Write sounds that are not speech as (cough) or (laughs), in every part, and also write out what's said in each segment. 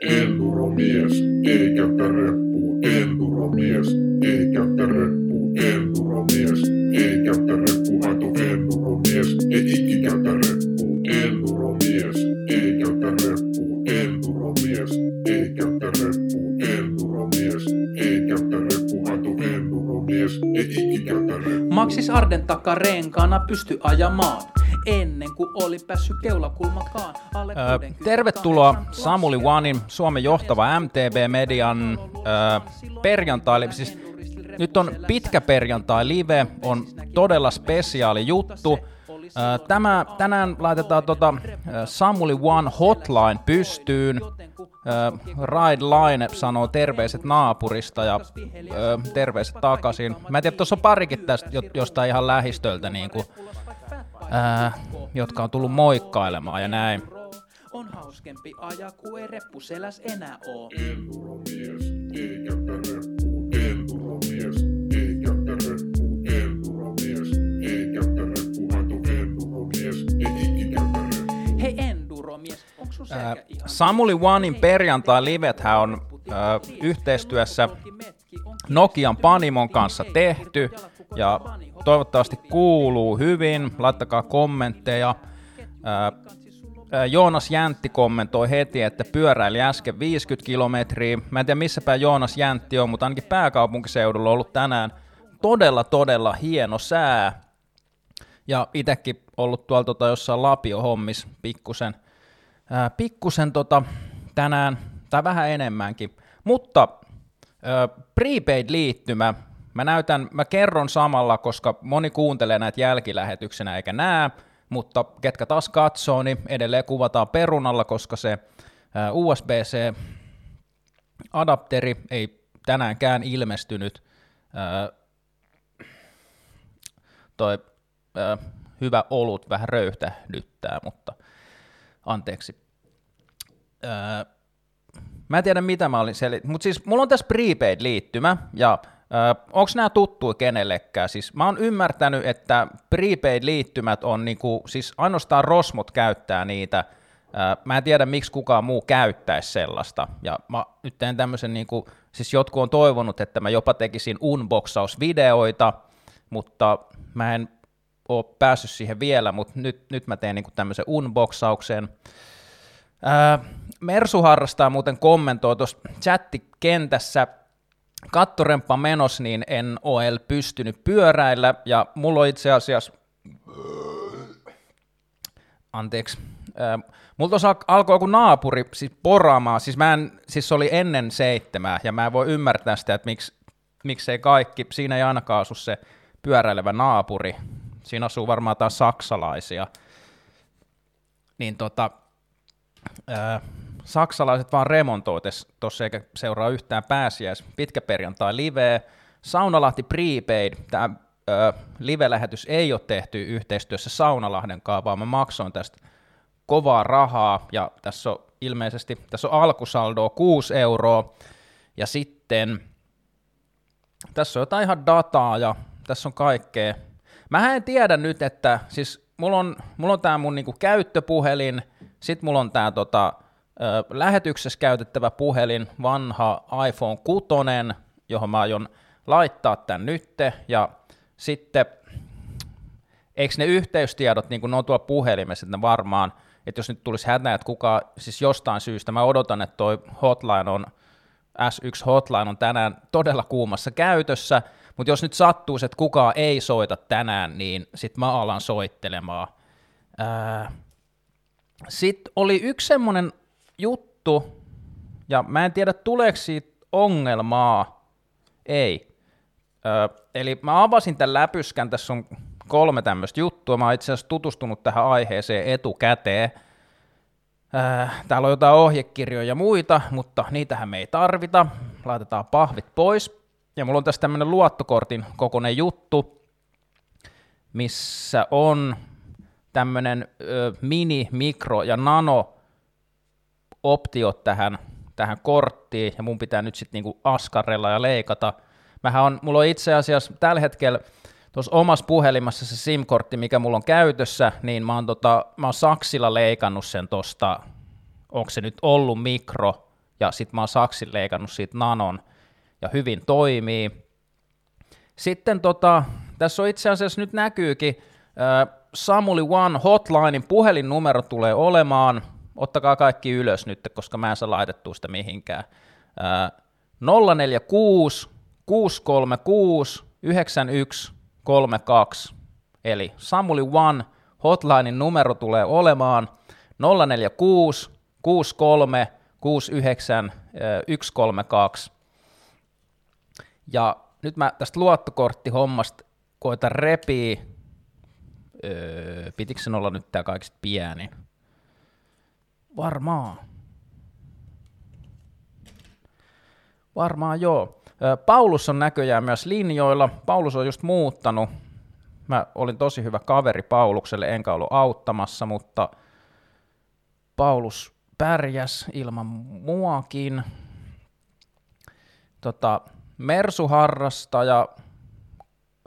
Enduromies ei käytä reppu. Enduromies ei käytä reppu. Enduromies ei käytä reppu. Aito enduromies ei ikki käytä reppu. Enduromies ei käytä reppu. Enduromies ei käytä reppu. Enduromies ei käytä reppu. Aito enduromies ei ikki käytä reppu. Maksis Arden takaa reenkaana pysty ajamaan. Ennen kuin oli päässyt keulakulmakaan. Alle Ö, 60 tervetuloa Samuli Onein, Suomen johtava MTV-median ö, perjantai, siis nyt on pitkä perjantai live, on todella spesiaali juttu. Tämä, tänään laitetaan tota, ö, Samuli One hotline pystyyn. Ride Line sanoo terveiset naapurista ja terveiset takaisin. Mä en tiedä, tuossa on parikin tästä jo- jostain ihan lähistöltä, niin kuin, ö, jotka on tullut moikkailemaan ja näin. On hauskempi ajaa, kuin ei reppu seläs enää oo. Reppu. Reppu. Reppu. Reppu. Hei enduromies, onks sun Ää, selkä ihan... Samuli Onein perjantai livethän on ää, yhteistyössä Nokian Panimon kanssa tehty ja toivottavasti kuuluu hyvin. Laittakaa kommentteja. Joonas Jäntti kommentoi heti, että pyöräili äsken 50 kilometriä. Mä en tiedä missä päin Joonas Jäntti on, mutta ainakin pääkaupunkiseudulla on ollut tänään todella todella hieno sää. Ja itekin ollut tuolla tota jossain Lapio-hommis pikkusen, ää, pikkusen tota, tänään, tai vähän enemmänkin. Mutta ää, prepaid-liittymä, mä näytän, mä kerron samalla, koska moni kuuntelee näitä jälkilähetyksenä eikä näe, mutta ketkä taas katsoo, niin edelleen kuvataan perunalla, koska se ää, USB-C adapteri ei tänäänkään ilmestynyt. Toi hyvä olut vähän röyhtähdyttää, mutta anteeksi. Mä en tiedä mitä mä olin sel... mutta siis mulla on tässä prepaid-liittymä, ja onko nämä tuttuja kenellekään? Siis mä oon ymmärtänyt, että prepaid-liittymät on niinku, siis ainoastaan rosmot käyttää niitä, Mä en tiedä, miksi kukaan muu käyttäisi sellaista. Ja mä nyt teen tämmöisen, niinku, siis jotkut on toivonut, että mä jopa tekisin unboxausvideoita, mutta mä en ole päässyt siihen vielä, mutta nyt, nyt mä teen niinku tämmöisen unboxauksen. Ää, Mersu harrastaa muuten kommentoi tuossa chattikentässä, kattoremppa menos, niin en ole pystynyt pyöräillä, ja mulla on itse asiassa, anteeksi, tuossa al- alkoi joku naapuri siis poraamaan, siis mä en, siis se oli ennen seitsemää, ja mä en voi ymmärtää sitä, että miksi, miksei kaikki, siinä ei ainakaan asu se pyöräilevä naapuri, siinä asuu varmaan taas saksalaisia, niin tota, ää, saksalaiset vaan remontoi tuossa eikä seuraa yhtään pääsiäis pitkä perjantai liveä. Saunalahti Prepaid, tämä live-lähetys ei ole tehty yhteistyössä Saunalahden kanssa, vaan mä maksoin tästä kovaa rahaa, ja tässä on ilmeisesti, tässä on alkusaldoa 6 euroa, ja sitten tässä on jotain ihan dataa, ja tässä on kaikkea. Mä en tiedä nyt, että siis mulla on, mulla on tää mun niinku käyttöpuhelin, sit mulla on tää tota, lähetyksessä käytettävä puhelin, vanha iPhone 6, johon mä aion laittaa tän nytte, ja sitten eikö ne yhteystiedot, niin kuin ne on tuolla puhelimessa, että ne varmaan, että jos nyt tulisi hätä, että kuka, siis jostain syystä, mä odotan, että toi hotline on, S1 hotline on tänään todella kuumassa käytössä, mutta jos nyt sattuu, että kukaan ei soita tänään, niin sit mä alan soittelemaan. Sitten oli yksi semmoinen juttu, ja mä en tiedä tuleeko siitä ongelmaa, ei. Ö, eli mä avasin tämän läpyskän, tässä on kolme tämmöistä juttua, mä oon itse asiassa tutustunut tähän aiheeseen etukäteen. Täällä on jotain ohjekirjoja ja muita, mutta niitähän me ei tarvita, laitetaan pahvit pois. Ja mulla on tässä tämmöinen luottokortin kokoinen juttu, missä on tämmöinen mini, mikro ja nano optiot tähän, tähän korttiin, ja mun pitää nyt sitten niinku askarella ja leikata. Mähän on, mulla on itse asiassa tällä hetkellä tuossa omassa puhelimassa se SIM-kortti, mikä mulla on käytössä, niin mä oon, tota, mä oon saksilla leikannut sen tosta, onko se nyt ollut mikro ja sitten mä oon saksin leikannut siitä nanon, ja hyvin toimii. Sitten tota, tässä on itse asiassa nyt näkyykin, Samuli One hotlinein puhelinnumero tulee olemaan, ottakaa kaikki ylös nyt, koska mä en saa laitettua sitä mihinkään. Äh, 046 636 9132, eli Samuli One hotlinein numero tulee olemaan 046 63 69 132. Ja nyt mä tästä luottokorttihommasta koitan repii, öö, pitikö sen olla nyt tää kaikista pienin? Varmaan. Varmaan joo. Paulus on näköjään myös linjoilla. Paulus on just muuttanut. Mä olin tosi hyvä kaveri Paulukselle, enkä ollut auttamassa, mutta Paulus pärjäs ilman muakin. Tota, Mersuharrastaja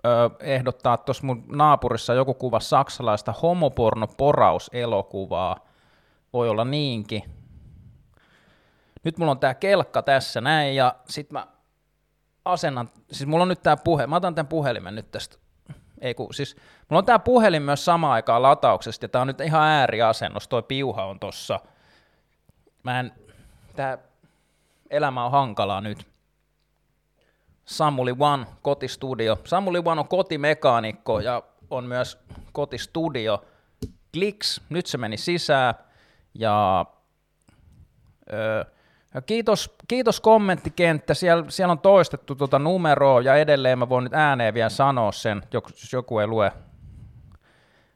ö, ehdottaa tuossa mun naapurissa joku kuva saksalaista homoporno-porauselokuvaa. Voi olla niinkin. Nyt mulla on tää kelkka tässä näin ja sit mä asennan, siis mulla on nyt tää puhe, mä otan tän puhelimen nyt tästä, ei ku, siis mulla on tää puhelin myös samaan aikaan latauksesta ja tää on nyt ihan ääriasennos, toi piuha on tossa. Mä en, tää elämä on hankalaa nyt. Samuli One kotistudio. Samuli One on kotimekaanikko ja on myös kotistudio. Kliks, nyt se meni sisään. Ja, ja kiitos, kiitos kommenttikenttä, siellä, siellä on toistettu tuota numeroa ja edelleen mä voin nyt ääneen vielä sanoa sen, jos joku ei lue,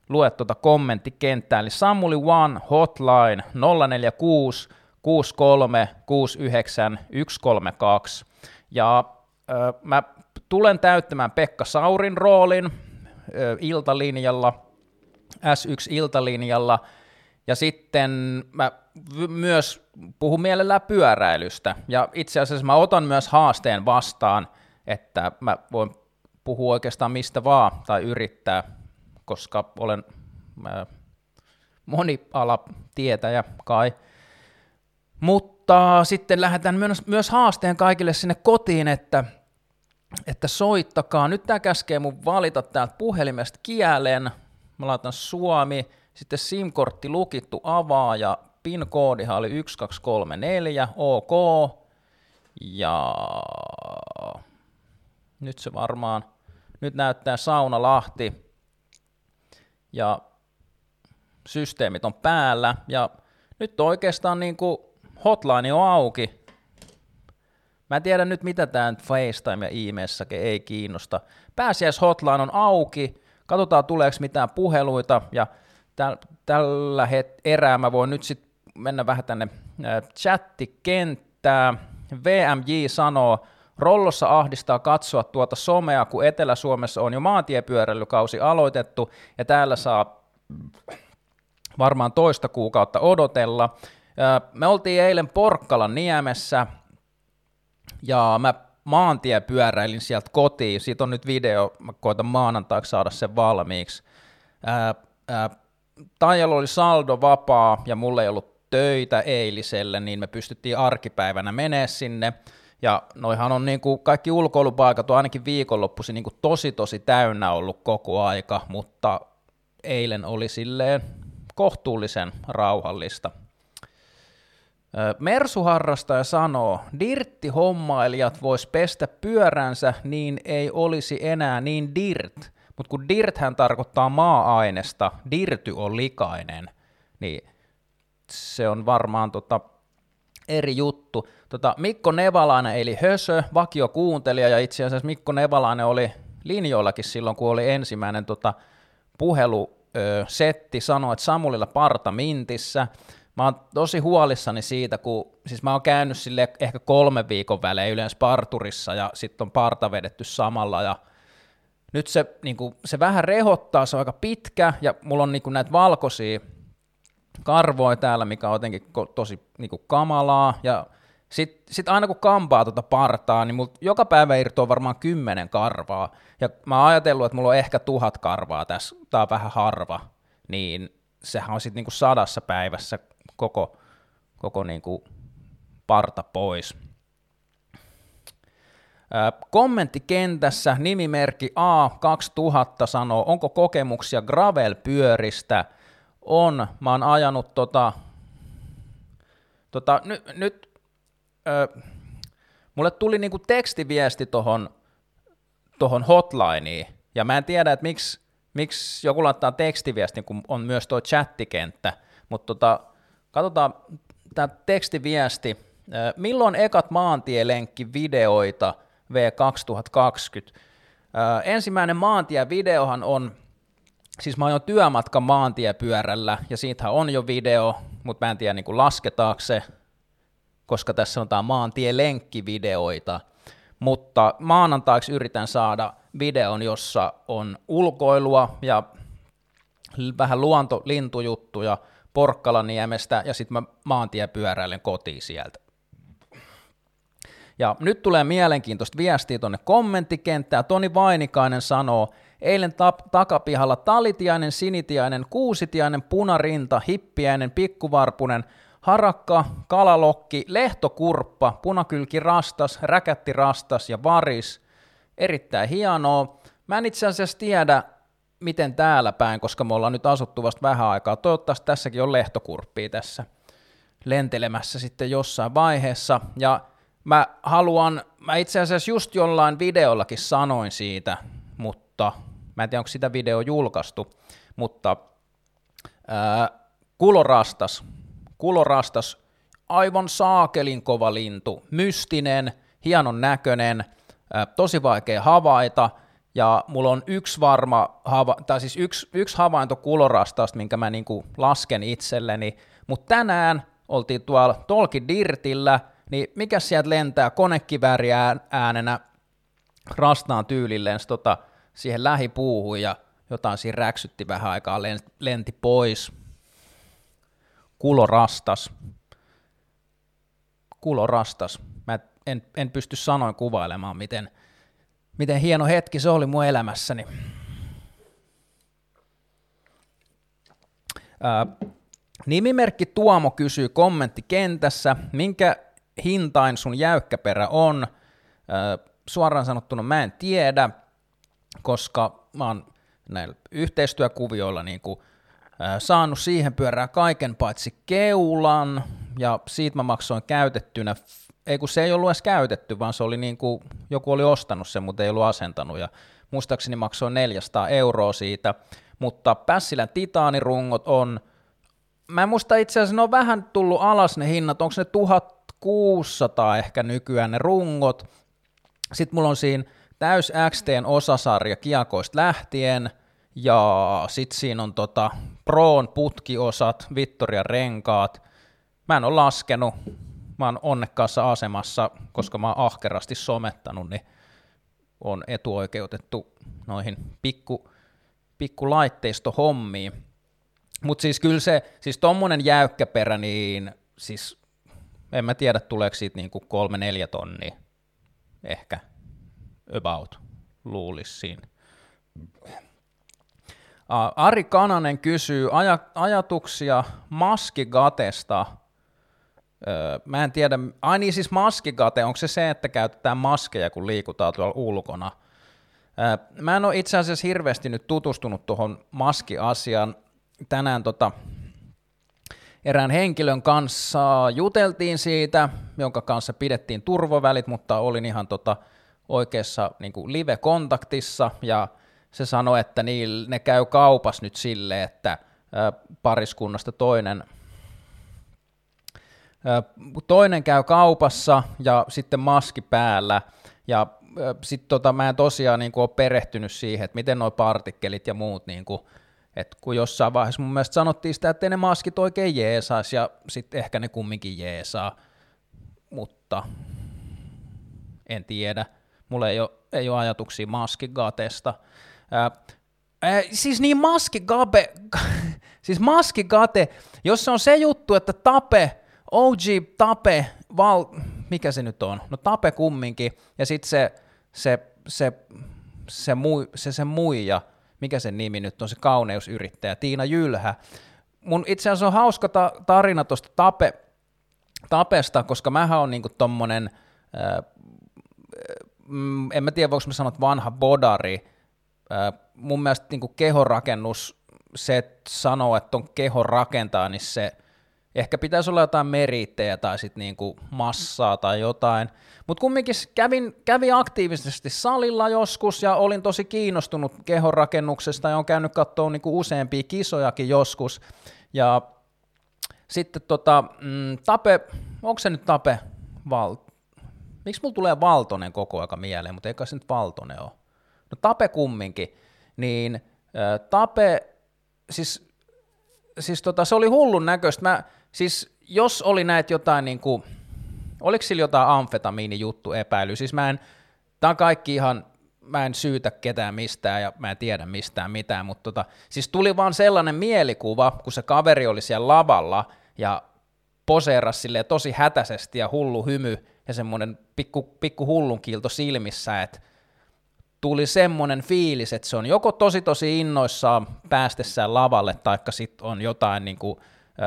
lue tuota kommenttikenttää. Eli Samuli One Hotline 046 63 69 132. Ja mä tulen täyttämään Pekka Saurin roolin iltalinjalla, S1-iltalinjalla, ja sitten mä myös puhun mielellään pyöräilystä, ja itse asiassa mä otan myös haasteen vastaan, että mä voin puhua oikeastaan mistä vaan tai yrittää, koska olen monialatietäjä kai. Mutta sitten lähdetään myös, myös haasteen kaikille sinne kotiin, että että soittakaa. Nyt tämä käskee mun valita täältä puhelimesta kielen. Mä laitan Suomi, sitten SIM-kortti lukittu avaa ja PIN-koodihan oli 1234, OK. Ja nyt se varmaan, nyt näyttää Sauna Lahti ja systeemit on päällä. Ja nyt oikeastaan niin kuin hotline on auki, Mä en tiedä nyt, mitä tämä FaceTime ja e ei kiinnosta. Pääsiäis hotline on auki, katsotaan tuleeko mitään puheluita, ja täl, tällä het- erää mä voin nyt sitten mennä vähän tänne chattikenttään. VMJ sanoo, Rollossa ahdistaa katsoa tuota somea, kun Etelä-Suomessa on jo maantiepyöräilykausi aloitettu, ja täällä saa varmaan toista kuukautta odotella. Me oltiin eilen Porkkalan niemessä, ja mä maantie pyöräilin sieltä kotiin, siitä on nyt video, mä koitan maanantaiksi saada sen valmiiksi. Taijalla oli saldo vapaa ja mulla ei ollut töitä eiliselle, niin me pystyttiin arkipäivänä menee sinne. Ja noihan on niin kuin kaikki ulkoilupaikat on ainakin viikonloppuisin niin kuin tosi tosi täynnä ollut koko aika, mutta eilen oli silleen kohtuullisen rauhallista. Mersuharrastaja sanoo, dirtti-hommailijat vois pestä pyöränsä, niin ei olisi enää niin dirt. Mutta kun dirthän tarkoittaa maa-ainesta, dirty on likainen, niin se on varmaan tota eri juttu. Tota, Mikko Nevalainen eli Hösö, vakio kuuntelija, ja itse asiassa Mikko Nevalainen oli linjoillakin silloin, kun oli ensimmäinen tota, puhelusetti, sanoi, että Samulilla parta mintissä, mä oon tosi huolissani siitä, kun siis mä oon käynyt sille ehkä kolme viikon välein yleensä parturissa ja sitten on parta vedetty samalla ja nyt se, niin kuin, se vähän rehottaa, se on aika pitkä ja mulla on niin kuin, näitä valkoisia karvoja täällä, mikä on jotenkin tosi niin kuin, kamalaa ja sitten sit aina kun kampaa tuota partaa, niin mulla joka päivä irtoaa varmaan kymmenen karvaa. Ja mä oon ajatellut, että mulla on ehkä tuhat karvaa tässä, tää on vähän harva. Niin sehän on sitten niinku sadassa päivässä koko, koko niin kuin parta pois. Kommenttikentässä nimimerkki A2000 sanoo, onko kokemuksia gravel-pyöristä? On, mä oon ajanut tota, tota nyt, nyt ö, mulle tuli niinku tekstiviesti tohon, tohon hotlineen, ja mä en tiedä, että miksi, miksi joku laittaa tekstiviestin, kun on myös tuo chattikenttä, mutta tota, katsotaan tämä tekstiviesti, milloin ekat maantielenkki-videoita – V2020. ensimmäinen maantievideohan on, siis mä oon jo työmatka maantiepyörällä, ja siitähän on jo video, mutta mä en tiedä niin lasketaanko se, koska tässä on tää maantielenkkivideoita, mutta maanantaiksi yritän saada videon, jossa on ulkoilua ja vähän luontolintujuttuja Porkkalaniemestä, ja sitten mä maantiepyöräilen kotiin sieltä. Ja nyt tulee mielenkiintoista viestiä tuonne kommenttikenttään. Toni Vainikainen sanoo, eilen tap- takapihalla talitiainen, sinitiainen, kuusitiainen, punarinta, hippiäinen, pikkuvarpunen, harakka, kalalokki, lehtokurppa, punakylki rastas, räkätti rastas ja varis. Erittäin hienoa. Mä en itse asiassa tiedä, miten täällä päin, koska me ollaan nyt asuttu vasta vähän aikaa. Toivottavasti tässäkin on lehtokurppia tässä lentelemässä sitten jossain vaiheessa. Ja Mä haluan, mä itse asiassa just jollain videollakin sanoin siitä, mutta mä en tiedä, onko sitä video julkaistu, mutta ää, kulorastas, kulorastas, aivan saakelin kova lintu, mystinen, hienon näköinen, ää, tosi vaikea havaita, ja mulla on yksi varma, hava, tai siis yksi, yksi havainto kulorastasta, minkä mä niinku lasken itselleni, mutta tänään oltiin tuolla Tolki Dirtillä, niin mikä sieltä lentää konekivääri äänenä rastaan tyylilleen tota, siihen lähipuuhun ja jotain siinä räksytti vähän aikaa, lenti pois. Kulorastas. Kulorastas. Mä en, en pysty sanoin kuvailemaan, miten, miten hieno hetki se oli mun elämässäni. Ää, nimimerkki Tuomo kysyy kommenttikentässä, minkä hintain sun jäykkäperä on. Suoraan sanottuna mä en tiedä, koska mä oon näillä yhteistyökuvioilla niin kuin, saanut siihen pyörää kaiken paitsi keulan, ja siitä mä maksoin käytettynä, ei kun se ei ollut edes käytetty, vaan se oli niin kuin, joku oli ostanut sen, mutta ei ollut asentanut, ja muistaakseni maksoin 400 euroa siitä, mutta Pässilän titaanirungot on, mä en muista itse asiassa, ne on vähän tullut alas ne hinnat, onko ne 1000 600 ehkä nykyään ne rungot. Sitten mulla on siinä täys XTn osasarja kiakoista lähtien, ja sitten siinä on tota Proon putkiosat, Vittoria renkaat. Mä en ole laskenut, mä oon onnekkaassa asemassa, koska mä oon ahkerasti somettanut, niin on etuoikeutettu noihin pikku, pikku laitteistohommiin. Mutta siis kyllä se, siis tommonen jäykkäperä, niin siis en mä tiedä, tuleeko siitä kuin kolme neljä tonnia, ehkä about, luulisi siinä. Ari Kananen kysyy aj- ajatuksia maskigatesta. Öö, mä en tiedä, ai niin siis maskigate, onko se se, että käytetään maskeja, kun liikutaan tuolla ulkona? Öö, mä en ole itse asiassa hirveästi nyt tutustunut tuohon maskiasiaan. Tänään tota, erään henkilön kanssa juteltiin siitä, jonka kanssa pidettiin turvavälit, mutta olin ihan tota oikeassa niin live-kontaktissa. Ja se sanoi, että niin, ne käy kaupas nyt sille, että pariskunnasta toinen, toinen käy kaupassa ja sitten maski päällä. Ja sitten tota, mä en tosiaan niin kuin, ole perehtynyt siihen, että miten nuo partikkelit ja muut niin kuin, et kun jossain vaiheessa mun mielestä sanottiin sitä, että ne maskit oikein jeesaisi, ja sitten ehkä ne kumminkin jeesaa, mutta en tiedä. Mulla ei ole, ei ole ajatuksia maskigatesta. Ää, ää, siis niin maskigabe, (laughs) siis maskigate, jos se on se juttu, että tape, OG tape, val, mikä se nyt on? No tape kumminkin, ja sitten se, se, se, se, mui, se, se muija, mikä sen nimi nyt on, se kauneusyrittäjä, Tiina Jylhä. Mun itse asiassa on hauska ta- tarina tuosta Tape, Tapesta, koska mähän on niinku tommonen, äh, mm, en mä tiedä voiko mä sanoa, vanha bodari, äh, mun mielestä niinku kehorakennus, se, että sanoo, että on keho rakentaa, niin se ehkä pitäisi olla jotain merittejä tai sitten niinku massaa tai jotain. Mutta kumminkin kävin, kävin aktiivisesti salilla joskus ja olin tosi kiinnostunut kehonrakennuksesta ja on käynyt katsoa niinku useampia kisojakin joskus. Ja sitten tota, mm, Tape, onko se nyt Tape Val... Miksi mulla tulee Valtonen koko aika mieleen, mutta eikä se nyt Valtonen ole. No Tape kumminkin, niin äh, Tape, siis, siis tota, se oli hullun näköistä. Mä, siis jos oli näitä jotain niin kuin, oliko sillä jotain amfetamiinijuttu epäily, siis mä en, tää on kaikki ihan, mä en syytä ketään mistään ja mä en tiedä mistään mitään, mutta tota, siis tuli vaan sellainen mielikuva, kun se kaveri oli siellä lavalla ja poseerasi silleen tosi hätäisesti ja hullu hymy ja semmoinen pikku, pikku hullun kiilto silmissä, että tuli semmoinen fiilis, että se on joko tosi tosi innoissaan päästessään lavalle, taikka sitten on jotain niin kuin,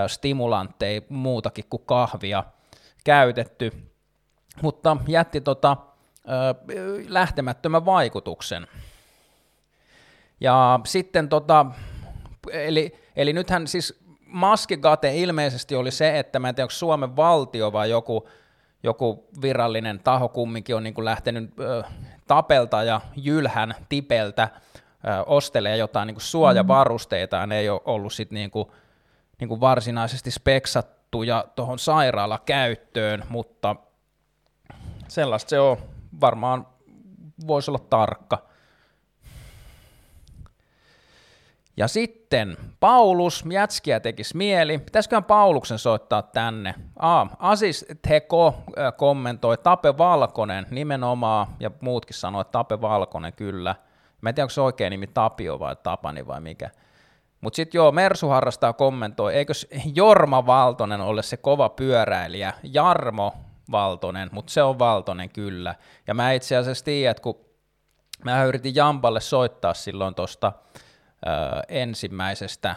stimulantteja muutakin kuin kahvia käytetty, mutta jätti tota, lähtemättömän vaikutuksen. Ja sitten tota, eli, eli nythän siis maskigate ilmeisesti oli se, että mä en tiedä, onko Suomen valtio vai joku, joku virallinen taho kumminkin on niin kuin lähtenyt ö, tapelta ja jylhän tipeltä ö, ostelee jotain niin kuin suojavarusteita, ja ne ei ole ollut sit niin niin kuin varsinaisesti speksattuja tuohon sairaalakäyttöön, mutta sellaista se on. Varmaan voisi olla tarkka. Ja sitten Paulus, Jätskiä tekisi mieli. Pitäisiköhän Pauluksen soittaa tänne? Ah, Asis Teko kommentoi Tape Valkonen nimenomaan, ja muutkin sanoi, että Tape Valkonen kyllä. Mä en tiedä, onko se oikein nimi Tapio vai Tapani vai mikä. Mutta sitten joo, Mersu harrastaa kommentoi, eikö Jorma Valtonen ole se kova pyöräilijä? Jarmo Valtonen, mutta se on Valtonen kyllä. Ja mä itse asiassa tiedän, että kun mä yritin Jampalle soittaa silloin tuosta ensimmäisestä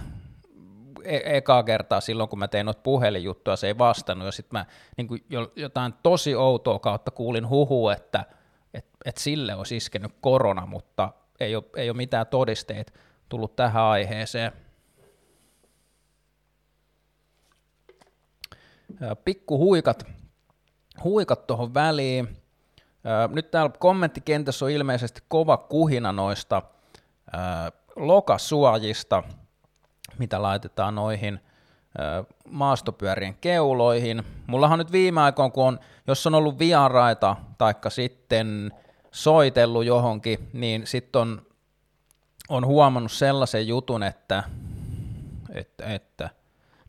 e- ekaa kertaa silloin, kun mä tein noita puhelinjuttuja, se ei vastannut, ja sitten mä niin kuin jotain tosi outoa kautta kuulin huhu, että et, et sille olisi iskenyt korona, mutta ei ole, ei ole mitään todisteita tullut tähän aiheeseen. Pikku huikat, huikat tuohon väliin. Nyt täällä kommenttikentässä on ilmeisesti kova kuhina noista lokasuojista, mitä laitetaan noihin maastopyörien keuloihin. Mullahan nyt viime aikoina, kun on, jos on ollut vieraita taikka sitten soitellut johonkin, niin sitten on on huomannut sellaisen jutun, että, että, että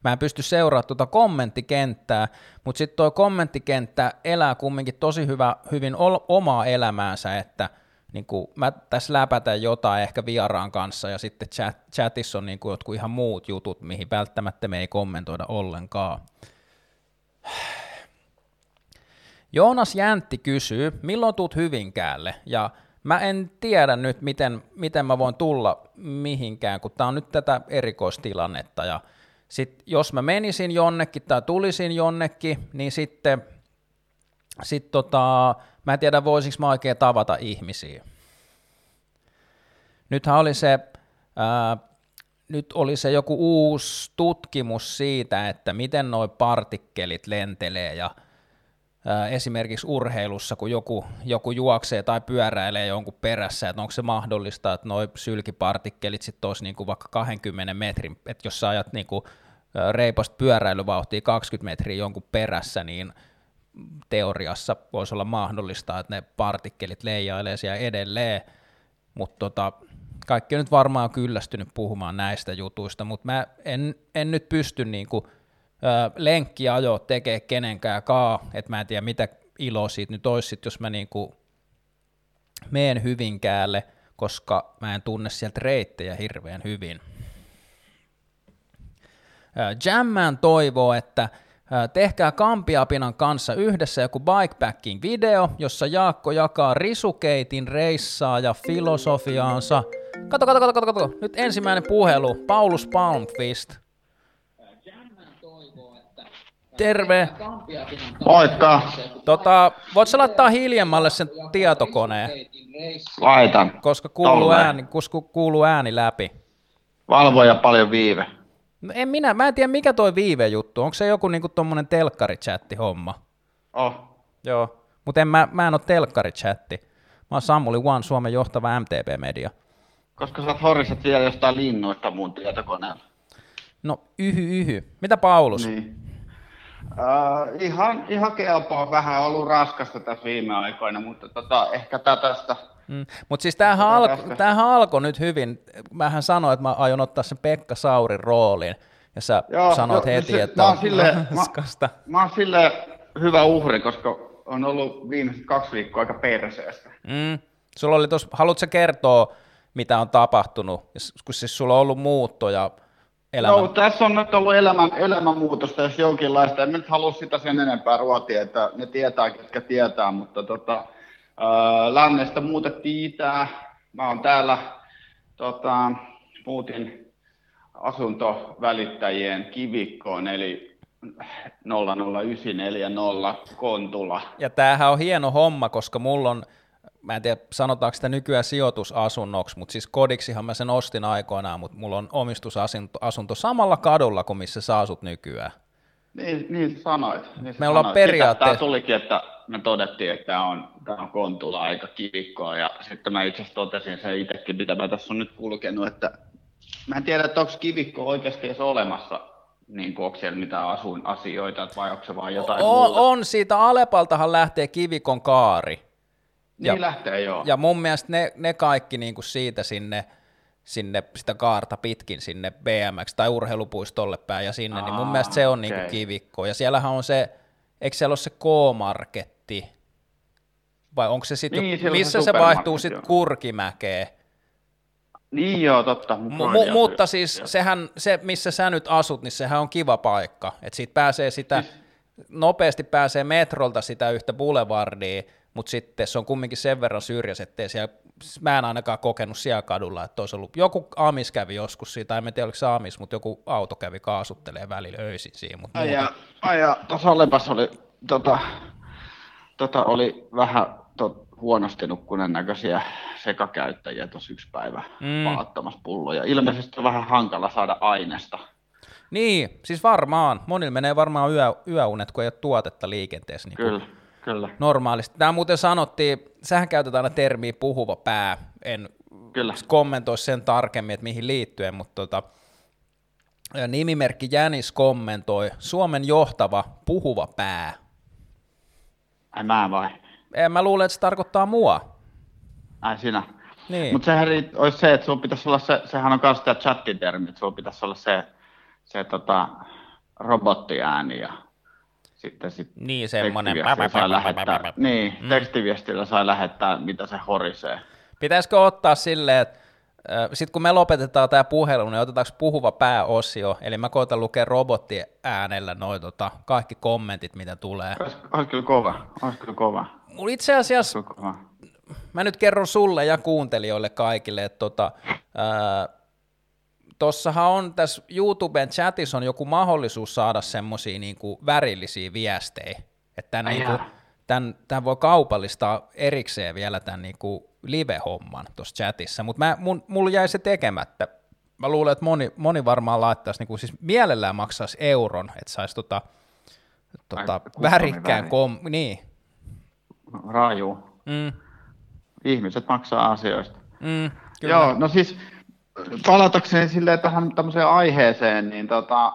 mä en pysty seuraamaan tuota kommenttikenttää, mutta sitten tuo kommenttikenttä elää kumminkin tosi hyvä, hyvin omaa elämäänsä, että niin kuin mä tässä läpätän jotain ehkä vieraan kanssa ja sitten chat, chatissa on niin kuin jotkut ihan muut jutut, mihin välttämättä me ei kommentoida ollenkaan. Joonas Jäntti kysyy, milloin tuut Hyvinkäälle? Ja Mä en tiedä nyt, miten, miten mä voin tulla mihinkään, kun tää on nyt tätä erikoistilannetta. Ja sit, jos mä menisin jonnekin tai tulisin jonnekin, niin sitten sit tota, mä en tiedä, voisinko mä oikein tavata ihmisiä. Nythän oli se, ää, nyt oli se joku uusi tutkimus siitä, että miten nuo partikkelit lentelee ja esimerkiksi urheilussa, kun joku, joku juoksee tai pyöräilee jonkun perässä, että onko se mahdollista, että nuo sylkipartikkelit sitten olisi niin kuin vaikka 20 metrin, että jos sä ajat niin kuin reipasta pyöräilyvauhtia 20 metriä jonkun perässä, niin teoriassa voisi olla mahdollista, että ne partikkelit leijailee siellä edelleen, mutta tota, kaikki on nyt varmaan kyllästynyt puhumaan näistä jutuista, mutta mä en, en nyt pysty niin kuin lenkkiajo tekee kenenkään kaa, että mä en tiedä mitä ilo siitä nyt olisi, sit, jos mä niinku meen Hyvinkäälle, koska mä en tunne sieltä reittejä hirveän hyvin. Jamman toivoo, että tehkää Kampiapinan kanssa yhdessä joku bikepacking-video, jossa Jaakko jakaa risukeitin reissaa ja filosofiaansa. Kato, kato, kato, kato, kato. Nyt ensimmäinen puhelu. Paulus Palmqvist Terve. Moikka. Tota, voit sä laittaa hiljemmalle sen tietokoneen, Laitan. koska kuuluu Tolleen. ääni, koska kuuluu ääni läpi. Valvoja paljon viive. No en minä, mä en tiedä mikä toi viive juttu. Onko se joku niinku tommonen telkkarichatti homma? Oh. Joo. Mutta en, mä, mä en oo telkkarichatti. Mä oon Samuli One, Suomen johtava MTP-media. Koska sä horiset vielä jostain linnuista mun tietokoneella. No yhy yhy. Mitä Paulus? Niin. Uh, ihan, ihan kelpoa. Vähän ollut raskasta tässä viime aikoina, mutta tota, ehkä tästä. Mm. Mutta siis tämähän, Tätä alko, tämähän alkoi nyt hyvin. Mähän sanoin, että mä aion ottaa sen Pekka Saurin roolin. Ja sä Joo, sanoit joo, heti, se- että mä on oon silleen- mä- raskasta. Mä oon sille hyvä uhri, koska on ollut viimeiset kaksi viikkoa aika perseestä. Mm. Sulla oli tos, haluatko sä kertoa, mitä on tapahtunut? Kun siis sulla on ollut muutto ja elämä. No, tässä on nyt ollut elämän, elämänmuutosta, jos jonkinlaista. En nyt halua sitä sen enempää ruotia, että ne tietää, ketkä tietää, mutta tota, ää, lännestä muutettiin itään. Mä oon täällä, tota, muutin asuntovälittäjien kivikkoon, eli 00940 Kontula. Ja tämähän on hieno homma, koska mulla on, mä en tiedä sanotaanko sitä nykyään sijoitusasunnoksi, mutta siis kodiksihan mä sen ostin aikoinaan, mutta mulla on omistusasunto asunto samalla kadulla kuin missä sä asut nykyään. Niin, niin sanoit. Niin Me ollaan periaatteessa- Tämä tulikin, että me todettiin, että tämä on, tämä on Kontula aika kivikkoa, ja sitten mä itse asiassa totesin sen itsekin, mitä mä tässä on nyt kulkenut, että mä en tiedä, että onko kivikko oikeasti edes olemassa, niin kuin onko siellä mitään asuin asioita, että vai onko se vaan jotain On, muuta. on, siitä Alepaltahan lähtee kivikon kaari. Niin ja- lähtee joo. Ja mun mielestä ne, ne kaikki niin kuin siitä sinne, sinne sitä kaarta pitkin sinne BMX tai urheilupuistolle päin ja sinne, niin mun Aa, mielestä se on niin kuin okei. kivikko. Ja siellähän on se, eikö siellä ole se K-marketti? Vai onko se sitten, Niin, se missä se supermarket, vaihtuu sitten. Kurkimäkeen? Niin joo, totta. mu- mutta siis Joo. sehän, se, missä sä nyt asut, niin sehän on kiva paikka. Että siitä pääsee sitä, nopeasti pääsee metrolta sitä yhtä boulevardia, mutta sitten se on kumminkin sen verran syrjäs, ettei siellä, mä en ainakaan kokenut siellä kadulla, että olisi ollut, joku Amis kävi joskus siitä, en mä tiedä oliko se Amis, mutta joku auto kävi kaasuttelee välillä öisin siinä, mutta Ai ja, ai ja tuossa Olepas oli, tota, tota oli vähän tot, huonosti nukkuneen näköisiä sekakäyttäjiä tuossa yksi päivä Mm. paattamassa pulloja. Ilmeisesti on vähän hankala saada aineesta. Niin, siis varmaan, monilla menee varmaan yö, yöunet, kun ei ole tuotetta liikenteessä. Niin Kyllä, kyllä, normaalisti. Tämä muuten sanottiin, sähän käytetään aina termiä puhuva pää, en kyllä. kommentoi sen tarkemmin, että mihin liittyen, mutta tota, nimimerkki Jänis kommentoi, Suomen johtava puhuva pää. Ai mä vai? En mä luulen, että se tarkoittaa mua. Ai sinä. Niin. Mutta sehän olisi se, että sulla pitäisi olla se, sehän on myös tämä chattitermi, että sulla pitäisi olla se, se tota, robottiääni ja sitten sit Niin, semmoinen. sai lähettää, niin, tekstiviestillä sai lähettää, mitä se horisee. Pitäisikö ottaa silleen, että sitten kun me lopetetaan tämä puhelu, niin otetaanko puhuva pääosio, eli mä koitan lukea robottiäänellä noin tota, kaikki kommentit, mitä tulee. Olisi, kyllä kova, olisi kyllä kova. Mulla itse asiassa mä nyt kerron sulle ja kuuntelijoille kaikille, että tota, ää, tossahan on tässä YouTuben chatissa on joku mahdollisuus saada semmosia niinku värillisiä viestejä, että tämän, Ai niinku, jaa. tämän, tämän voi kaupallistaa erikseen vielä tämän niinku live-homman tuossa chatissa, mutta mulla jäi se tekemättä. Mä luulen, että moni, moni varmaan laittaisi, niinku, siis mielellään maksaisi euron, että saisi tota, tota, värikkään väri. kom... Niin. Raju. Mm, Ihmiset maksaa asioista. mm, kyllä. Joo, no siis palatakseni silleen tähän tämmöiseen aiheeseen, niin tota,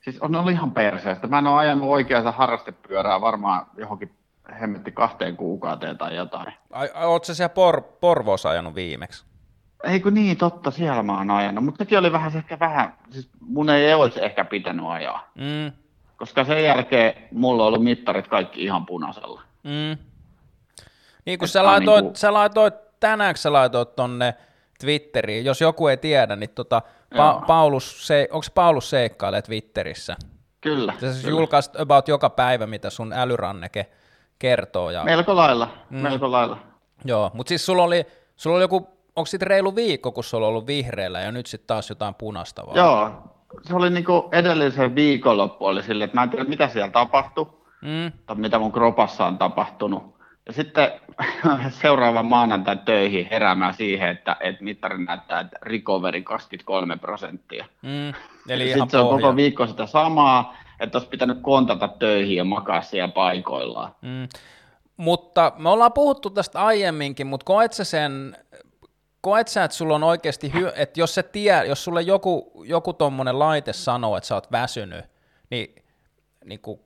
siis on ollut ihan perseestä. Mä en ole ajanut oikeaa harrastepyörää varmaan johonkin hemmetti kahteen kuukauteen tai jotain. Ai, ai, ootko sä siellä Por- Porvoossa ajanut viimeksi? Eikö niin, totta, siellä mä oon ajanut, mutta sekin oli vähän se ehkä vähän, siis mun ei olisi ehkä pitänyt ajaa, Mm, koska sen jälkeen mulla on ollut mittarit kaikki ihan punaisella. mm. Niin kun sä laitoit, niinku- sä laitoit, tänään kun sä laitoit tonne Twitteriin, jos joku ei tiedä, niin tota, pa-. Paulus, se, onko Paulus seikkailee Twitterissä? Kyllä, Sä siis kyllä. julkaiset about joka päivä, mitä sun älyranneke kertoo. Ja, melko lailla, mm. melko lailla. Joo, mutta siis sulla oli, sulla oli joku, onko sitten reilu viikko, kun sulla on ollut vihreällä ja nyt sitten taas jotain punaista vaan? Joo, se oli niinku edellisen viikonloppu oli silleen, että mä en tiedä mitä siellä tapahtui, Mm. tai mitä mun kropassa on tapahtunut. Ja sitten (laughs) seuraavan maanantain töihin heräämään siihen, että, että mittari näyttää, että recovery 23 prosenttia. Mm. Eli ihan Sitten se on pohja. koko viikko sitä samaa, että olisi pitänyt kontata töihin ja makaa siellä paikoillaan. Mm. Mutta me ollaan puhuttu tästä aiemminkin, mutta koet sä sen, koet sä, että sulla on oikeasti, hy- että jos, se tie, jos sulle joku, joku tommonen laite sanoo, että sä oot väsynyt, niin, niin kuin,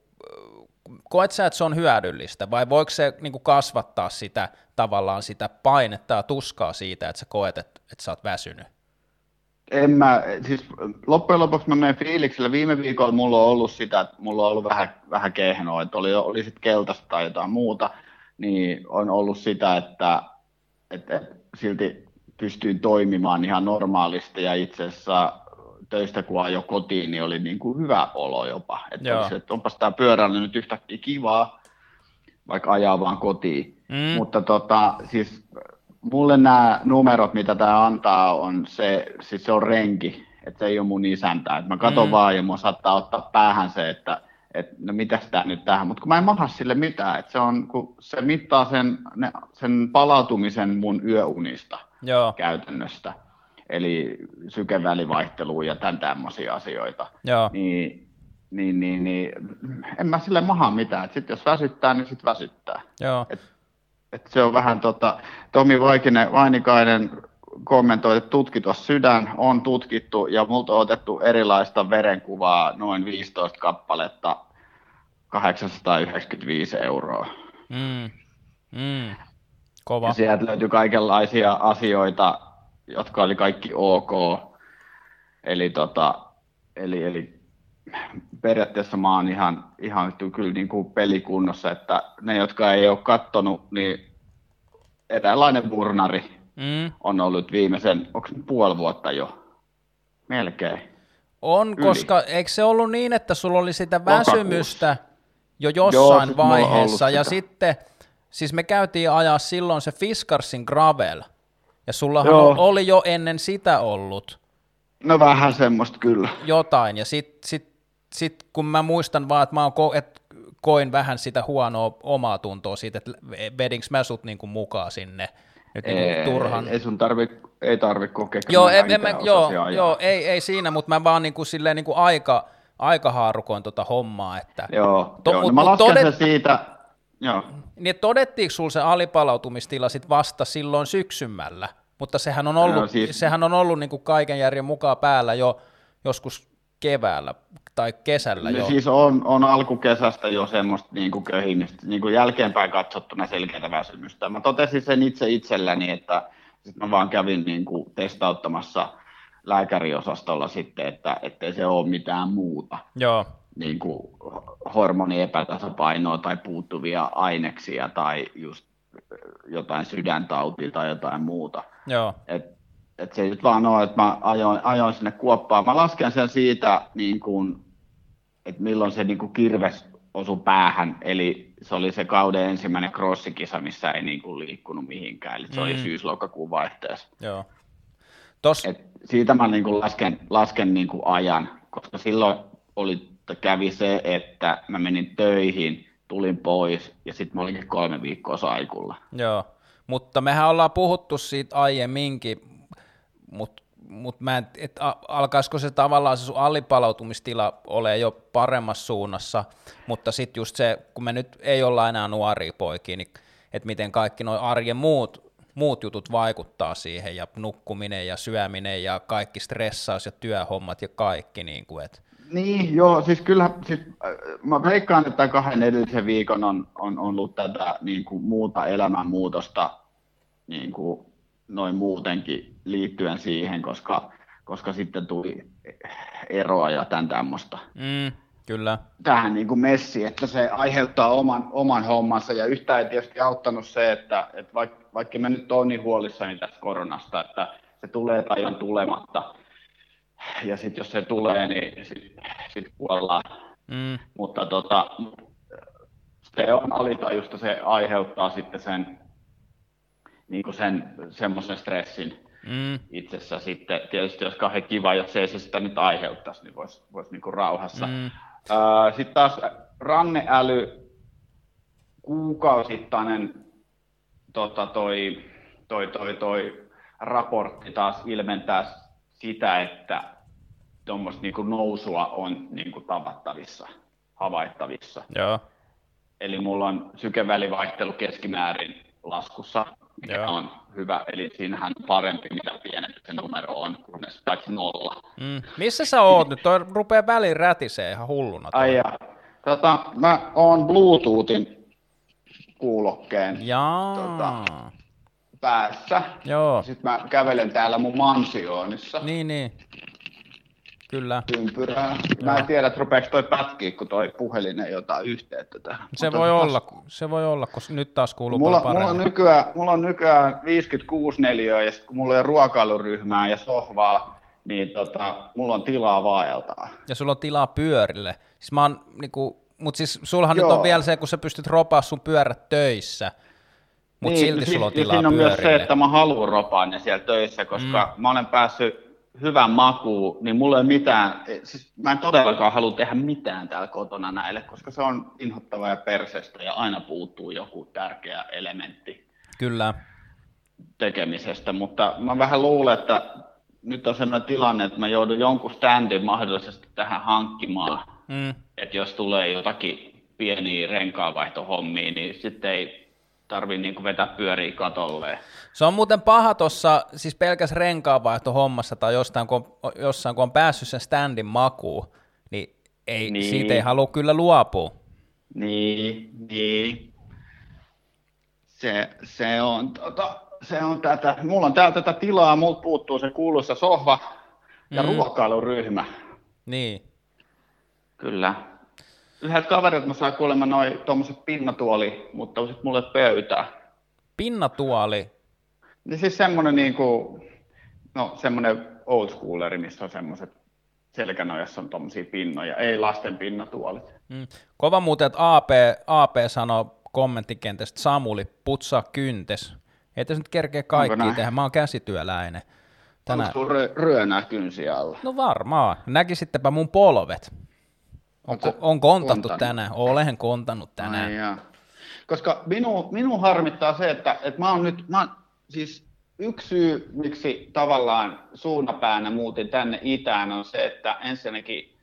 koet sä, että se on hyödyllistä, vai voiko se niin kuin kasvattaa sitä tavallaan sitä painetta ja tuskaa siitä, että sä koet, että, että sä oot väsynyt? En mä, siis loppujen lopuksi mä menen fiiliksellä. Viime viikolla mulla on ollut sitä, että mulla on ollut vähän, vähän kehnoa, että oli, oli sitten keltaista tai jotain muuta, niin on ollut sitä, että, että, että silti pystyin toimimaan ihan normaalisti ja itse asiassa töistä kun ajo kotiin, niin oli niin kuin hyvä olo jopa. Että, Joo. oli se, että onpas tämä pyöräily nyt yhtäkkiä kivaa, vaikka ajaa vaan kotiin. Mm. Mutta tota, siis mulle nämä numerot, mitä tämä antaa, on se, siis se on renki, että se ei ole mun isäntä. Et mä katson Mm. vaan ja mun saattaa ottaa päähän se, että et, no mitäs tää nyt tähän, mutta kun mä en maha sille mitään, että se, on, kun se mittaa sen, ne, sen palautumisen mun yöunista Joo, käytännöstä, eli sykevälivaihtelua ja tämän tämmöisiä asioita joo, niin, niin, niin, niin en mä sille maha mitään. Sitten jos väsyttää, niin sitten väsyttää. joo, Et se on vähän tota, Tomi Vaikinen, Vainikainen kommentoi, että tutkitus sydän on tutkittu ja multa on otettu erilaista verenkuvaa noin 15 kappaletta 895 euroa. mm. Mm. kova, Ja sieltä löytyi kaikenlaisia asioita, jotka oli kaikki ok. Eli, tota, eli, eli periaatteessa mä oon ihan, ihan kyllä niin kuin pelikunnossa, että ne, jotka ei ole kattonut, niin eräänlainen burnari mm. on ollut viimeisen, onko puoli vuotta jo? Melkein. On, Yli. koska eikö se ollut niin, että sulla oli sitä väsymystä jo jossain ollut vaiheessa, ja sitä. sitten, siis me käytiin ajaa silloin se Fiskarsin Gravel, ja sullahan Joo. oli jo ennen sitä ollut No vähän semmoista kyllä. jotain, ja sitten sit, sit, kun mä muistan vaan, että mä oon ko- et koin vähän sitä huonoa omaa tuntoa siitä, että vedinkö mä sut niinku mukaan sinne nyt niinku Ei, turhan. ei sun tarvi, ei tarvi kokea. Joo, en, en, mä, joo, joo ei, ei siinä, mutta mä vaan niinku silleen niinku aika, aika haarukoin tota hommaa, että Joo, To- joo. mut- No mä mut lasken todet- siitä, joo. Niin todettiinko sulla se alipalautumistila sit vasta silloin syksymällä, mutta sehän on ollut, No siis- sehän on ollut niin kuin kaiken järjen mukaan päällä jo joskus keväällä tai kesällä No jo. siis on, on alkukesästä jo semmoista niin kuin köhimistä, niin kuin jälkeenpäin katsottuna selkeätä väsymystä. Mä totesin sen itse itselläni, että sit mä vaan kävin niin kuin testauttamassa lääkäriosastolla sitten, että ettei se ole mitään muuta Joo, niin kuin hormoniepätasapainoa tai puuttuvia aineksia tai just jotain sydäntautia tai jotain muuta. Joo, Et, et se ei nyt vaan ole, että mä ajoin, ajoin sinne kuoppaan. Mä lasken sen siitä, niin kuin, että milloin se niin kuin kirves osui päähän. Eli se oli se kauden ensimmäinen crossikisa, missä ei niin kuin liikkunut mihinkään. Eli se mm. oli syys-lokakuun vaihteessa. joo. Tos, Et siitä mä niin kuin lasken, lasken niin kuin ajan, koska silloin oli, kävi se, että mä menin töihin, tulin pois ja sitten mä olinkin kolme viikkoa saikulla. joo. Mutta mehän ollaan puhuttu siitä aiemminkin, mutta mut mä en, et a- alkaisiko se tavallaan se sun alipalautumistila ole jo paremmassa suunnassa, mutta sitten just se, kun me nyt ei olla enää nuoria poikia, niin että miten kaikki nuo arjen muut, muut jutut vaikuttaa siihen, ja nukkuminen ja syöminen ja kaikki stressaus ja työhommat ja kaikki, niin kuin, et, Niin, joo, siis kyllä, siis, äh, mä veikkaan, että kahden edellisen viikon on, on ollut tätä niin kuin muuta elämänmuutosta niin kuin noin muutenkin liittyen siihen, koska, koska sitten tuli eroa ja tämän tämmöistä. mm, kyllä, Tähän niin kuin messi, että se aiheuttaa oman, oman hommansa ja yhtään ei tietysti auttanut se, että, että vaikka, vaikka mä nyt oon niin huolissani tästä koronasta, että se tulee tai on tulematta, ja sitten jos se tulee, niin sitten sit kuollaan. mm, Mutta tota, se on alitajusta, se aiheuttaa sitten sen, niin sen semmoisen stressin. Mm. itsessä sitten. Tietysti jos kauhean kiva, jos ei se sitä nyt aiheuttaisi, niin voisi vois niinku rauhassa. Mm. Sitten taas ranneäly, kuukausittainen tota, toi, toi, toi, toi raportti taas ilmentää sitä, että tuommoista niinku nousua on niinku tavattavissa, havaittavissa. Joo. Eli mulla on sykevälivaihtelu keskimäärin laskussa, mikä Joo. on hyvä. Eli siinähän on parempi, mitä pienempi se numero on, kunnes paitsi nolla. Mm. Missä sä oot nyt? Toi rupeaa väliin rätisee ihan hulluna. toi. Ai ja, tota, mä oon Bluetoothin kuulokkeen Jaa. Tota. päässä. Joo. Sitten mä kävelen täällä mun mansioonissa Niin, niin. Kyllä. ympyrää. Mä en tiedä, että rupeeko toi pätkiä, kun toi puhelin ei ota yhteyttä tähän. Se Ota voi taas- olla, se voi olla, koska nyt taas kuuluu Mulla, paljon mulla, on paremmin. nykyään, mulla on nykyään 56 neliöä ja sit kun mulla ei ole ruokailuryhmää ja sohvaa, niin tota, mulla on tilaa vaeltaa. Ja sulla on tilaa pyörille. Siis mä oon, niinku, mut siis sulhan nyt Joo. on vielä se, kun sä pystyt ropaa sun pyörät töissä, mut niin, silti siis- sulla on ja tilaa siinä on myös pyörille. se, että mä haluan ropaa ne siellä töissä, koska mm. mä olen päässyt hyvän makuun, niin mulla ei mitään, siis mä en todellakaan halua tehdä mitään täällä kotona näille, koska se on inhottavaa ja perseestä ja aina puuttuu joku tärkeä elementti. Kyllä. tekemisestä, mutta mä vähän luulen, että nyt on sellainen tilanne, että mä joudun jonkun standin mahdollisesti tähän hankkimaan, Mm. että jos tulee jotakin pieniä renkaanvaihtohommia, niin sitten ei tarvii niinku vetää pyöriä katolle. Se on muuten paha tuossa, siis pelkäs renkaanvaihto hommassa tai jostain, kun on, jossain, kun on päässyt sen standin makuun, niin, ei, niin. Niin. siitä ei halua kyllä luopua. Niin, niin. Se, se, on, tota, se on tätä. Mulla on täällä tätä tilaa, multa puuttuu se kuuluisa sohva ja mm. ruokailuryhmä. Niin. Kyllä. Yhdeltä kaverilta mä sain kuulemma noin tuommoiset pinnatuoli, mutta sitten mulle pöytää. Pinnatuoli. Niin siis semmoinen niinku, no semmoinen old schooleri, missä on semmoiset selkänojassa on tuommoisia pinnoja, ei lasten pinnatuolit. Mm. Kova muuten, että AP, AP sanoo kommenttikentästä, Samuli, putsaa kyntes. Ei tässä nyt kerkeä kaikkia näin? tehdä, mä oon käsityöläinen. Tänään. Onko ryönää kynsiä alla? No varmaan. Näkisittepä mun polvet. On, Ootko on kontattu kontannut? tänään. Olen kontannut tänään. Ai jaa. Koska minu, minu harmittaa se, että, että mä oon nyt, mä siis yksi syy, miksi tavallaan suunnapäänä muutin tänne itään on se, että ensinnäkin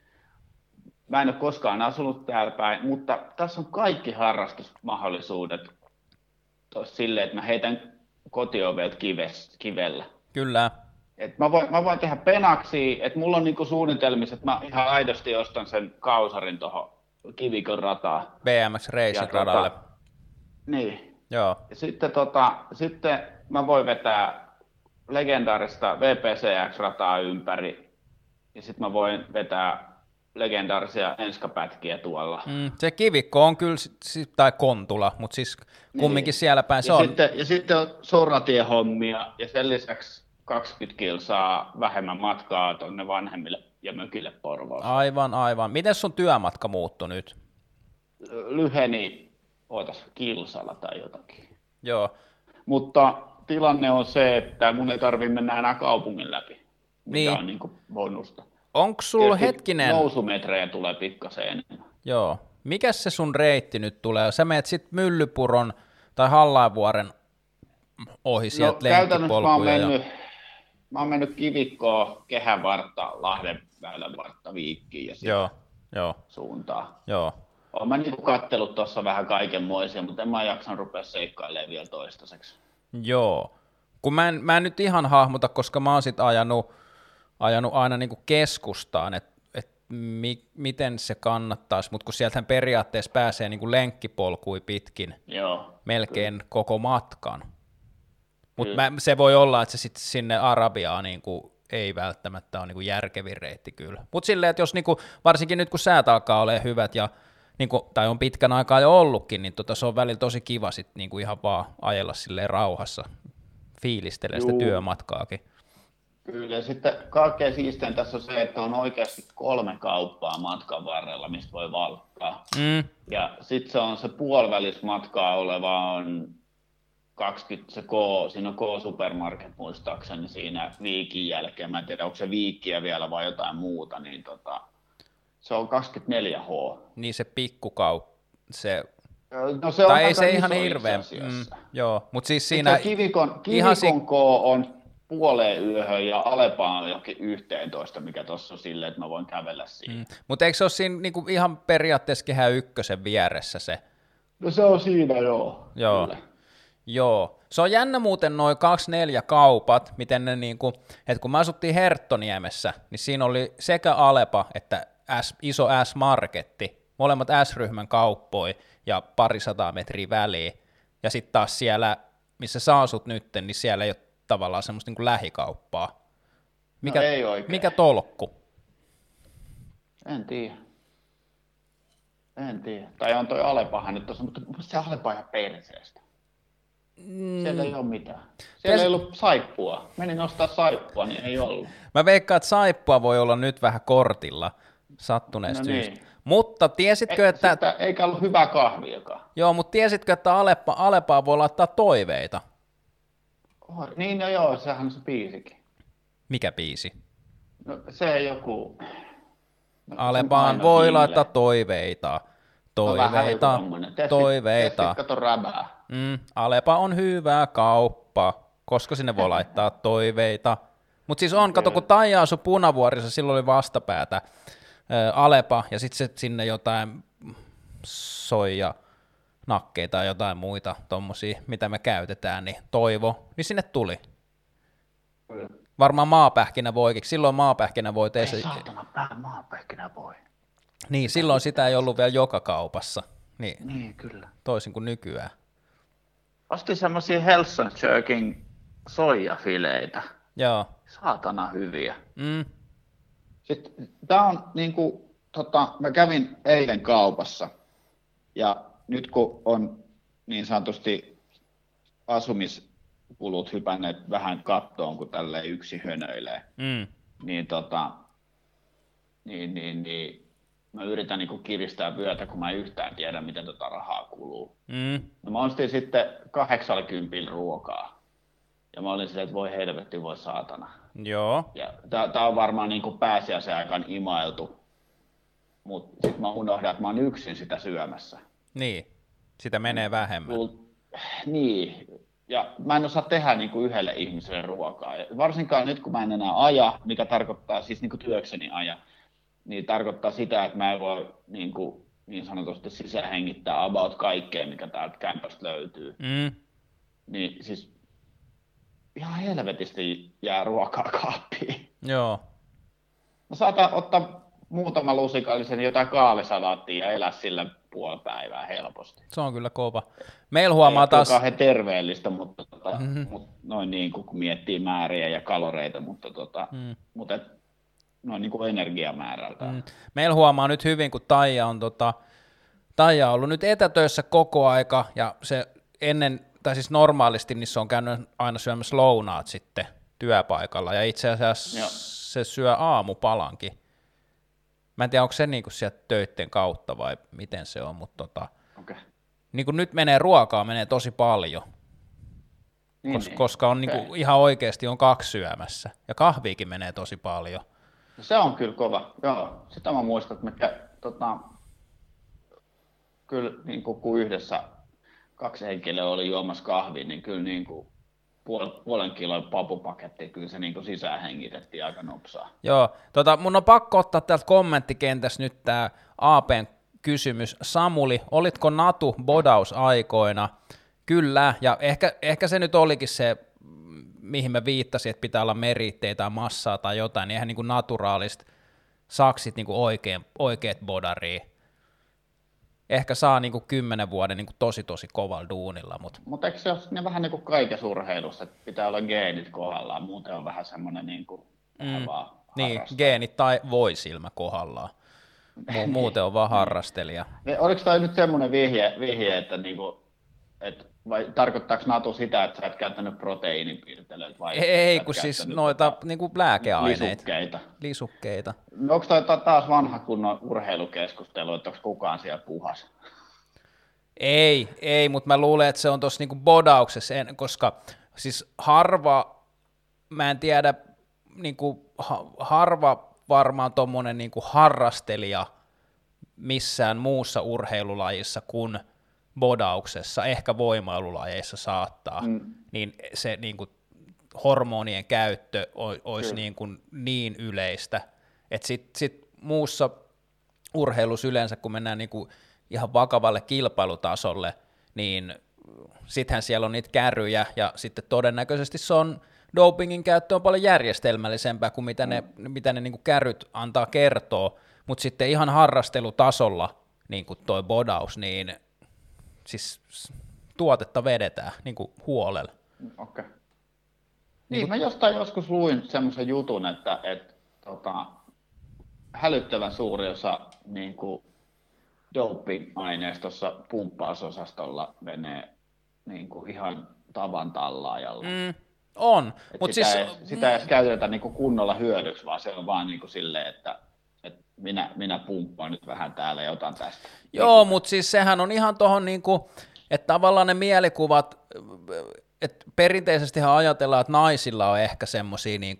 mä en ole koskaan asunut täällä päin, mutta tässä on kaikki harrastusmahdollisuudet tos silleen, että mä heitän kotiovet kives, kivellä. Kyllä. Et mä, voin, mä voin tehdä penaksi, että mulla on niinku suunnitelmissa, että mä ihan aidosti ostan sen kausarin tuohon kivikon rataan. BMX Racing Ja radalle. tota- Niin, Joo. ja sitten, tota, sitten mä voin vetää legendaarista VPCX-rataa ympäri, ja sitten mä voin vetää legendaarisia enskapätkiä tuolla. Mm, se kivikko on kyllä, tai kontula, mutta siis kumminkin siellä päin se ja, on. sitten, ja sitten on soratiehommia, ja sen lisäksi 20 kilsaa vähemmän matkaa tuonne vanhemmille ja mökille Porvoossa. Aivan, aivan. Miten sun työmatka muuttui nyt? Lyheni, ootas, kilsalla tai jotakin. Joo. Mutta tilanne on se, että mun ei tarvi mennä enää kaupungin läpi, mikä Niin. on niin bonusta. Onko sulla Tietysti hetkinen, Nousumetrejä tulee pikkasen enemmän. joo, mikä se sun reitti nyt tulee? Sä meet sit Myllypuron tai Hallainvuoren ohi sieltä No, käytännössä mä oon, lenkkipolkuja. ja- mennyt, mä oon mennyt kivikkoon, kehän vartta, Lahden väylän vartta, Viikkiin ja Joo, joo, suuntaan. joo. Oon mä niinku kattellut tuossa vähän kaikenmoisia, mutta en mä jaksan rupea seikkailemaan vielä toistaiseksi. Joo. Kun mä en, mä en nyt ihan hahmota, koska mä oon sit ajanut, ajanut aina niinku keskustaan, että et mi, miten se kannattaisi, mutta kun sieltähän periaatteessa pääsee niinku lenkkipolkui pitkin Joo. melkein koko matkan. Mutta Kyllä. se voi olla, että se sitten sinne Arabiaan niinku ei välttämättä ole niinku järkevin reitti kyllä. Mutta silleen, että jos niinku, varsinkin nyt kun säät alkaa olemaan hyvät ja niinku, tai on pitkän aikaa jo ollutkin, niin tota, se on välillä tosi kiva sit niinku ihan vaan ajella silleen rauhassa, fiilistelee sitä Juu. työmatkaakin. Kyllä, ja sitten kaikkein siistein tässä on se, että on oikeasti kolme kauppaa matkan varrella, mistä voi valkkaa. Mm, Ja sitten se on se puolivälismatkaa oleva on 20, se K, siinä on K-supermarket muistaakseni siinä viikin jälkeen, mä en tiedä onko se viikkiä vielä vai jotain muuta, niin tota, se on 24H. Niin se pikkukaup, se, No se on tai ei aika se ihan itse hirveän, mm, joo, mutta siis Siinä siinä, kivikon, ihan kivikon si- K on puoleen yöhön ja Alepa on jokin 11, mikä tuossa on silleen, että mä voin kävellä siinä. mm, mutta eikö se ole siinä niinku ihan periaatteessa kehä ykkösen vieressä se, No se on siinä joo. Joo. Kyllä. Joo. Se on jännä muuten noin 24 kaupat, miten ne niinku, että kun me asuttiin Herttoniemessä, niin siinä oli sekä Alepa että S, iso S-marketti, molemmat S-ryhmän kauppoi ja pari sataa metriä väliin. Ja sitten taas siellä, missä sä asut nyt, niin siellä ei ole tavallaan semmoista niinku lähikauppaa. Mikä, No ei oikein. mikä tolkku? En tiedä. En tiedä. Tai on toi Alepahan nyt tuossa, mutta se Alepa ihan perseestä. Mm. Siellä ei ole mitään. Siellä Ties- ei ollut saippua. Menin ostaa saippua, niin ei ollut. Mä veikkaan, että saippua voi olla nyt vähän kortilla sattuneesta No syystä. niin. Mutta tiesitkö, Ei, että... sitä, eikä ollut hyvää kahviakaan. Joo, mutta tiesitkö, että Alepa, Alepaa voi laittaa toiveita? Oh, niin, no joo, sehän on se biisikin. Mikä biisi? No, se joku... No, Alepaan voi laittaa niille. toiveita. No, Toiveita, tommonen. Tee sit- toiveita. tee sit Kato räbää. Mm, Alepa on hyvä kauppa, koska sinne voi laittaa toiveita. Mutta siis on, kato, kun Taija asui Punavuorissa, silloin oli vastapäätä ö, Alepa, ja sitten sinne jotain soija, nakkeita tai jotain muita tommosia, mitä me käytetään, niin toivo, niin sinne tuli. Varmaan maapähkinä voikiksi, silloin maapähkinä voi Ei tehdä, saatana, pää maapähkinä voi. niin silloin sitä ei ollut vielä joka kaupassa, niin Niin, kyllä. toisin kuin nykyään. Ostin semmosia Helson Jerkin soijafileitä. Joo, Saatana hyviä. mm, Sitten tää on niinku, tota, mä kävin eilen kaupassa ja nyt kun on niin sanotusti asumiskulut hypänneet vähän kattoon, kun tälle yksi hönöilee, mm, niin, tota, niin, niin, niin mä yritän niinku kiristää vyötä, kun mä en yhtään tiedä, miten tota rahaa kuluu. mm, No mä ostin sitten 80 ruokaa. Ja mä olin silleen, että voi helvetti, voi saatana. joo, Ja tää, tää on varmaan niin kuin pääsiäisen aikaan imailtu. Mutta sitten mä unohdan, että mä oon yksin sitä syömässä. niin, sitä menee vähemmän. Luul... Niin. Ja mä en osaa tehdä niin kuin yhdelle ihmiselle ruokaa. Ja varsinkaan nyt, kun mä en enää aja, mikä tarkoittaa siis niin kuin työkseni aja, niin tarkoittaa sitä, että mä en voi niin, kuin, niin sanotusti sisähengittää about kaikkea, mikä täältä kämpästä löytyy. Mm, Niin siis ihan helvetisti jää ruokaa kaappiin. joo, Mä saatan ottaa muutama lusikallisen jotain kaalisalaattia ja elää sillä puoli päivää helposti. se on kyllä kova. Meillä huomaa Ei taas, kauhean terveellistä, mutta tota, Mhm. mm-hmm. mut noin niin kuin, miettii määriä ja kaloreita, mutta, tota, Mm. mm. mutta et, noin niin kuin energiamäärältä. mm, meillä huomaa nyt hyvin, kun Taija on, tota, Taija on ollut nyt etätöissä koko aika, ja se ennen, tai siis normaalisti, niin se on käynyt aina syömässä lounaat sitten työpaikalla, ja itse asiassa Joo. se syö aamupalankin. Mä en tiedä, onko se niinku sieltä töitten kautta vai miten se on, mutta tota, Okay. niin kuin nyt menee ruokaa, menee tosi paljon, Niin, kos, niin. koska on niinku, Okei. ihan oikeasti on kaksi syömässä, ja kahviikin menee tosi paljon. Se on kyllä kova, joo. Sitä mä muistan, että me kä- tota, kyllä niin kuin, kun yhdessä kaksi henkilöä oli juomassa kahvia, niin kyllä niin kuin, puol, puolen kilon papupaketti, kyllä se niin kuin sisään hengitettiin aika nopsaa. Joo, tota, mun on pakko ottaa täältä kommenttikentässä nyt tämä APn kysymys. Samuli, olitko Natu bodausaikoina? Kyllä, ja ehkä, ehkä se nyt olikin se, mihin mä viittasin, että pitää olla meritteitä tai massaa tai jotain, niin eihän niin kuin naturaalista saksit niin kuin oikein, oikeat bodaria. Ehkä saa niin kuin kymmenen vuoden niin kuin tosi tosi kovalla duunilla, mutta Mutta eikö se ole ne vähän niin kuin kaikessa urheilussa, että pitää olla geenit kohdallaan, muuten on vähän semmoinen niin kuin, mm. vaan niin, geenit tai voisilmä kohdallaan. Mu- (laughs) muuten on vaan harrastelija. Niin, Oliko toi nyt semmoinen vihje, vihje että, niinku, et, vai tarkoittaako Natu sitä, että sä et käyttänyt proteiinipiirtelyitä vai Ei, et kun siis noita niin kuin lääkeaineita, lisukkeita? lisukkeita. No, onko toi ta- taas vanha kunnon urheilukeskustelu, että onko kukaan siellä puhas? Ei, ei, mutta mä luulen, että se on tuossa niinku bodauksessa, en, koska siis harva, mä en tiedä, niinku, ha, harva varmaan tuommoinen niinku harrastelija missään muussa urheilulajissa kuin bodauksessa, ehkä voimailulajeissa saattaa, mm. niin se niinku, hormonien käyttö olisi niin, kuin niin yleistä, että sitten sit muussa urheilussa yleensä, kun mennään niin kuin ihan vakavalle kilpailutasolle, niin sittenhän siellä on niitä kärryjä, ja sitten todennäköisesti se on, dopingin käyttö on paljon järjestelmällisempää kuin mitä ne, mm. mitä ne niin kuin kärryt antaa kertoa, mutta sitten ihan harrastelutasolla niin kuin toi bodaus, niin siis tuotetta vedetään niin kuin huolella. Okei. Okay. Niin, niin mä jostain joskus luin semmoisen jutun, että, että tota, hälyttävän suuri osa niin kuin doping-aineistossa pumppausosastolla menee niin kuin ihan tavan tallaajalla. Mm, on. Mut sitä, siis, ei, sitä ei edes käytetä niin kuin kunnolla hyödyksi, vaan se on vaan niin kuin silleen, että minä, minä pumppaan nyt vähän täällä ja otan tästä. Joo, mutta siis sehän on ihan tuohon, niin kuin, että tavallaan ne mielikuvat, että perinteisesti ajatellaan, että naisilla on ehkä semmoisia niin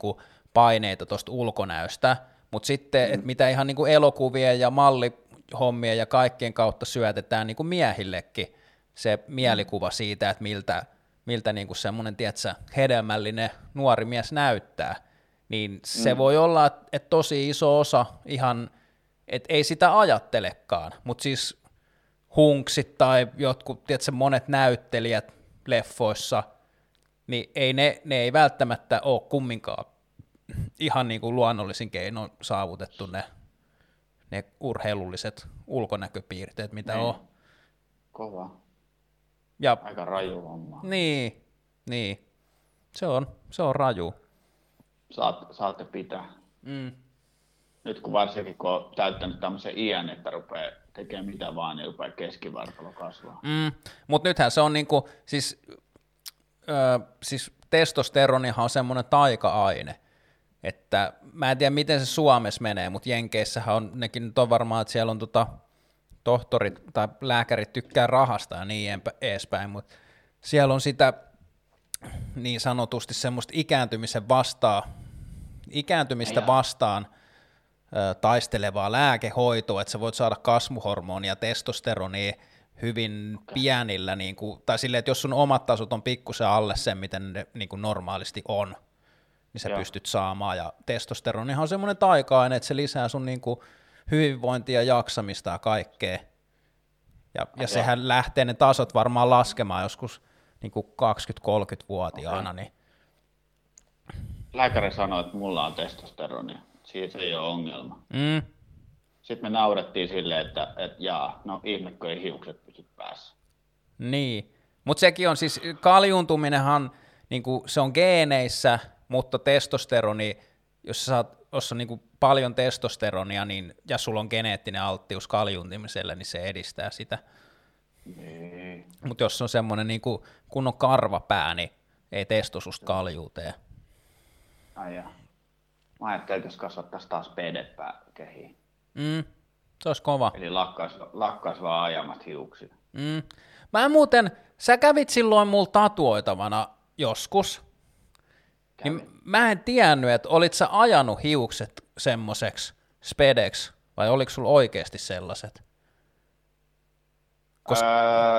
paineita tuosta ulkonäöstä, mutta sitten, mm. että mitä ihan niin kuin elokuvien ja mallihommien ja kaikkien kautta syötetään niin kuin miehillekin se mielikuva siitä, että miltä, miltä niin kuin semmoinen, hedelmällinen nuori mies näyttää, niin se mm. voi olla, että, tosi iso osa ihan, että ei sitä ajattelekaan, mutta siis hunksit tai jotkut, tiedätkö, monet näyttelijät leffoissa, niin ei ne, ne ei välttämättä ole kumminkaan ihan niin kuin luonnollisin keinoin saavutettu ne, ne urheilulliset ulkonäköpiirteet, mitä niin. on. Kova. Ja, Aika raju homma. Niin, niin. Se on, se on raju. Saat, saatte pitää. Mm. Nyt kun varsinkin kun on täyttänyt tämmöisen iän, että rupeaa tekemään mitä vaan, niin rupeaa keskivartalo kasvaa. Mm. Mutta nythän se on niinku, siis, ö, siis testosteronihan on semmoinen taika-aine, että mä en tiedä, miten se Suomessa menee, mutta Jenkeissähän on, nekin nyt on varmaan, että siellä on tota, tohtorit tai lääkärit tykkää rahasta ja niin edespäin, mutta siellä on sitä niin sanotusti semmoista ikääntymisen vastaan, ikääntymistä ja vastaan ö, taistelevaa lääkehoitoa, että sä voit saada kasvuhormonia testosteronia hyvin okay. pienillä, niin kuin, tai silleen, että jos sun omat tasot on pikkusen alle sen, miten ne niin kuin normaalisti on, niin sä Joo. pystyt saamaan. Ja testosteronihan on semmoinen taika-aine, että se lisää sun niin kuin hyvinvointia, jaksamista ja kaikkea. Ja, ja sehän lähtee ne tasot varmaan laskemaan joskus niin kuin 20-30-vuotiaana. Okay. Niin. Lääkäri sanoi, että mulla on testosteronia. Siinä se ei ole ongelma. Mm. Sitten me naurettiin silleen, että, että jaa, no ihmekö ei hiukset pysy päässä. Niin, mutta sekin on siis, kaljuntuminenhan, niin kuin, se on geeneissä, mutta testosteroni, jos sä saat, jos on niin kuin paljon testosteronia niin, ja sulla on geneettinen alttius kaljuntimiselle, niin se edistää sitä. Niin. Mutta jos on semmoinen niin kuin kunnon karvapää, niin ei testo susta kaljuuteen. Ai ja. Mä ajattelin, että jos kasvattaisiin taas pedepää kehiin. Mm, se olisi kova. Eli lakkaisi, lakkais vaan ajamat hiuksia. Mm. Mä muuten, sä kävit silloin mulla tatuoitavana joskus, niin mä en tiennyt, että olit sä ajanut hiukset semmoiseksi spedeksi, vai oliko sulla oikeasti sellaiset? Koska...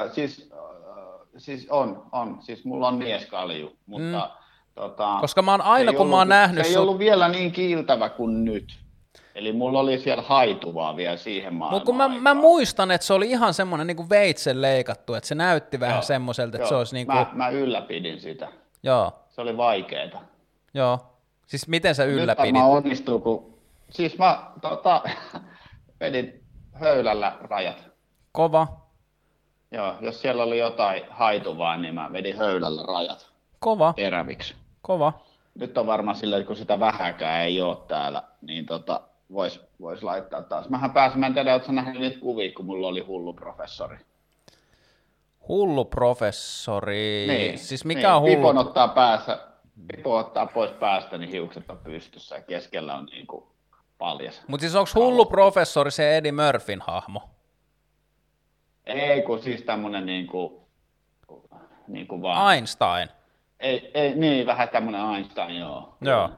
Öö, siis, siis on, on. Siis mulla on mieskalju, mutta... Mm. Tota, Koska mä oon aina, kun ollut, mä oon nähnyt... Se ei ollut vielä niin kiiltävä kuin nyt. Eli mulla oli siellä haituvaa vielä siihen maailmaan. Mutta kun mä, mä, muistan, että se oli ihan semmoinen niin veitsen leikattu, että se näytti vähän semmoiselta, että joo. se olisi niin kuin... Mä, mä ylläpidin sitä. Joo. Se oli vaikeeta. Joo. Siis miten sä ylläpidit? Nyt onnistuu, kun... Siis mä tota, (laughs) vedin höylällä rajat. Kova. Joo, jos siellä oli jotain haituvaa, niin mä vedin höylällä rajat. Kova. Teräviksi. Kova. Nyt on varmaan että kun sitä vähäkään ei ole täällä, niin tota, voisi vois laittaa taas. Mähän pääsin, mä en tiedä, oletko nähnyt niitä kuvia, kun mulla oli hullu professori. Hullu professori? Niin, siis mikä niin, on hullu? Pipon ottaa päässä, Pipo ottaa pois päästä, niin hiukset on pystyssä ja keskellä on niin kuin paljas. Mutta siis onko hullu professori se Eddie Murphyn hahmo? Ei, kun siis tämmönen niinku, niinku vaan... Einstein. Ei, ei, niin, vähän tämmönen Einstein, joo. Joo.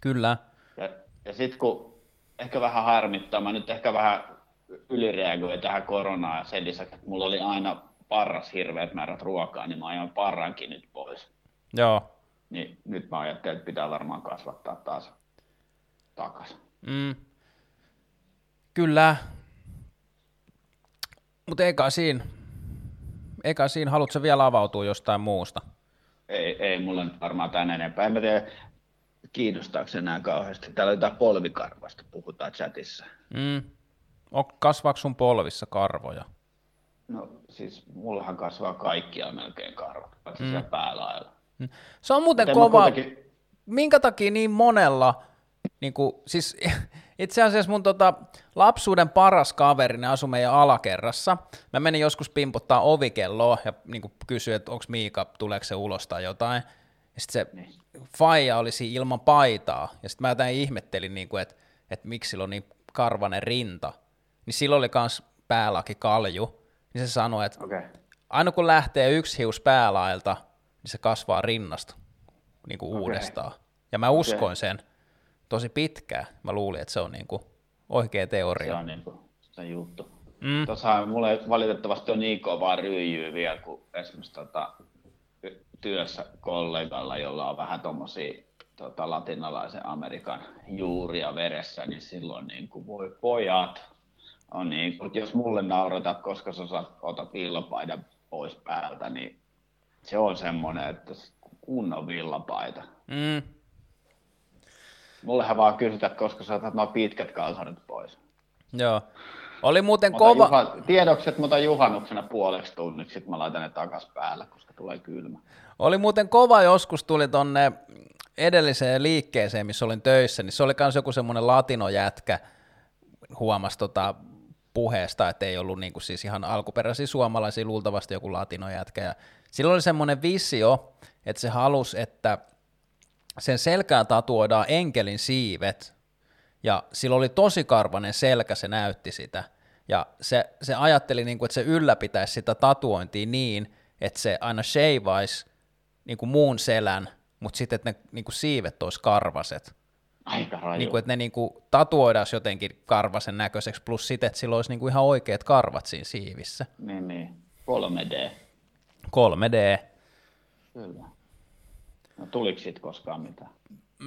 Kyllä. Ja, ja sitten kun ehkä vähän harmittaa, mä nyt ehkä vähän ylireagoin tähän koronaan sen lisäksi, että mulla oli aina parras hirveät määrät ruokaa, niin mä ajan parrankin nyt pois. Joo. Niin nyt mä ajattelin, että pitää varmaan kasvattaa taas takas. Mm. Kyllä. Mutta eikä siinä, eikä siinä, haluatko vielä avautua jostain muusta? Ei, ei mulla nyt varmaan tän enempää. En mä tiedä, kiinnostaako se enää kauheasti. Täällä on jotain polvikarvasta, puhutaan chatissa. Mm. On, kasvaako sun polvissa karvoja? No siis mullahan kasvaa kaikkia melkein karvat, paitsi mm. siellä päälailla. Se on muuten Miten kova. kuitenkin- Minkä takia niin monella, niin kuin, siis (laughs) itse asiassa mun tota, lapsuuden paras kaveri, ne asui meidän alakerrassa. Mä menin joskus pimpottaa ovikelloa ja niin kysyin, että onko Miika, tuleeko se ulos tai jotain. Ja sitten se Niin. faija olisi ilman paitaa. Ja sitten mä jotain ihmettelin, niin kuin, että, että miksi sillä on niin karvanen rinta. Niin silloin oli kans päälaki kalju. Niin se sanoi, että. Okay. aina kun lähtee yksi hius päälailta, niin se kasvaa rinnasta niin kuin Okei. uudestaan. Ja mä uskoin sen tosi pitkään. Mä luulin, että se on niin kuin oikea Se teoria. on niinku se juttu. Mm. Tuossa mulla ei valitettavasti on niin kovaa ryijyä vielä, kun esimerkiksi tota, työssä kollegalla, jolla on vähän tuommoisia tota, latinalaisen Amerikan juuria veressä, niin silloin niin kuin, voi pojat, on niin kuin, että jos mulle nauratat, koska sä saat, otat villapaidan pois päältä, niin se on semmoinen, että kunnon villapaita. Mm. Mullehan vaan kysytään, koska sä otat nuo pitkät kalsarit pois. Joo. Oli muuten Mä kova, Juha, mä otan juhannuksena puoleksi tunniksi, sitten mä laitan ne takas päälle, koska tulee kylmä. oli muuten kova joskus tuli tonne edelliseen liikkeeseen, missä olin töissä, niin se oli myös joku semmoinen latinojätkä, huomasi tota puheesta, että ei ollut niinku siis ihan alkuperäisiä suomalaisia, luultavasti joku latinojätkä. Ja silloin oli semmoinen visio, että se halusi, että sen selkään tatuoidaan enkelin siivet, ja sillä oli tosi karvanen selkä, se näytti sitä. Ja se, se ajatteli, niin kuin, että se ylläpitäisi sitä tatuointia niin, että se aina shaveaisi niin kuin muun selän, mutta sitten, että ne niin kuin siivet olisi karvaset. Aika raju. Niin kuin, että ne niin kuin tatuoidaan jotenkin karvasen näköiseksi, plus sitten, että sillä olisi niin kuin ihan oikeat karvat siinä siivissä. Niin, niin. 3D. 3D. Kyllä. No tuliko siitä koskaan mitään?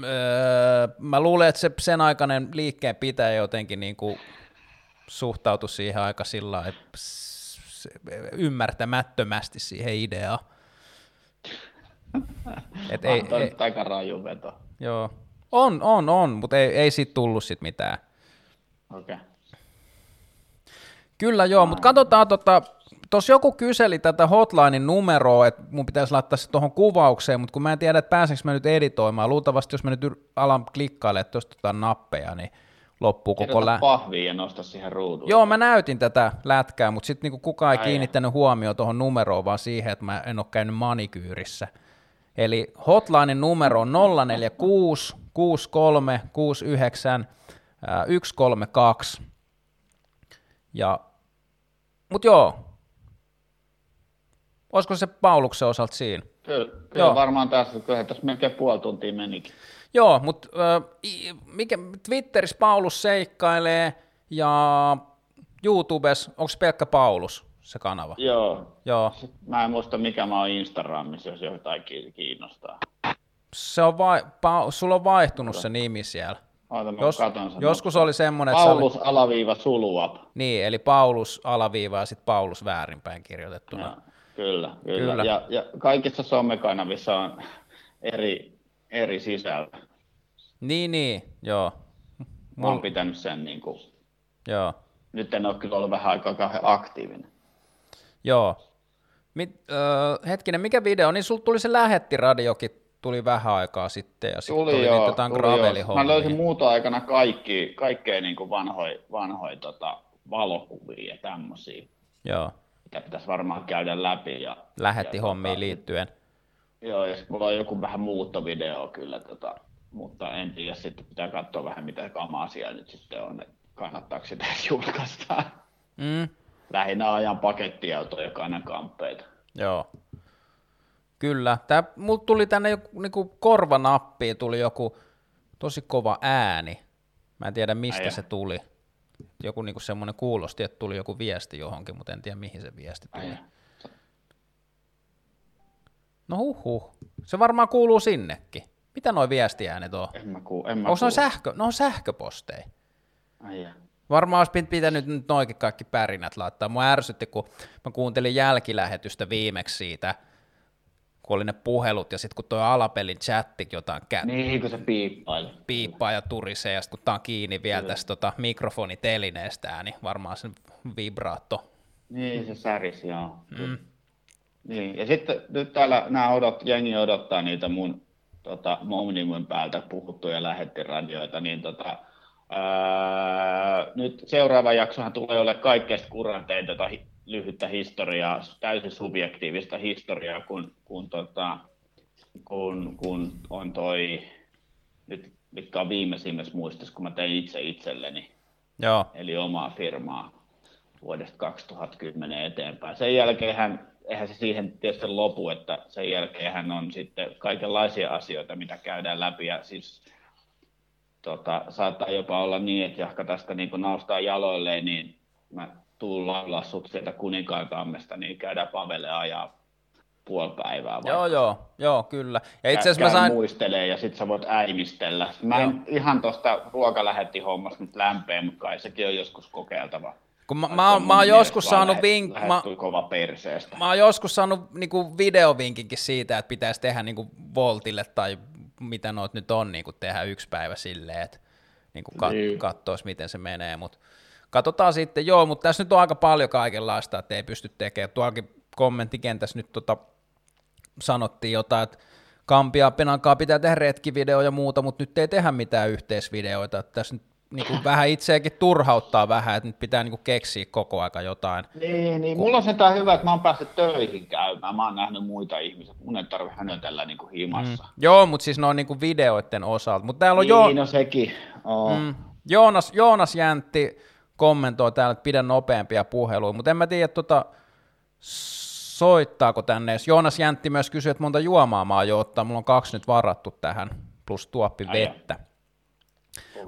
Öö, mä luulen, että se sen aikainen liikkeen pitäjä jotenkin niin kuin suhtautui siihen aika sillä että ymmärtämättömästi siihen ideaan. (laughs) Et ei, Ei, ei, aika raju veto. joo. On, on, on, mutta ei, ei siitä tullut sit mitään. Okei. Okay. Kyllä joo, mutta katsotaan, tota, tuossa joku kyseli tätä hotlinein numeroa, että mun pitäisi laittaa se tuohon kuvaukseen, mutta kun mä en tiedä, että pääsenkö mä nyt editoimaan, luultavasti jos mä nyt alan klikkailemaan tuosta tota nappeja, niin loppuu koko lä... pahviin ja nosta siihen ruuduun. Joo, mä näytin tätä lätkää, mutta sitten niinku kukaan ei Ai kiinnittänyt huomioon tuohon numeroon, vaan siihen, että mä en ole käynyt manikyyrissä. Eli hotlinein numero on 046 63 69 ää, 132. Ja, mut joo, olisiko se Pauluksen osalta siinä? Kyllä, kyllä Joo. varmaan tässä, kyllä tässä melkein puoli tuntia menikin. Joo, mutta mikä Twitterissä Paulus seikkailee ja YouTubessa, onko pelkkä Paulus se kanava? Joo. Joo, Mä en muista mikä mä oon Instagramissa, jos jotain ki- kiinnostaa. se on vai, pa, sulla on vaihtunut se nimi siellä. Oota, mä Jos, katon sen. joskus oli semmoinen, että se oli, Paulus alaviiva suluap. niin, eli Paulus alaviiva ja sitten Paulus väärinpäin kirjoitettuna. Joo, Kyllä, kyllä. Kyllä. Ja, ja kaikissa somekanavissa on eri, eri sisältö. Niin, niin, joo. Mä oon pitänyt sen niin kuin, Joo, nyt en ole kyllä ollut vähän aikaa kauhean aktiivinen. joo. Mit, öö, hetkinen, mikä video? Niin sulla tuli se lähettiradiokin, tuli vähän aikaa sitten, ja sitten Tuli, tuli, joo, niitä tuli joo. Mä löysin muuta aikana kaikki, kaikkea niin kuin vanhoja vanhoi, tota, valokuvia ja tämmöisiä, Joo, mitä pitäisi varmaan käydä läpi. Ja, lähettihommiin tota, liittyen. Joo, ja mulla on joku vähän muuttovideo kyllä, tota, mutta en tiedä, sitten pitää katsoa vähän mitä kamaa siellä nyt sitten on, että kannattaako sitä julkaista. Mm, Lähinnä ajan pakettiautoja kanakamppeita. joo. Kyllä. Tää, mulla tuli tänne joku, niinku korvanappiin tuli joku tosi kova ääni. Mä en tiedä mistä Ai se tuli. Joku niinku semmoinen kuulosti, että tuli joku viesti johonkin, mutta en tiedä mihin se viesti tuli. Ai, No huhhuh. Se varmaan kuuluu sinnekin. Mitä noi viestiäänet on? en mä kuulu. En mä Onko sähkö? No on sähköposteja. Ai. Varmaan olisi pit- pitänyt nyt noikin kaikki pärinät laittaa. Mua ärsytti, kun mä kuuntelin jälkilähetystä viimeksi siitä, kun oli ne puhelut, ja sitten kun tuo alapelin chatti jotain kä- Niin, kun se piippaili. piippaa ja turisee, ja sitten kun tää on kiinni vielä tästä tota, mikrofonitelineestä, niin varmaan sen vibraatto. Niin, se säris, joo. Mm. Niin, ja sitten nyt täällä nämä odot, jengi odottaa niitä mun tota, Momnimun päältä puhuttuja lähettiradioita, niin tota, ää, nyt seuraava jaksohan tulee olemaan kaikkein kuranteinta tota, lyhyttä historiaa, täysin subjektiivista historiaa, kun, kun, tota, kun, kun on toi, nyt mitkä on viimeisimmässä muistissa, kun mä tein itse itselleni, Joo, eli omaa firmaa vuodesta 2010 eteenpäin. Sen jälkeen hän, eihän se siihen tietysti lopu, että sen jälkeen hän on sitten kaikenlaisia asioita, mitä käydään läpi, ja siis tota, saattaa jopa olla niin, että jahka tästä niin kun noustaan jaloilleen, niin mä tuun laulaa sut sieltä kuninkaankammesta, niin käydään Pavelle ajaa puoli päivää. vaikka. joo, joo, joo, kyllä. Ja itse asiassa mä sain, muistelee ja sit sä voit äimistellä. Mä en ihan tosta ruokalähettihommasta nyt lämpeen, mutta kai sekin on joskus kokeiltava. kun mä, mä, mä oon joskus saanut vink, mä, kova perseestä. mä oon joskus saanut niinku videovinkinkin siitä, että pitäisi tehdä niinku Voltille tai mitä noit nyt on, niinku tehdä yksi päivä silleen, että niinku kat, Niin. katsois miten se menee, mutta katsotaan sitten, joo, mutta tässä nyt on aika paljon kaikenlaista, että ei pysty tekemään, tuollakin kommenttikentässä nyt tota, sanottiin jotain, että Kampia Penankaa pitää tehdä retkivideo ja muuta, mutta nyt ei tehdä mitään yhteisvideoita, että tässä nyt niinku (laughs) vähän itseäkin turhauttaa vähän, että nyt pitää niinku keksiä koko aika jotain. Niin, niin, mulla on sentään hyvä, että mä oon päässyt töihin käymään. Mä oon nähnyt muita ihmisiä. Mun ei tarvi hänötellä niin kuin himassa. Mm. Joo, mutta siis ne on niinku videoiden osalta. Mutta täällä on Niin, jo, no sekin. Oh. mm, Joonas, Joonas Jäntti kommentoi täällä, että pidän nopeampia puheluja, mutta en mä tiedä, tota, soittaako tänne. Joonas Jäntti myös kysyi, että monta juomaa mä jo ottaa. Mulla on kaksi nyt varattu tähän, plus tuoppi vettä.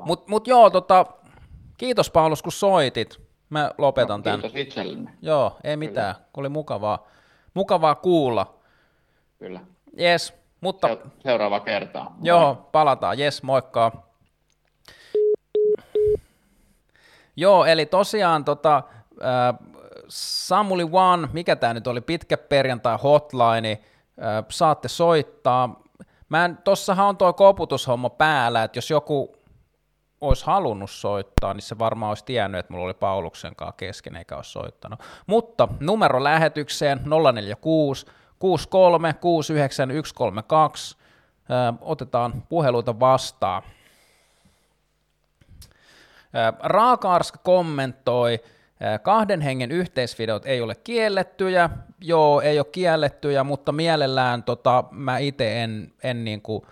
Mutta mut joo, tota, kiitos Paulus, kun soitit. Mä lopetan tämän. Kiitos. Joo, ei mitään. Oli mukavaa, mukavaa kuulla. Kyllä. Jes, mutta Se, seuraava kertaa. Joo, palataan. Jes, moikka. Joo, eli tosiaan tota, äh, Samuli One, mikä tämä nyt oli, pitkä perjantai hotline, äh, saatte soittaa. Mä en, tossahan on tuo koputushomma päällä, että jos joku olisi halunnut soittaa, niin se varmaan olisi tiennyt, että mulla oli Pauluksen kanssa kesken eikä olisi soittanut. Mutta numero lähetykseen 046 63 69 132. Ö, otetaan puheluita vastaan. Ö, Raakaarsk kommentoi, kahden hengen yhteisvideot ei ole kiellettyjä, joo, ei ole kiellettyjä, mutta mielellään tota, mä itse en, en niinku,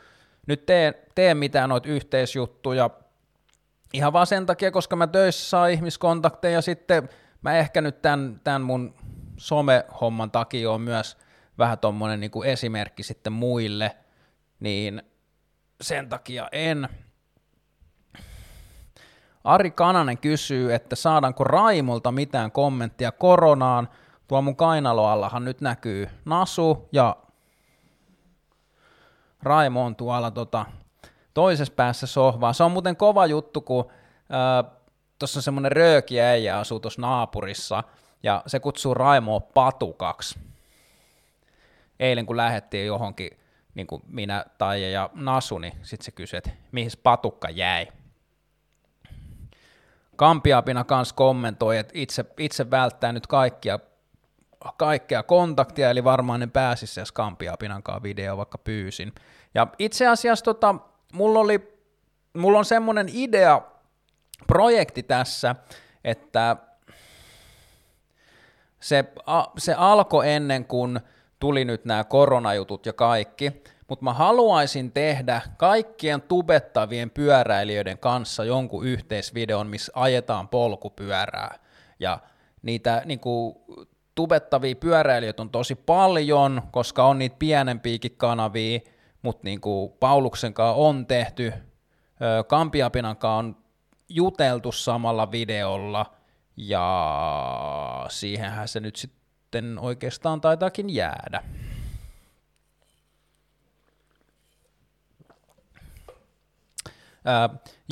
nyt tee, tee mitään noita yhteisjuttuja, ihan vaan sen takia, koska mä töissä saa ihmiskontakteja. Ja sitten mä ehkä nyt tämän, tämän mun somehomman takia on myös vähän tommonen niin kuin esimerkki sitten muille, niin sen takia en. Ari Kananen kysyy, että saadaanko Raimolta mitään kommenttia koronaan. Tuo mun kainaloallahan nyt näkyy Nasu ja Raimo on tuolla tota, toisessa päässä sohvaa. Se on muuten kova juttu, kun tuossa on semmoinen rööki äijä asuu tuossa naapurissa, ja se kutsuu Raimoa patukaksi. Eilen kun lähettiin johonkin, niin kuin minä, Taija ja Nasu, niin sitten se kysyi, että mihin patukka jäi. Kampiapina kanssa kommentoi, että itse, itse välttää nyt kaikkia, kaikkea kontaktia, eli varmaan ne pääsisi jos Kampiapinan kanssa video vaikka pyysin. Ja itse asiassa tota, mulla, oli, mulla on semmoinen idea, projekti tässä, että se, se alkoi ennen kuin tuli nyt nämä koronajutut ja kaikki, mutta mä haluaisin tehdä kaikkien tubettavien pyöräilijöiden kanssa jonkun yhteisvideon, missä ajetaan polkupyörää. Ja niitä niin kuin, tubettavia pyöräilijöitä on tosi paljon, koska on niitä pienempiäkin kanavia, mutta niin kuin Pauluksen kanssa on tehty, Kampiapinan kanssa on juteltu samalla videolla, ja siihenhän se nyt sitten oikeastaan taitaakin jäädä.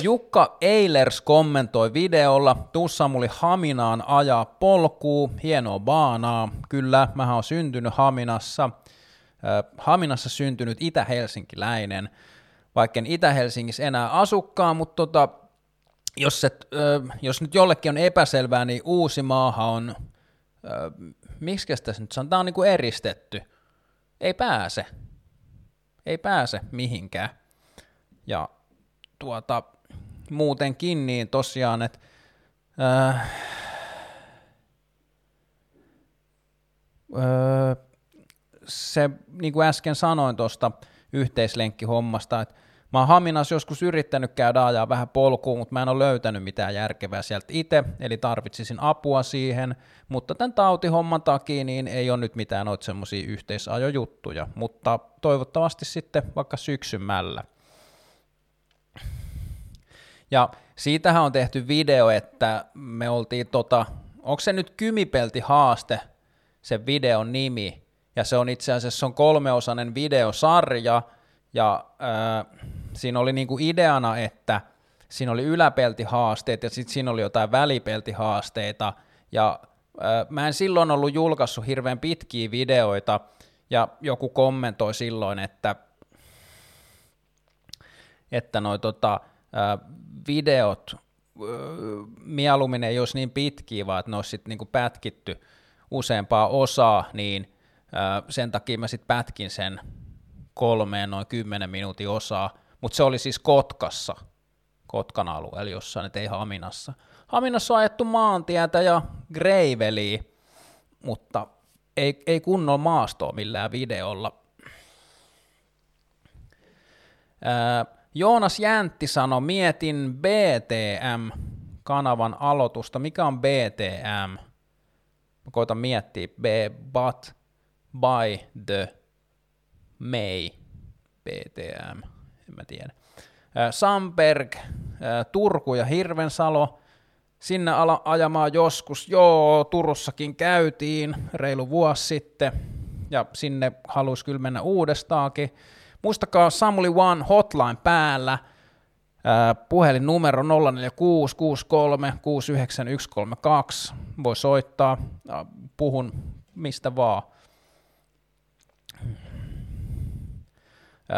Jukka Eilers kommentoi videolla, tuu Samuli Haminaan ajaa polkuu, hienoa baanaa, kyllä, mä oon syntynyt Haminassa, Haminassa syntynyt itä-helsinkiläinen, vaikka en Itä-Helsingissä enää asukkaan, mutta tota, jos, et, jos nyt jollekin on epäselvää, niin uusi maaha on, miksi tässä nyt sanotaan, tämä on niin kuin eristetty, ei pääse, ei pääse mihinkään, ja tuota, muutenkin, niin tosiaan, että äh, äh, se, niin kuin äsken sanoin tuosta yhteislenkkihommasta, että mä oon Haminassa joskus yrittänyt käydä ajaa vähän polkuun, mutta mä en ole löytänyt mitään järkevää sieltä itse, eli tarvitsisin apua siihen, mutta tämän tautihomman takia niin ei ole nyt mitään noita semmoisia yhteisajojuttuja, mutta toivottavasti sitten vaikka syksymällä. Ja siitähän on tehty video, että me oltiin tota, onko se nyt Kymipelti haaste, se videon nimi, ja se on itse asiassa on kolmeosainen videosarja, ja äh, siinä oli niinku ideana, että siinä oli yläpeltihaasteet ja sitten siinä oli jotain välipeltihaasteita, ja äh, mä en silloin ollut julkaissut hirveän pitkiä videoita, ja joku kommentoi silloin, että, että noi tota, videot mieluummin ei olisi niin pitkiä, vaan että ne olisi sitten niinku pätkitty useampaa osaa, niin sen takia mä sitten pätkin sen kolmeen noin kymmenen minuutin osaa, mutta se oli siis Kotkassa, Kotkan alueella jossain, et ei Haminassa. Haminassa on ajettu maantietä ja greiveliä, mutta ei, ei kunnolla maastoa millään videolla. Ää, Joonas Jäntti sanoi, mietin BTM-kanavan aloitusta. Mikä on BTM? Mä koitan miettiä. B, but, by, the, may, BTM. En mä tiedä. Samberg, Turku ja Hirvensalo. Sinne ala ajamaan joskus. Joo, Turussakin käytiin reilu vuosi sitten. Ja sinne halusi kyllä mennä uudestaankin Muistakaa Samuli One hotline päällä, puhelin numero 0466369132, voi soittaa, puhun mistä vaan.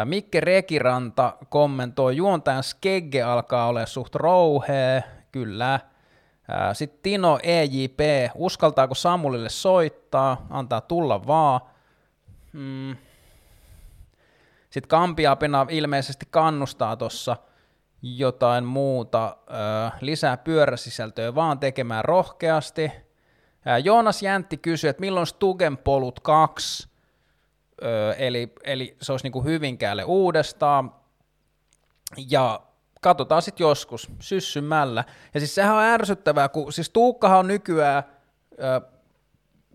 Mikke Rekiranta kommentoi, juontajan skegge alkaa olla suht rouhee, kyllä. Sitten Tino EJP, uskaltaako Samulille soittaa, antaa tulla vaan. Hmm. Sitten Kampiapina ilmeisesti kannustaa tuossa jotain muuta, lisää pyöräsisältöä vaan tekemään rohkeasti. Joonas Jäntti kysyi, että milloin Stugen Polut 2, eli, eli se olisi niin kuin Hyvinkäälle uudestaan, ja katsotaan sitten joskus syssymällä. Ja siis sehän on ärsyttävää, kun siis Tuukkahan on nykyään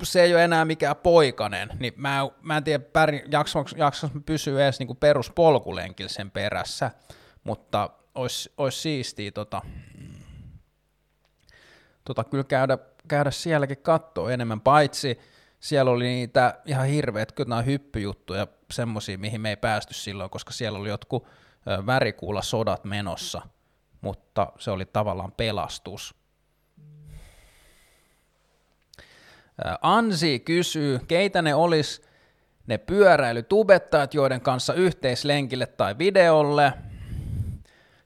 se ei ole enää mikään poikanen, niin mä, mä en tiedä, jaksaks, jaksaks pysyä edes niin peruspolkulenkillä sen perässä, mutta olisi, olisi siistiä tota, tota kyllä käydä, käydä sielläkin katsoa enemmän, paitsi siellä oli niitä ihan hirveät kyllä hyppyjuttuja, semmoisia, mihin me ei päästy silloin, koska siellä oli jotkut värikuulla sodat menossa, mutta se oli tavallaan pelastus. Ansi kysyy, keitä ne olisi ne pyöräilytubettajat, joiden kanssa yhteislenkille tai videolle.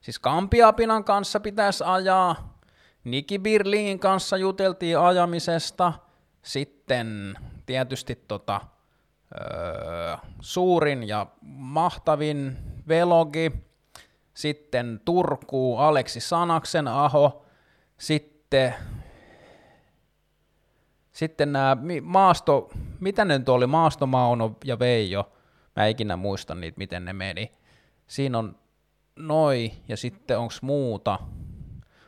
Siis Kampiapinan kanssa pitäisi ajaa. Niki Birlingin kanssa juteltiin ajamisesta. Sitten tietysti tota, öö, suurin ja mahtavin velogi. Sitten Turku Aleksi Sanaksen aho. Sitten sitten nämä maasto, mitä ne nyt oli, Maasto, Mauno ja Veijo, mä en ikinä muista niitä, miten ne meni. Siinä on noi, ja sitten onko muuta.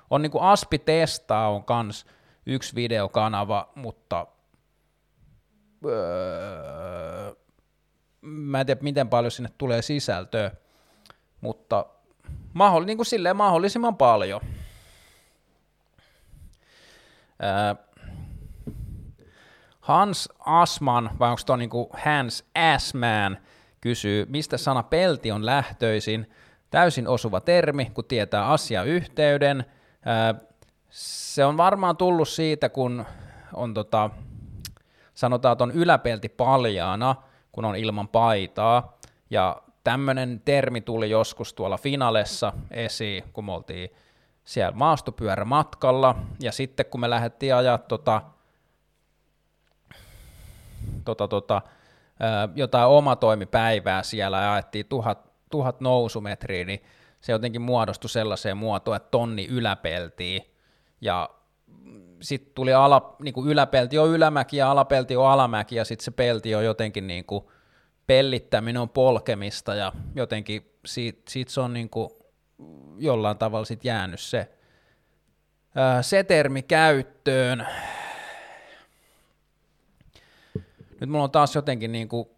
On niinku Aspi Testaa on kans yksi videokanava, mutta öö, mä en tiedä, miten paljon sinne tulee sisältöä, mutta mahdoll, niin kuin silleen mahdollisimman paljon. Öö, Hans Asman, vai onko tuo niinku Hans Assman, kysyy, mistä sana pelti on lähtöisin. Täysin osuva termi, kun tietää asiayhteyden. Se on varmaan tullut siitä, kun on tota, sanotaan, että on yläpelti paljaana, kun on ilman paitaa. Ja tämmöinen termi tuli joskus tuolla finalessa esiin, kun me oltiin siellä maastopyörämatkalla. Ja sitten kun me lähdettiin ajaa tota, tota, tota, jotain omatoimipäivää siellä ja ajettiin tuhat, tuhat nousumetriä, niin se jotenkin muodostui sellaiseen muotoon, että tonni yläpeltiin ja sitten tuli ala, niin kuin yläpelti on ylämäki ja alapelti on alamäki ja sitten se pelti on jotenkin niin kuin pellittäminen on polkemista ja jotenkin siitä, siitä se on niin kuin jollain tavalla sit jäänyt se, se termi käyttöön. Nyt mulla on taas jotenkin niin kuin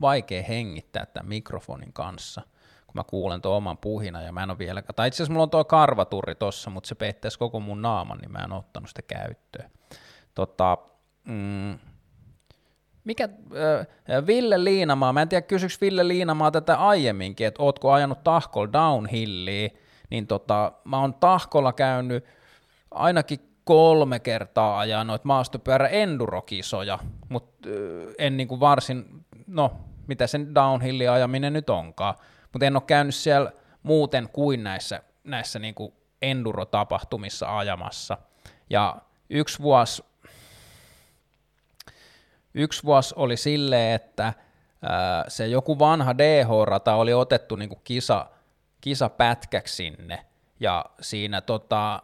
vaikea hengittää tämän mikrofonin kanssa, kun mä kuulen tuon oman puhina ja mä en ole vielä, tai itse asiassa mulla on tuo karvaturri tossa, mutta se peittäisi koko mun naaman, niin mä en ottanut sitä käyttöön. Tota, mm, mikä, äh, Ville Liinamaa, mä en tiedä kysyks Ville Liinamaa tätä aiemminkin, että ootko ajanut tahkol downhilliin, niin tota, mä oon tahkolla käynyt ainakin kolme kertaa ajaa noita maastopyörä endurokisoja, mutta en niin kuin varsin, no mitä sen downhillin ajaminen nyt onkaan, mutta en ole käynyt siellä muuten kuin näissä, näissä niin kuin endurotapahtumissa ajamassa. Ja yksi vuosi, yksi vuosi oli silleen, että se joku vanha DH-rata oli otettu niin kuin kisa, kisapätkäksi sinne, ja siinä tota,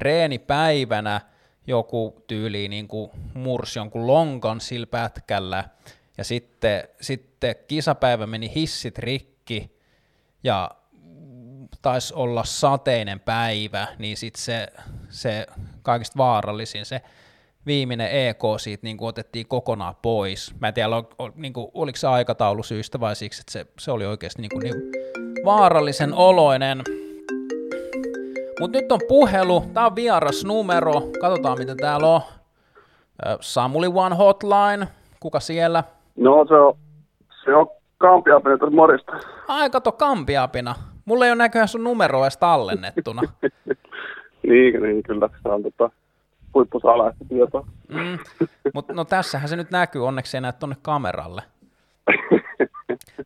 treenipäivänä joku tyyli niin kuin mursi jonkun lonkan sillä pätkällä, ja sitten, sitten kisapäivä meni hissit rikki, ja taisi olla sateinen päivä, niin sitten se, se kaikista vaarallisin, se viimeinen EK siitä niin kuin otettiin kokonaan pois. Mä en tiedä, ol, ol, niin kuin, oliko se aikataulu syystä vai siksi, että se, se oli oikeasti niin kuin, niin vaarallisen oloinen. Mutta nyt on puhelu, tää on vieras numero, katsotaan mitä täällä on. Samuli One Hotline, kuka siellä? No se on, se on Kampiapina, morista. Ai kato Kampiapina, mulla ei ole näköjään sun numeroa edes tallennettuna. (laughs) niin, niin, kyllä, se on tota, huippusalaista tietoa. mm, mutta no tässähän se nyt näkyy, onneksi ei näe tuonne kameralle.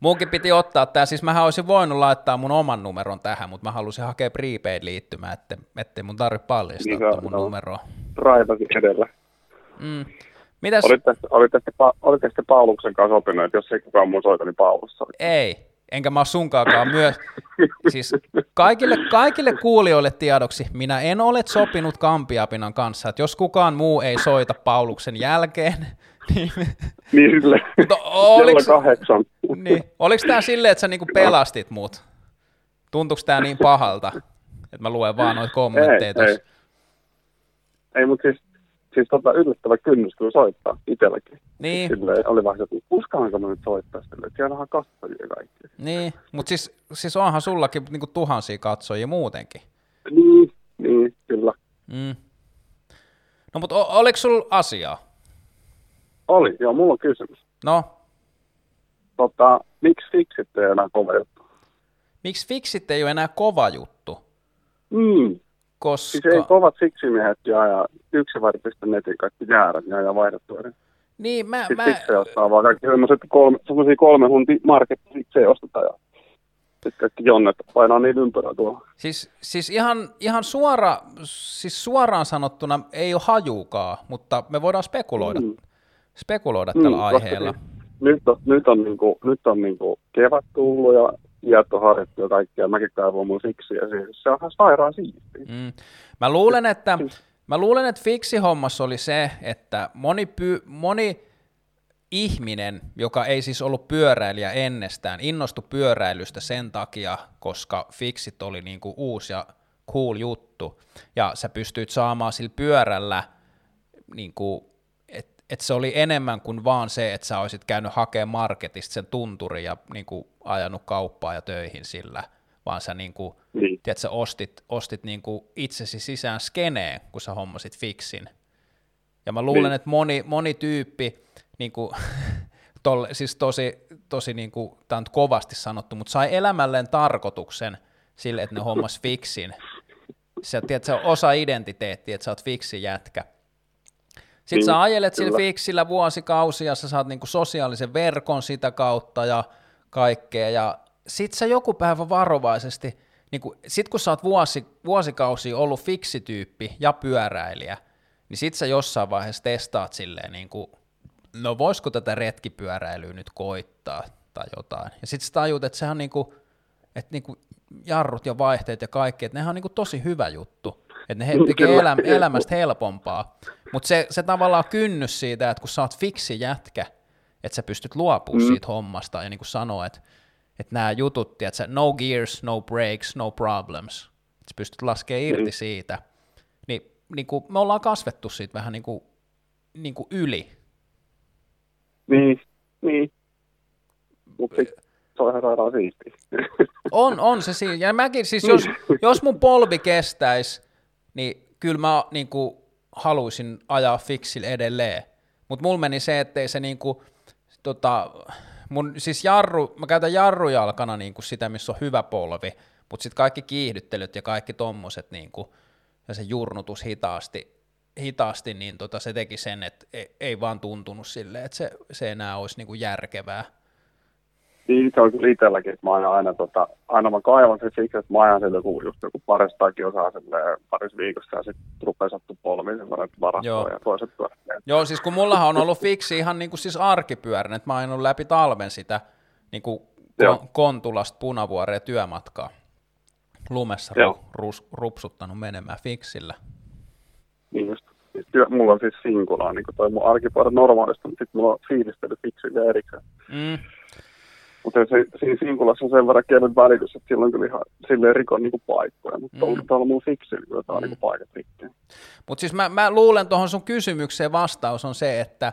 Munkin piti ottaa tämä, siis mähän olisin voinut laittaa mun oman numeron tähän, mutta mä halusin hakea prepaid-liittymää, että, ettei mun tarvitse paljastaa niin, mun no, numeroa. Raivasi edellä. Mm. Mitäs? Olit tästä, olit tästä, olit tästä Pauluksen kanssa sopinut, että jos ei kukaan muu soita, niin Paulus soi. Ei, enkä mä ole sunkaakaan myös. Siis kaikille, kaikille kuulijoille tiedoksi, minä en ole sopinut Kampiapinan kanssa, että jos kukaan muu ei soita Pauluksen jälkeen, niin, niin sille, Mutta oliks, kahdeksan. Niin, oliko tämä silleen, että sä niinku pelastit mut? Tuntuuko tämä niin pahalta, että mä luen vaan noita kommentteja ei, ei. ei mutta siis, siis tota yllättävä kynnys kyllä soittaa itselläkin. Niin. Silleen, oli vähän se, että uskallanko mä nyt soittaa sille, että siellä on katsojia kaikki. Niin, mutta siis, siis onhan sullakin niinku tuhansia katsojia muutenkin. Niin, niin, kyllä. Mm. No mutta oliko sulla asiaa? Oli, joo, mulla on kysymys. No? Tota, miksi fiksit ei enää kova juttu? Miksi fiksit ei ole enää kova juttu? Mm. Koska... Siis ei kovat fiksimiehet ja, ja netin kaikki jäärät ja ajaa vaihdottuja. Niin, mä... Sitten mä... fiksejä ostaa vaan kaikki semmoiset kolme, semmoisia kolme hunti market fiksejä ostetaan ja sitten kaikki jonnet painaa niin ympärillä tuolla. Siis, siis ihan, ihan suora, siis suoraan sanottuna ei ole hajukaa, mutta me voidaan spekuloida. Mm spekuloida tällä mm, aiheella. Nyt on, nyt on, niin kuin, nyt on niin kuin kevät tullut ja iät on harjoittu ja kaikkea. Mäkin siksi ja siis se on ihan sairaan siistiä. Mm. Mä luulen, että, mä luulen, että fiksi hommassa oli se, että moni, py, moni ihminen, joka ei siis ollut pyöräilijä ennestään, innostui pyöräilystä sen takia, koska fiksit oli niin kuin uusi ja cool juttu, ja sä pystyit saamaan sillä pyörällä, niin että et se oli enemmän kuin vaan se, että sä olisit käynyt hakemaan marketista sen tunturin ja niin kuin, ajanut kauppaa ja töihin sillä, vaan sä, niin kuin, Niin. tiedät, sä ostit, ostit niin kuin itsesi sisään skeneen, kun sä hommasit fiksin. Ja mä luulen, Niin. että moni, moni tyyppi, niin kuin, (laughs) tolle, siis tosi, tosi niin kuin, tämä on kovasti sanottu, mutta sai elämälleen tarkoituksen sille, että ne hommas fiksin. Sä, tiedät, se on osa identiteettiä, että sä oot fiksi jätkä. Sitten Niin, sä ajelet sillä kyllä. fiksillä vuosikausia, sä saat niinku sosiaalisen verkon sitä kautta ja kaikkea, ja sit sä joku päivä varovaisesti, niinku, sit kun sä oot vuosi, vuosikausia ollut fiksityyppi ja pyöräilijä, niin sit sä jossain vaiheessa testaat silleen, niinku, no voisiko tätä retkipyöräilyä nyt koittaa tai jotain, ja sit sä tajut, että sehän on niinku, että niinku jarrut ja vaihteet ja kaikki, että nehän on niinku tosi hyvä juttu, että ne he- tekee elä, elämästä helpompaa, mutta se, se tavallaan kynnys siitä, että kun sä oot fiksi jätkä, että sä pystyt luopumaan mm. siitä hommasta ja niin kuin sanoo, että, että nämä jutut, että sä, no gears, no brakes, no problems, että sä pystyt laskemaan irti Mm. siitä, niin, niin kuin me ollaan kasvettu siitä vähän niin kuin, niin kuin yli. Niin, niin. Mutta se on ihan sairaan siistiä. On, on se siinä. Ja mäkin siis, jos, jos mun polvi kestäisi, niin kyllä mä niin kuin, haluaisin ajaa fiksille edelleen. Mutta mulla meni se, ettei se niin kuin, tota, mun, siis jarru, mä käytän jarrujalkana niin kuin sitä, missä on hyvä polvi, mutta sitten kaikki kiihdyttelyt ja kaikki tommoset niin kuin, ja se jurnutus hitaasti, hitaasti niin tota, se teki sen, että ei, ei vaan tuntunut silleen, että se, se enää olisi niin kuin järkevää. Niin, se on kyllä itselläkin, että mä ajan aina, tota, aina mä kaivan sen siksi, että mä ajan sille joku, just joku paristaakin osaa silleen parissa viikossa ja sitten rupeaa sattu polviin semmoinen, varastoon ja toiset pyöräilee. Joo, siis kun mullahan on ollut fiksi ihan niin kuin siis arkipyörän, että mä oon läpi talven sitä niin kuin Joo. kon- Kontulasta Punavuoreen työmatkaa. Lumessa ru- rus- rupsuttanut menemään fiksillä. Niin just. Siis työ, mulla on siis sinkulaa, niin kuin toi mun arkipyörä normaalisti, mutta sitten mulla on fiilistely fiksille erikseen. Mm. Mutta se, siinä sinkulassa on sen verran kevyt välitys, että silloin kyllä ihan silleen rikon niinku paikkoja, mutta Mm. tuolla mun fiksillä kyllä tää on Mm. niinku paikat rikki. Mutta siis mä, mä luulen tuohon sun kysymykseen vastaus on se, että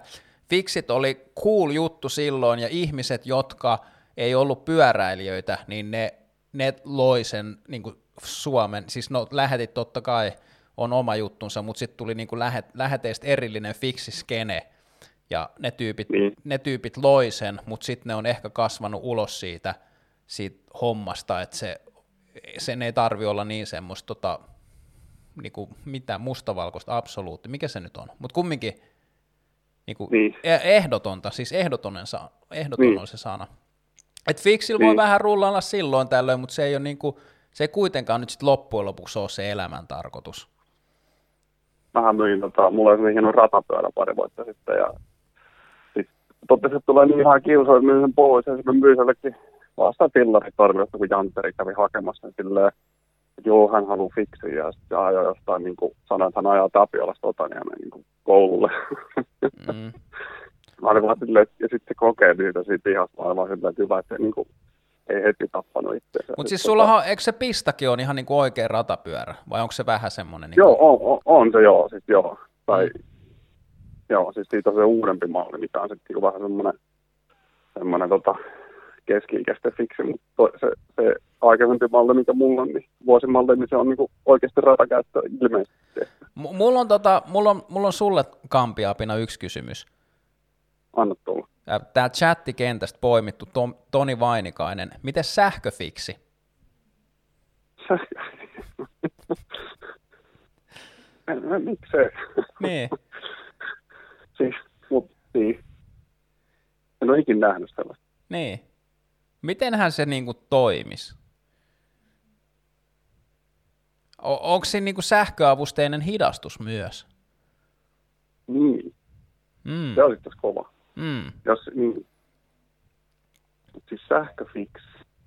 fiksit oli cool juttu silloin ja ihmiset, jotka ei ollut pyöräilijöitä, niin ne, ne loi sen niin kuin Suomen, siis no lähetit totta kai on oma juttunsa, mutta sitten tuli niin kuin lähet, läheteistä erillinen fiksiskene, ja ne tyypit, Niin. ne tyypit loi sen, mutta sitten ne on ehkä kasvanut ulos siitä, siitä hommasta, että se, sen ei tarvi olla niin semmoista tota, niinku, mitä mustavalkoista, absoluutti, mikä se nyt on, mutta kumminkin niinku, Niin. e- ehdotonta, siis ehdotonen sa- ehdoton Niin. on se sana. Et Fixillä voi Niin. vähän rullalla silloin tällöin, mutta se ei ole niinku, se ei kuitenkaan nyt sit loppujen lopuksi ole se elämän tarkoitus. Mähän myin, tota, mulla oli hieno ratapyörä pari vuotta sitten ja sit totesin, että tulee niin ihan kiusaa, että myin sen pois ja sitten mä myin jollekin vasta fillaritorniosta, kun Jantteri kävi hakemassa niin silleen, että joo, hän haluaa fiksiä ja sitten ajoi jostain, niin kuin sanoi, että hän ajaa Tapiolasta Otaniemen niin kuin koululle. Mm. (laughs) Mä olin vaan silleen, että, ja sitten se kokeili sitä siitä pihasta, mä olin vaan silleen, että hyvä, että niin kuin, ei heti tappanut itseänsä. Mutta siis Sit tota- sulla eikö se pistakin on ihan niinku oikea ratapyörä, vai onko se vähän semmoinen? Niinku, Joo, on, on, on se joo, siis joo. Tai, joo, siis siitä on se uudempi malli, mikä on sitten niinku vähän semmoinen, semmoinen tota, keski-ikäisten fiksi, mutta to, se, se aikaisempi malli, mikä mulla on, niin vuosimalli, niin se on niinku oikeasti ratakäyttö ilmeisesti. M- mulla, on tota, mulla, on, mulla on sulle Kampiapina yksi kysymys. Anna tulla. Tämä chattikentästä poimittu Tom, Toni Vainikainen. Miten sähköfiksi? (laughs) En- Miksei? Niin. Siis, mut, niin. En ole ikinä nähnyt sellaista. Niin. Mitenhän se niinku toimis? O- onko siinä niinku sähköavusteinen hidastus myös? Niin, Mm. se olisi tosi kova. Mm. Jos, niin, siis sähköfix.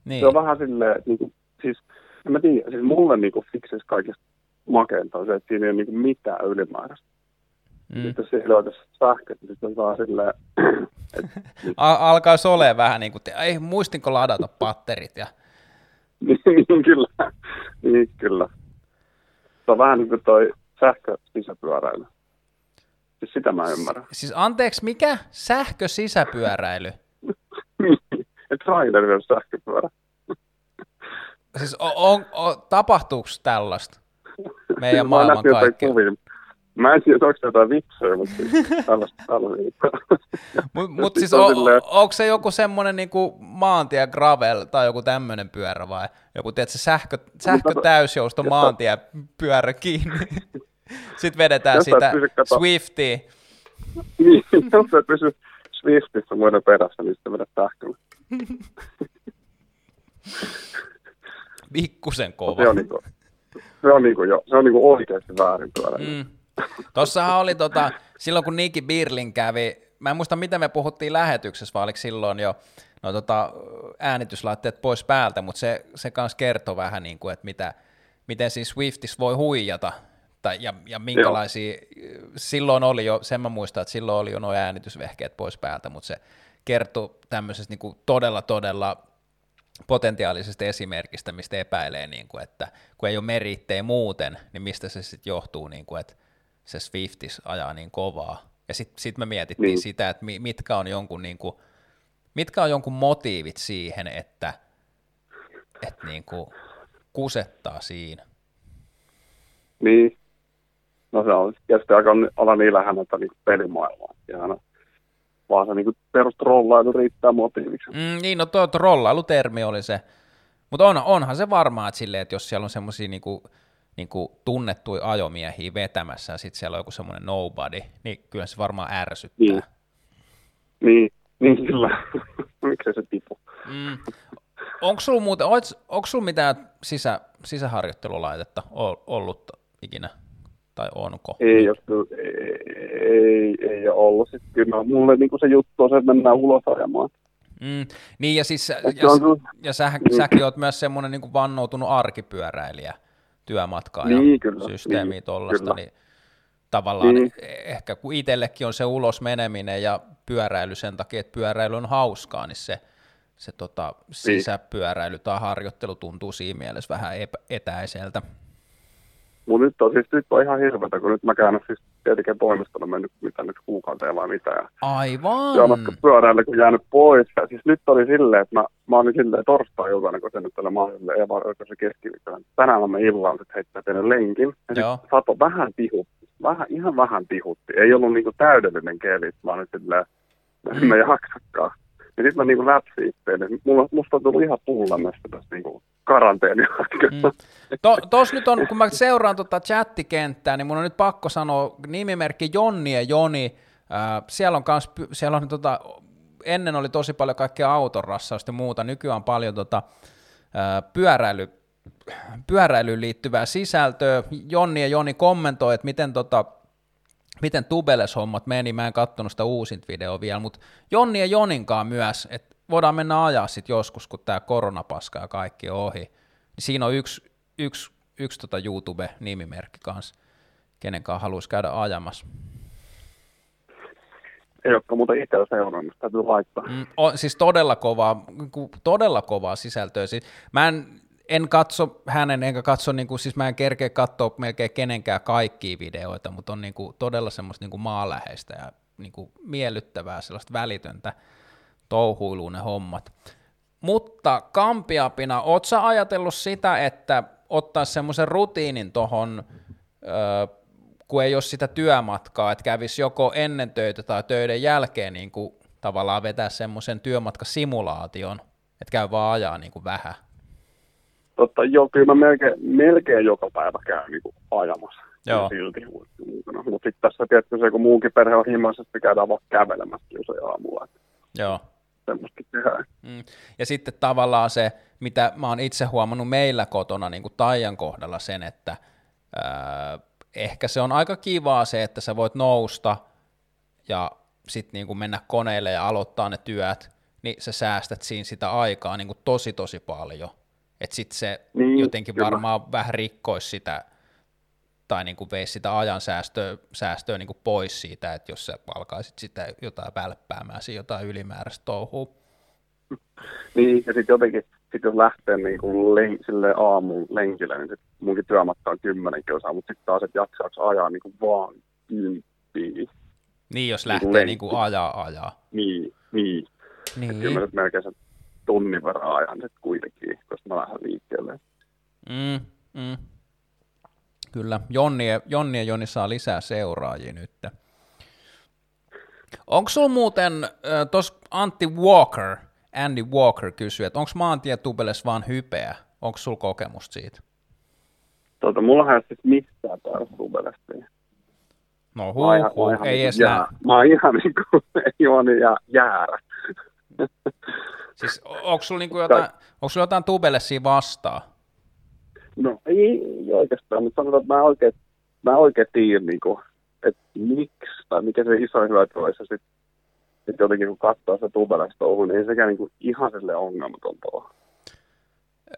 Niin. Se on vähän silleen, että niinku, siis, en mä tiedä, siis mulle niinku fiksis kaikista makeinta on se, että siinä ei ole niinku mitään ylimääräistä. Mm. Sitten jos siihen löytäisi sähköt, niin sitten on vaan silleen, (clears throat) että alkaisi olemaan vähän niin kuin, ei muistinko ladata patterit ja niin, (laughs) niin, kyllä, niin kyllä. Se on vähän niin kuin toi sähkö-sisäpyöräily. Siis sitä mä ymmärrän. Siis anteeksi, mikä? Sähkö-sisäpyöräily? (laughs) Et traileri on sähköpyörä. Siis on, on, on, tapahtuuko tällaista (laughs) meidän oon Mä en tiedä, onko jotain vitsejä, mutta siis (laughs) tällaista, tällaista. Mut, (laughs) mut Siis siis on on, silleen- onko se joku semmoinen niinku maantie gravel tai joku tämmöinen pyörä vai joku tiedätkö, sähkö, sähkö (laughs) kato, täysjousto maantie pyörä kiinni? Sitten vedetään Jos sä et sitä Swiftia. niin, jos sä pysy Swiftissa muiden perässä, niin sitten vedät sähköllä. Pikkusen kova. Se on, niinku, se on, niinku jo, se on niinku oikeasti väärin pyörä. Mm. Tossahan oli tota, silloin kun Niki Birlin kävi, mä en muista miten me puhuttiin lähetyksessä, vai oliko silloin jo no, tota, äänityslaitteet pois päältä, mutta se, se kans kertoi vähän niin kuin, että mitä, miten siis Swiftis voi huijata, tai, ja, ja minkälaisia, silloin oli jo, sen mä muistan, että silloin oli jo nuo äänitysvehkeet pois päältä, mutta se kertoi tämmöisestä niin kuin todella, todella potentiaalisesta esimerkistä, mistä epäilee, niin kuin, että kun ei ole merittejä muuten, niin mistä se sitten johtuu, niin kuin, että se Swiftis ajaa niin kovaa. Ja sitten sit me mietittiin Niin. sitä, että mi- mitkä on jonkun, niin kuin, mitkä on jonkun motiivit siihen, että, että niin kuin kusettaa siinä. Niin. No se on tietysti aika olla niin lähellä että niinku pelimaailmaa. Ja aina, vaan se niinku perustrollailu riittää motiiviksi. Mm, niin, no tuo trollailutermi oli se. Mutta on, onhan se varmaa, että, silleen, että jos siellä on semmoisia niinku, niinku tunnettuja ajomiehiä vetämässä ja sitten siellä on joku semmoinen nobody, niin kyllä se varmaan ärsyttää. Niin. Niin, niin kyllä. (laughs) Miksei se tipu? Mm. Onko sulla muuten, onko sulla mitään sisä, sisäharjoittelulaitetta ol- ollut ikinä, tai onko? Ei, jos ei, ei, ei ollut. Sitten kyllä mulle niinku se juttu on se, että mennään ulos ajamaan. Mm, niin ja siis, ja, kyllä- ja sä, niin. säkin oot myös semmoinen niin vannoutunut arkipyöräilijä työmatkaa Niin, ja kyllä, systeemiä niin, tuollaista, niin tavallaan Niin. ehkä kun itsellekin on se ulos meneminen ja pyöräily sen takia, että pyöräily on hauskaa, niin se, se tota, Niin. sisäpyöräily tai harjoittelu tuntuu siinä mielessä vähän epä, etäiseltä. Mutta nyt on siis nyt on ihan hirveätä, kun nyt mä käyn siis tietenkin toimistolla mennyt mitä nyt kuukauteen vai mitä. Ja Aivan! työmatkapyöräillä kun jäänyt pois. Ja siis nyt oli silleen, että mä, mä olin silleen torstai-iltana, kun se nyt tällä mahdolliselle ja vaan se keskiviikkona. Tänään mä illalla sitten heittää pienen lenkin. Ja sitten sato vähän tihutti. Vähän, ihan vähän tihutti. Ei ollut niinku täydellinen keli. Mä olin silleen, mä en mä jaksakaan. Ja sitten mä niinku läpsin itteeni. Mulla, musta on tullut ihan pullamesta tässä niinku karanteenin aikana. Mm. To, tos nyt on, kun mä seuraan tota chattikenttää, niin mun on nyt pakko sanoa nimimerkki Jonni ja Joni. Äh, siellä on kans, siellä on tota, ennen oli tosi paljon kaikkea autonrassausta ja muuta, nykyään on paljon tota, äh, pyöräily, pyöräilyyn liittyvää sisältöä. Jonni ja Joni kommentoi, että miten tota, miten Tubeles-hommat meni, mä en kattonut sitä uusinta videoa vielä, mutta Jonni ja Joninkaan myös, että voidaan mennä ajaa sitten joskus, kun tämä koronapaska ja kaikki on ohi. Niin siinä on yksi, yksi, yksi tota YouTube-nimimerkki kanssa, kenen kanssa haluaisi käydä ajamassa. Ei olekaan muuten itse seurannut, täytyy laittaa. Mm, on, siis todella kovaa, niinku todella kovaa sisältöä. Siis mä en, en katso hänen, enkä katso, niinku, siis mä en kerkeä katsoa melkein kenenkään kaikkia videoita, mutta on niinku, todella semmoista niinku maaläheistä ja niinku, miellyttävää, sellaista välitöntä touhuilua ne hommat. Mutta Kampiapina, oot sä ajatellut sitä, että ottaa semmoisen rutiinin tohon, öö, kun ei ole sitä työmatkaa, että kävisi joko ennen töitä tai töiden jälkeen niin kuin tavallaan vetää semmoisen työmatkasimulaation, että käy vaan ajaa niin kuin vähän. Totta, joo, kyllä mä melkein, melkein joka päivä käyn niin kuin ajamassa. Joo. Silti mukana. Mutta sitten tässä tietysti se, kun muunkin perhe on himaisesti, käydään vaan kävelemässä usein aamulla. Joo. Semmoista tehdään. Mm. Ja sitten tavallaan se, mitä mä oon itse huomannut meillä kotona niin kuin Taijan kohdalla sen, että ää, ehkä se on aika kivaa se, että sä voit nousta ja sitten niin kuin mennä koneelle ja aloittaa ne työt, niin sä säästät siinä sitä aikaa niin kuin tosi tosi paljon. Että sitten se Niin, jotenkin kyllä. varmaan vähän rikkoisi sitä tai niin kuin veisi sitä ajan säästöä, säästöä niin kuin pois siitä, että jos sä alkaisit sitä jotain välppäämään, siinä jotain ylimääräistä touhua. Niin, ja sitten jotenkin, sitten jos lähtee niin kuin len, sille aamun lenkille, niin sit munkin työmatka on kymmenen kilsaa, mutta sitten taas, että jaksaako ajaa niin kuin vaan kymppiä. Niin, jos Niin kuin lähtee lenkki. niin kuin ajaa ajaa. Niin, niin. Niin. Kyllä mä nyt melkein sen tunnin verran ajan sitten kuitenkin, koska mä lähden liikkeelle. Mm, mm. Kyllä, Jonni, Jonni ja Joni saa lisää seuraajia nyt. Onko sulla muuten, tuossa Antti Walker, Andy Walker kysyy, että onko maantietubeles vaan hypeä? Onko sulla kokemusta siitä? Tota, mullahan ei ole siis missään tubelesta. No ihan, mä huh, ihan, ei niinku edes jää, nää. mä oon ihan (laughs) niin kuin Jooni ja jäärä. Siis onko sulla, niinku jotain, onko sulla jotain tubelessia vastaan? No ei, ei oikeastaan, mutta sanotaan, että mä oikein, mä oikein tiedä, niin kuin, että miksi tai mikä se iso olisi. Ja sitten sit jotenkin kun katsoo sitä tubelesta touhua, niin ei sekään niin kuin ihan sille ongelmatonta ole.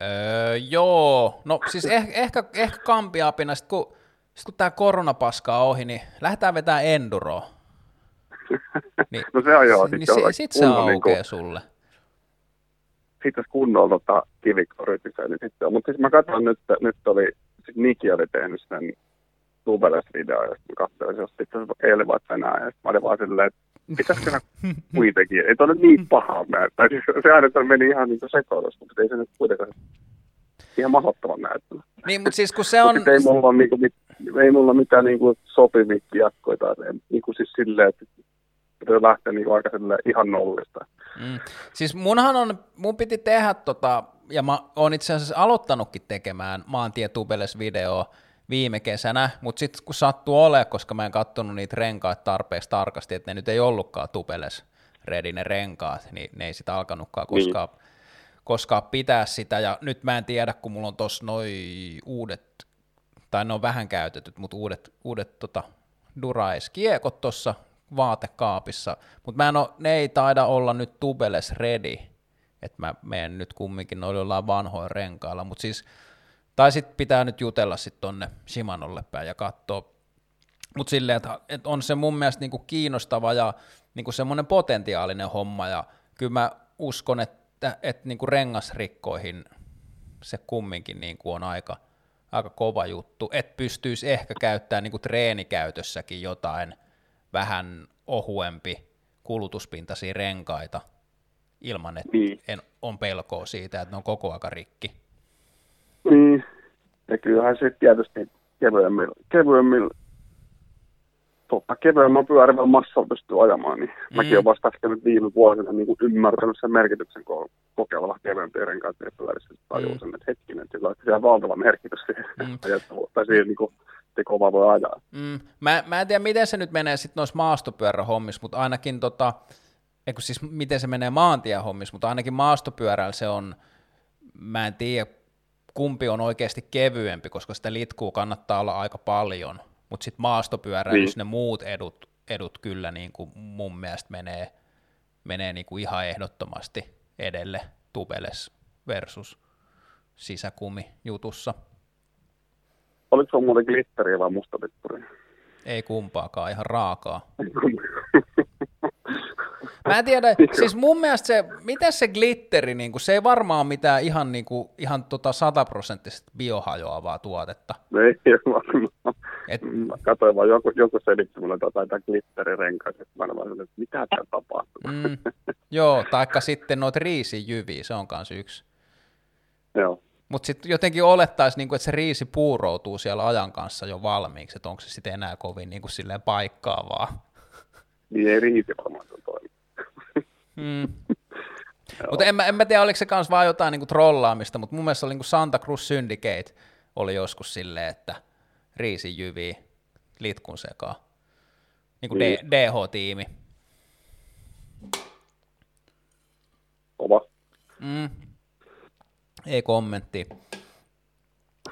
Öö, joo, no siis eh, ehkä, ehkä kampiapina, sit kun, sit kun tämä koronapaska on ohi, niin lähdetään vetämään enduroa. (laughs) Niin, no se on joo. niin sit se, sit se kunnon niinku- aukeaa sulle. Sitten kunnolla tota, kivikkorytisee, niin sitten. Mutta siis mä katson nyt, nyt oli, sit Niki oli tehnyt sen Tubeles-video, ja sitten mä katsoin, jos sitten eilen vai tänään, ja sit mä olin vaan silleen, että pitäisikö (laughs) kuitenkin, ei nyt niin paha näyttää. Tai siis se aina meni ihan niin sekoilusta, mutta ei se nyt kuitenkaan ihan mahdottoman näyttänyt. Niin, mutta siis kun se on, ei mulla ole niinku, mit, ei mulla mitään niinku sopivia kiekkoja tai niinku siis silleen, että pitää lähteä niinku aika ihan nollista. mm, siis munhan on, mun piti tehdä tota, ja mä oon itse asiassa aloittanutkin tekemään maantietubeles videoa viime kesänä, mutta sitten kun sattuu olemaan, koska mä en kattonut niitä renkaita tarpeeksi tarkasti, että ne nyt ei ollutkaan tubeles ready ne renkaat, niin ne ei sitä alkanutkaan Niin. koskaan, koskaan pitää sitä, ja nyt mä en tiedä, kun mulla on tossa noi uudet, tai ne on vähän käytetyt, mutta uudet, uudet tota, Durais-kiekot tuossa vaatekaapissa, mutta mä en oo, ne ei taida olla nyt tubeles ready, että mä menen nyt kumminkin noilla jollain vanhoilla renkailla, mutta siis, tai sitten pitää nyt jutella sitten tonne Shimanolle päin ja katsoa, mutta silleen, että, että on se mun mielestä niinku kiinnostava ja niinku semmoinen potentiaalinen homma, ja kyllä mä uskon, että, että niinku rengasrikkoihin se kumminkin niinku on aika, aika kova juttu, että pystyisi ehkä käyttämään niinku treenikäytössäkin jotain vähän ohuempi kulutuspintaisia renkaita ilman, että Niin. en, on pelkoa siitä, että ne on koko aika rikki. Niin. Ja kyllähän se tietysti kevyemmillä, kevyemmillä totta, kevyemmän pyörivällä massalla pystyy ajamaan, niin mm. mäkin olen vasta nyt viime vuosina niin kuin ymmärtänyt sen merkityksen, kun on kokeilla kevyempiä renkaita ja pyörissä, että tajuu sen, että hetkinen, että sillä on valtava merkitys siihen Mm. (laughs) mm. tai siihen, niin kuin, että kova voi ajaa. Mm, mä, mä en tiedä, miten se nyt menee sitten noissa maastopyörähommissa, mutta ainakin tota, eikö siis miten se menee maantiehommissa, mutta ainakin maastopyörällä se on, mä en tiedä, kumpi on oikeasti kevyempi, koska sitä litkuu kannattaa olla aika paljon, mutta sitten maastopyöräilyssä Niin. ne muut edut, edut kyllä niin kuin mun mielestä menee, menee niin kuin ihan ehdottomasti edelle tubeles versus sisäkumi jutussa. Oliko se muuten glitteriä vai mustapippuri? Ei kumpaakaan, ihan raakaa. (laughs) Mä en tiedä, siis mun mielestä se, miten se glitteri, niin se ei varmaan mitään ihan, niin kuin, ihan tota sataprosenttisesti biohajoavaa tuotetta. ei varmaan. Et, Mä katsoin vaan joku, joku selitti mulle tota, jotain glitterirenkaita, että mä vaan että mitä täällä tapahtuu. mm, joo, taikka sitten noita riisijyviä, se on kanssa yksi. Joo. Mutta sitten jotenkin olettaisiin, niin kuin, että se riisi puuroutuu siellä ajan kanssa jo valmiiksi, että onko se sitten enää kovin niin kuin, silleen paikkaavaa. Niin ei riiti varmaan toimi. Mm. (laughs) Mutta en, mä- en mä tiedä, oliko se kans vaan jotain niinku trollaamista, mutta mun mielestä oli niinku Santa Cruz Syndicate oli joskus silleen, että riisin jyviä litkun sekaan. Niinku Niin. D- DH-tiimi. Kova. Mm. Ei kommentti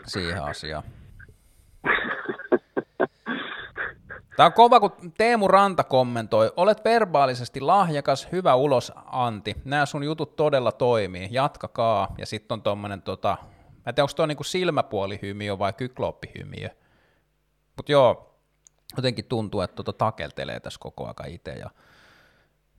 siihen asiaan. Tämä on kova, kun Teemu Ranta kommentoi. Olet verbaalisesti lahjakas, hyvä ulos Antti. Nämä sun jutut todella toimii. Jatkakaa. Ja sitten on tommonen, tota, mä en tiedä, onko toi niinku silmäpuolihymiö vai kykloppihymiö. Mutta joo, jotenkin tuntuu, että tota takeltelee tässä koko aika itse ja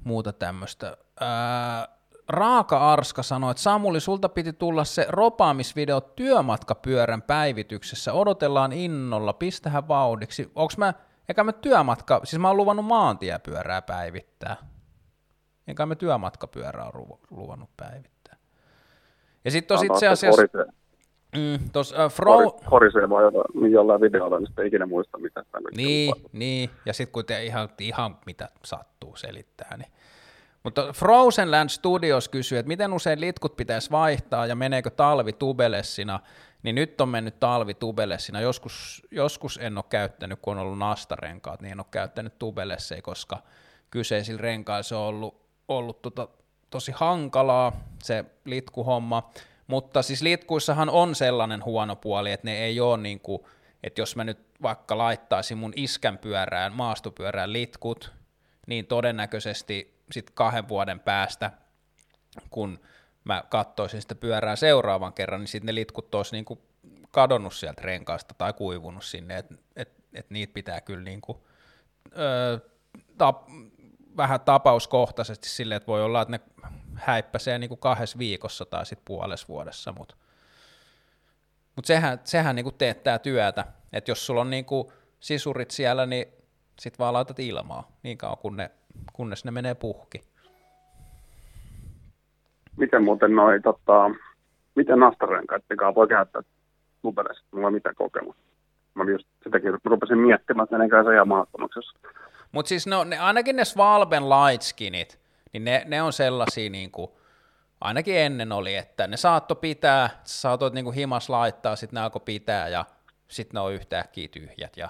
muuta tämmöistä. Ää, Raaka Arska sanoi, että Samuli, sulta piti tulla se ropaamisvideo työmatkapyörän päivityksessä. Odotellaan innolla, pistähän vauhdiksi. Onks mä, eikä mä työmatka, siis mä oon luvannut maantiepyörää päivittää. Enkä mä työmatkapyörää ole luvannut päivittää. Ja sitten tos itse asiassa... Mm, tos, äh, Fro... korisee vaan jollain videolla, niin sitten ikinä muista, mitä sitä nyt Niin, niin, ja sitten kun te ihan, ihan mitä sattuu selittää, niin mutta Frozen Land Studios kysyy, että miten usein litkut pitäisi vaihtaa ja meneekö talvi tubelessina, niin nyt on mennyt talvi tubelessina. Joskus, joskus en ole käyttänyt, kun on ollut nastarenkaat, niin en ole käyttänyt tubelesseja, koska kyseisillä renkailla se on ollut, ollut tota, tosi hankalaa se litkuhomma. Mutta siis litkuissahan on sellainen huono puoli, että ne ei ole niin kuin, että jos mä nyt vaikka laittaisin mun iskän pyörään, maastopyörään litkut, niin todennäköisesti sitten kahden vuoden päästä, kun mä katsoisin sitä pyörää seuraavan kerran, niin sitten ne litkut olisi niin kuin kadonnut sieltä renkaasta tai kuivunut sinne, että et, et niitä pitää kyllä niin kuin, öö, tap, vähän tapauskohtaisesti silleen, että voi olla, että ne häippäsee niin kuin kahdessa viikossa tai sitten puolessa vuodessa, mutta mut sehän, sehän niin kuin teettää työtä, että jos sulla on niin kuin sisurit siellä, niin sit vaan laitat ilmaa niin kauan, kun ne, kunnes ne menee puhki. Miten muuten noi, tota, miten nastarenkaiden kanssa voi käyttää Uberissa? Mulla ei mitään kokemusta. Mä just sitäkin rupesin miettimään, että menenkään se ihan mahdottomaksi, Mutta siis no, ne, ainakin ne Svalben lightskinit, niin ne, ne on sellaisia niin kuin, ainakin ennen oli, että ne saatto pitää, sä saatoit niin kuin himas laittaa, sitten ne alkoi pitää ja sitten ne on yhtäkkiä tyhjät ja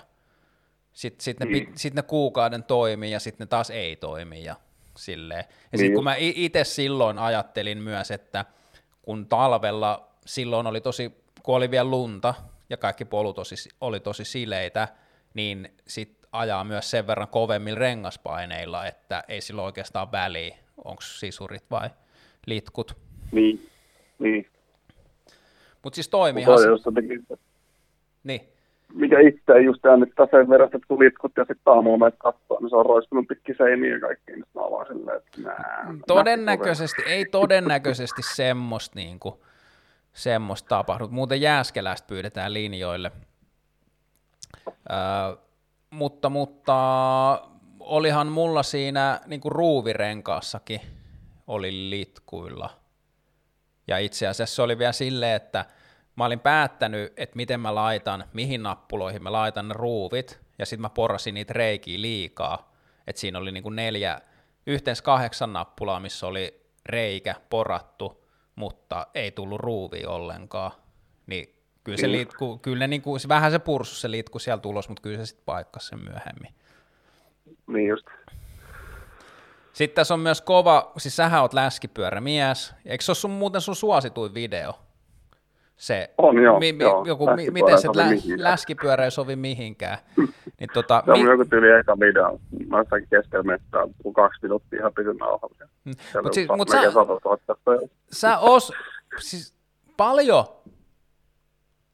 sitten sit ne, Niin. pit, sit ne kuukauden toimii ja sitten ne taas ei toimi ja silleen. Ja sitten Niin. kun mä itse silloin ajattelin myös, että kun talvella silloin oli tosi, kun oli vielä lunta ja kaikki polut tosi, oli tosi sileitä, niin sit ajaa myös sen verran kovemmilla rengaspaineilla, että ei sillä oikeastaan väliä, onko sisurit vai litkut. niin, niin. Mutta siis Mutta toimiihan toi, se, niin. Mikä itse just jännittää sen verran, että kun litkut ja sitten aamulla menet katsoa, niin se on roistunut pitkin seiniä ja kaikkiin, niin mä vaan silleen, että nää. Todennäköisesti, ei todennäköisesti semmoista, niin kuin, semmoista tapahdu. Muuten Jääskelästä pyydetään linjoille. Öö, mutta, mutta olihan mulla siinä niin kuin ruuvirenkaassakin oli litkuilla. Ja itse asiassa se oli vielä silleen, että mä olin päättänyt, että miten mä laitan, mihin nappuloihin mä laitan ne ruuvit, ja sitten mä porasin niitä reikiä liikaa. Että siinä oli niinku neljä, yhteensä kahdeksan nappulaa, missä oli reikä porattu, mutta ei tullut ruuvi ollenkaan. Niin kyllä, se liitku, kyllä ne niinku, se vähän se pursu se liitku siellä tulos, mutta kyllä se sitten paikkasi sen myöhemmin. Niin just. Sitten tässä on myös kova, siis sähän oot läskipyörämies, eikö se ole sun, muuten sun suosituin video? Se, On, joo, mi, mi, joo. joku, mi, miten se lä, läskipyörä ei sovi mihinkään. (laughs) niin tota, Se on mi, joku tyyli eka video. Mä jossain keskellä metsää, kun kaksi minuuttia ihan pysyn nauhalla. mut siis- mut sä... sä- os, siis paljon,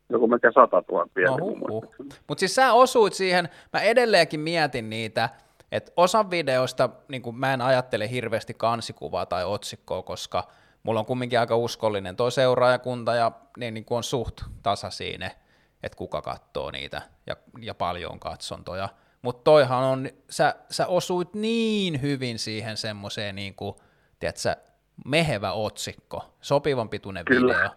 joku melkein sata tuhatta no pieni. huh, huh. mutta siis sä osuit siihen, mä edelleenkin mietin niitä, että osa videoista niin mä en ajattele hirveästi kansikuvaa tai otsikkoa, koska mulla on kumminkin aika uskollinen toi seuraajakunta ja ne niin kuin on suht tasaisia ne, että kuka katsoo niitä ja, ja paljon katsontoja. Mutta toihan on, sä, sä osuit niin hyvin siihen semmoiseen niin kuin, tiedätkö, mehevä otsikko, sopivan pituinen Kyllä. video.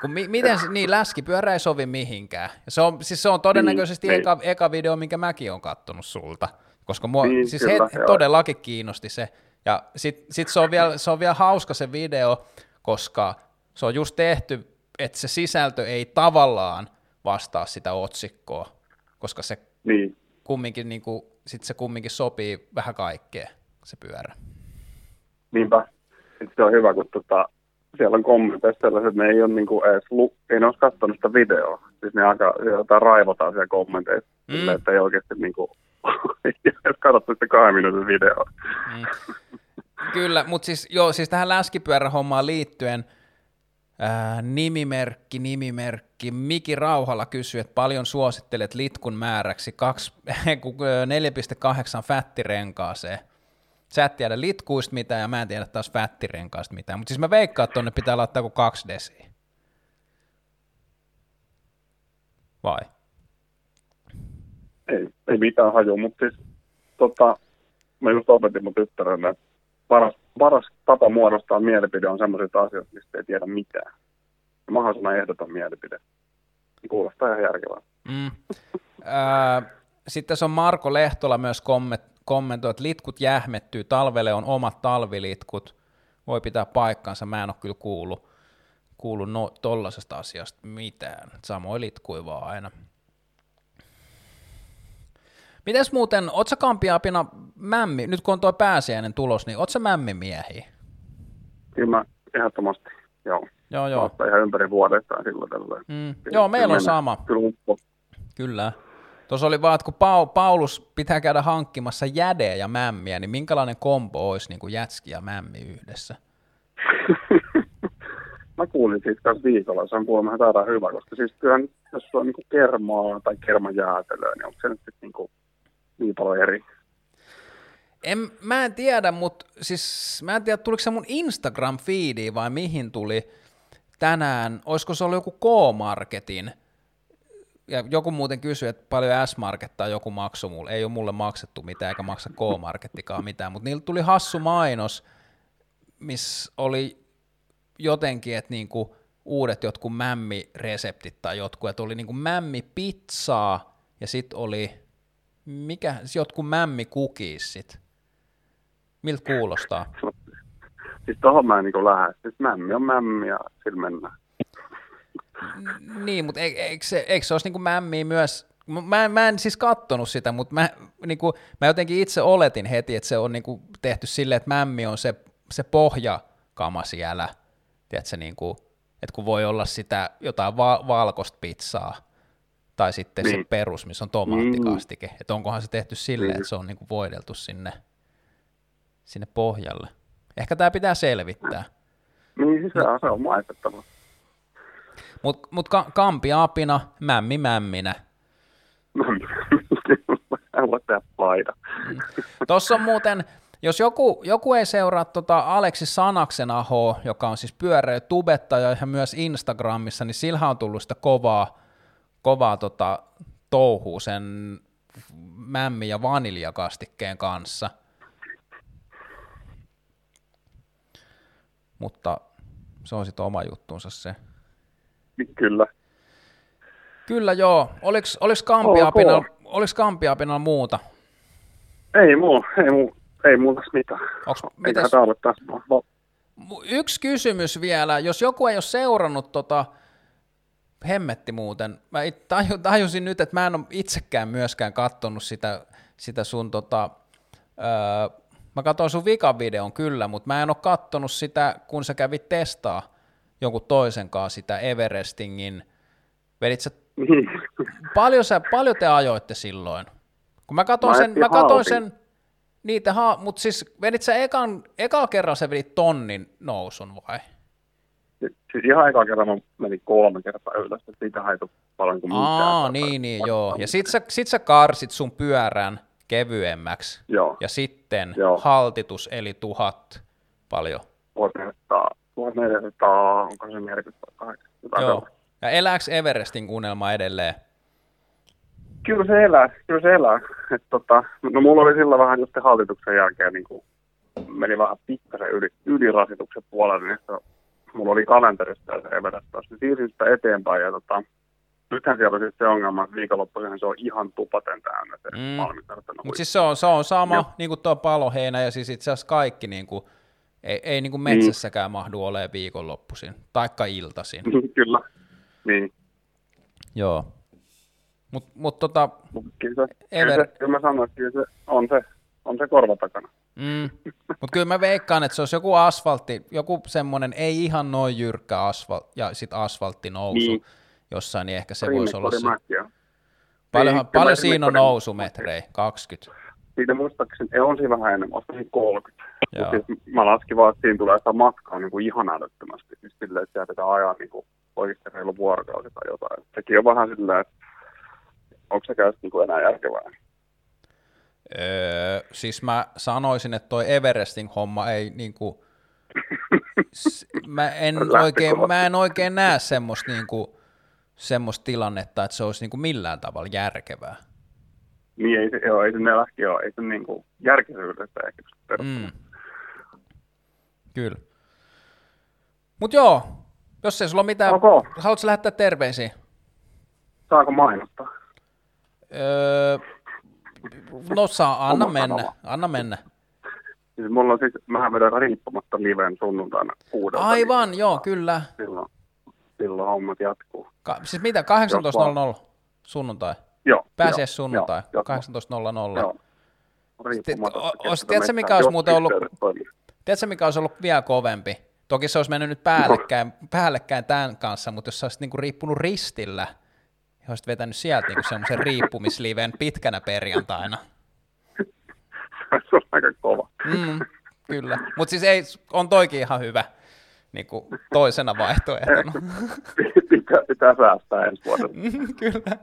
Kun mi- miten se, niin läskipyörä ei sovi mihinkään. Se on, siis se on todennäköisesti Niin, eka, eka video, minkä mäkin olen kattonut sulta. Koska mua Niin, siis kyllä, he, joo. todellakin kiinnosti se. Ja sit, sit se, on vielä, se on vielä hauska se video, koska se on just tehty, että se sisältö ei tavallaan vastaa sitä otsikkoa, koska se Niin, kumminkin, niin kuin, sit se kumminkin sopii vähän kaikkea, se pyörä. niinpä. Sitten se on hyvä, kun tota, siellä on kommenteissa sellaiset, että ne ei ole niinku edes lu- ei ne olisi katsonut sitä videoa. Siis ne aika jotain raivotaan siellä kommenteissa, Mm. mm. että ei oikeasti (laughs) niinku, jos katsottu sitä kahden minuutin videoa. Kyllä, mutta siis, joo, siis tähän läskipyörähommaan liittyen ää, nimimerkki, nimimerkki, Miki Rauhalla kysyy, että paljon suosittelet litkun määräksi kaksi- ku- ö, 4,8 fättirenkaaseen. Sä et tiedä litkuista mitään ja mä en tiedä taas vättirenkaista mitään. Mutta siis mä veikkaan, että tonne pitää laittaa kuin kaksi desiä. Vai? Ei, ei mitään haju, mutta siis tota, mä just opetin mun tyttärelle, että paras, paras tapa muodostaa mielipide on sellaiset asiat, mistä ei tiedä mitään. Mahdollisimman ehdoton mielipide. Kuulostaa ihan järkevää. Mm. Sitten tässä on Marko Lehtola myös komment- kommentoi, että litkut jähmettyy, talvelle on omat talvilitkut, voi pitää paikkansa, mä en ole kyllä kuullut, kuullut no, tollasesta asiasta mitään, samoin litkui vaan aina. Mites muuten, oot sä kampiapina mämmi, nyt kun on tuo pääsiäinen tulos, niin oot sä mämmimiehiä? Kyllä mä ehdottomasti, joo. Joo, joo. Vasta ihan ympäri vuodesta silloin tällöin. Mm. Joo, meillä on sama. Kyllä uppo. Kyllä. Tuossa oli vaan, että kun Pau- Paulus pitää käydä hankkimassa jädeä ja mämmiä, niin minkälainen kombo olisi niin kuin jätski ja mämmi yhdessä? (laughs) mä kuulin siitä kanssa viikolla, se on kuulemma saadaan hyvä, koska siis kyllähän, jos sulla on niin kermaa tai kermajäätelöä, niin onko se nyt sitten niin, niin paljon eri? En, mä en tiedä, mutta siis mä en tiedä, tuliko se mun Instagram-feediin vai mihin tuli tänään, olisiko se ollut joku K-Marketin, ja joku muuten kysyi, että paljon S-Market tai joku maksoi mulle, ei ole mulle maksettu mitään, eikä maksa K-Markettikaan mitään, mutta niillä tuli hassu mainos, missä oli jotenkin, että niinku uudet jotkut mämmireseptit tai jotkut, että oli niinku mämmipizzaa ja sitten oli, mikä, jotkut mämmikukissit. Miltä kuulostaa? Siis tohon mä en niin lähde. Siis mämmi on mämmi ja sillä mennään. Niin, mutta eikö se, eikö se olisi niin mämmiä myös, mä, mä en siis kattonut sitä, mutta mä, niin kuin, mä jotenkin itse oletin heti, että se on niin kuin tehty silleen, että mämmi on se, se pohjakama siellä, tiedätkö, niin kuin, että kun voi olla sitä jotain va- valkoista pizzaa, tai sitten niin. se perus, missä on tomaattikastike, mm. että onkohan se tehty silleen, niin. että se on niin kuin voideltu sinne, sinne pohjalle. Ehkä tämä pitää selvittää. Niin, siis on, se on maistettava. Mutta mut ka- mämmi mämminä. Mämmi mämminä. (laughs) paida. Tuossa on muuten, jos joku, joku ei seuraa tota Aleksi Sanaksen aho, joka on siis pyöreä tubettaja ja myös Instagramissa, niin sillä on tullut sitä kovaa, kovaa tota, touhuu sen mämmi- ja vaniljakastikkeen kanssa. Mutta se on sitten oma juttuunsa se. Kyllä. Kyllä joo. Oliko, oliko Kampiapinalla, oliko Kampiapinalla muuta? Ei muu, ei muu, ei muuta mitään. Onks, Eikä taas va- yksi kysymys vielä. Jos joku ei ole seurannut tota, hemmetti muuten, mä taju, tajusin nyt, että mä en ole itsekään myöskään kattonut sitä, sitä sun tota, öö, mä katsoin sun vikavideon kyllä, mutta mä en ole kattonut sitä, kun sä kävit testaa jonkun toisen kanssa sitä Everestingin, vedit sä, (laughs) paljon, sä, paljon te ajoitte silloin? Kun mä katsoin sen, mä katsoin sen, niitä ha, mutta siis vedit sä ekan, ekalla kerralla sä vedit tonnin nousun vai? Siis ihan eka kerran mä menin kolme kertaa ylös, että siitä tule paljon kuin. Aa, niin, niin, joo. Ja sit sä, sit sä karsit sun pyörän kevyemmäksi. Joo, Ja sitten Joo. haltitus eli tuhat paljon. 1400, 1400, onko se 48? Jotain Joo. Ja elääks Everestin unelma edelleen? Kyllä se elää, kyllä se elää. Et tota, no mulla oli sillä vähän just sen hallituksen jälkeen niin kuin, meni vähän pikkasen yli, ylirasituksen puolelle, niin mulla oli kalenterista se Everest taas. Niin Siirsin sitä eteenpäin ja tota, nythän siellä on siis se ongelma, että viikonloppuisin se on ihan tupaten täynnä se Mm. mm. Mutta siis se on, se on sama, Joo. niin kuin tuo paloheinä, ja siis itse asiassa kaikki, niin kuin, ei, ei niin kuin metsässäkään mahdu olemaan viikonloppuisin, taikka iltaisin. (laughs) kyllä, niin. Joo. Mutta mut tota, Mut Kyllä, se, Ever- kyllä, se, kyllä mä sanoin, että kyllä se on se, on se korva takana. mm, mut kyllä mä veikkaan, että se olisi joku asfaltti, joku semmoinen ei ihan noin jyrkkä asfalt, ja sit asfaltti nousu Niin. jossain, niin ehkä se voisi olla se. Paljon, Niin, paljon siinä on nousumetrejä? 20. Siitä muistaakseni, ei, on siinä vähän enemmän, olisiko siinä 30. Joo. Mutta siis mä laskin vaan, että siinä tulee sitä matkaa niin kuin ihan älyttömästi. Siis silleen, että pitää ajaa niin kuin oikeasti reilu vuorokausi tai jotain. Sekin on vähän silleen, että onko se käy niin kuin enää järkevää. Öö, siis mä sanoisin, että toi Everestin homma ei niinku, s- mä en, oikein, mä en oikein näe semmoista, niinku, semmoista tilannetta, että se olisi niinku millään tavalla järkevää. Niin ei se, joo, ei se lähti, joo, ei se niin kuin järkisyydestä ehkä. Mm. Kyllä. Mut joo, jos ei sulla ole mitään, Ok. haluatko lähettää terveisiä? Saako mainostaa? Öö, no saa, anna mennä, kanava. anna mennä. Siis mulla on siis, mähän vedän riippumatta liven sunnuntaina kuudelta. Aivan, niin, joo, kyllä. Silloin, silloin hommat jatkuu. Ka- siis mitä, 18.00 sunnuntai? Joo. Pääsiäis sunnuntai, joo, joo, 18.00. Joo. Tiedätkö, mikä olisi muuten ollut-. Tiedätkö, mikä olisi ollut vielä kovempi? Toki se olisi mennyt nyt päällekkäin, päällekkäin tämän kanssa, mutta jos sä olisit niinku riippunut ristillä, ja olisit vetänyt sieltä niinku semmoisen riippumisliven pitkänä perjantaina. se on aika kova. Mm, kyllä. Mutta siis ei, on toikin ihan hyvä niinku toisena vaihtoehtona. (laughs) pitää, pitää säästää ensi vuodelle. (laughs) kyllä.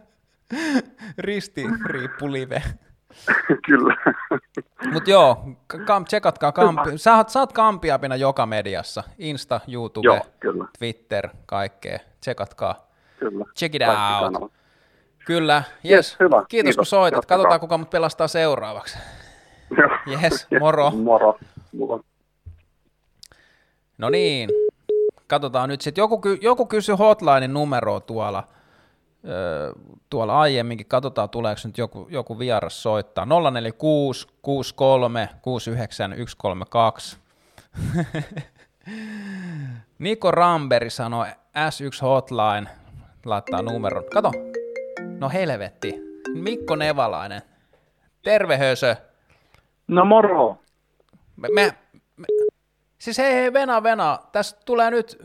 Risti riippulive. Kyllä. Mutta joo, kam, tsekatkaa kampi. Sä, oot- sä oot kampiapina joka mediassa. Insta, YouTube, Joo, kyllä. Twitter, kaikkea. Tsekatkaa. Kyllä. Check it out. kanavat. Kyllä, yes. Yes, hyvä. Kiitos, Kiitos. kun soitit. Jatkakaa. Katsotaan, kuka mut pelastaa seuraavaksi. Joo. Yes, (laughs) moro. Moro. Moro. No niin, katsotaan nyt sitten. Joku, joku kysyi hotlinein numeroa tuolla, öö, tuolla aiemminkin. Katsotaan, tuleeko nyt joku, joku vieras soittaa. 046 63 69 132. Niko Ramberi sanoi S1 Hotline, laittaa numeron. Kato, no helvetti. Mikko Nevalainen. Terve hösö. No moro. Me, me, me, siis hei, hei, Vena, Vena, tässä tulee nyt,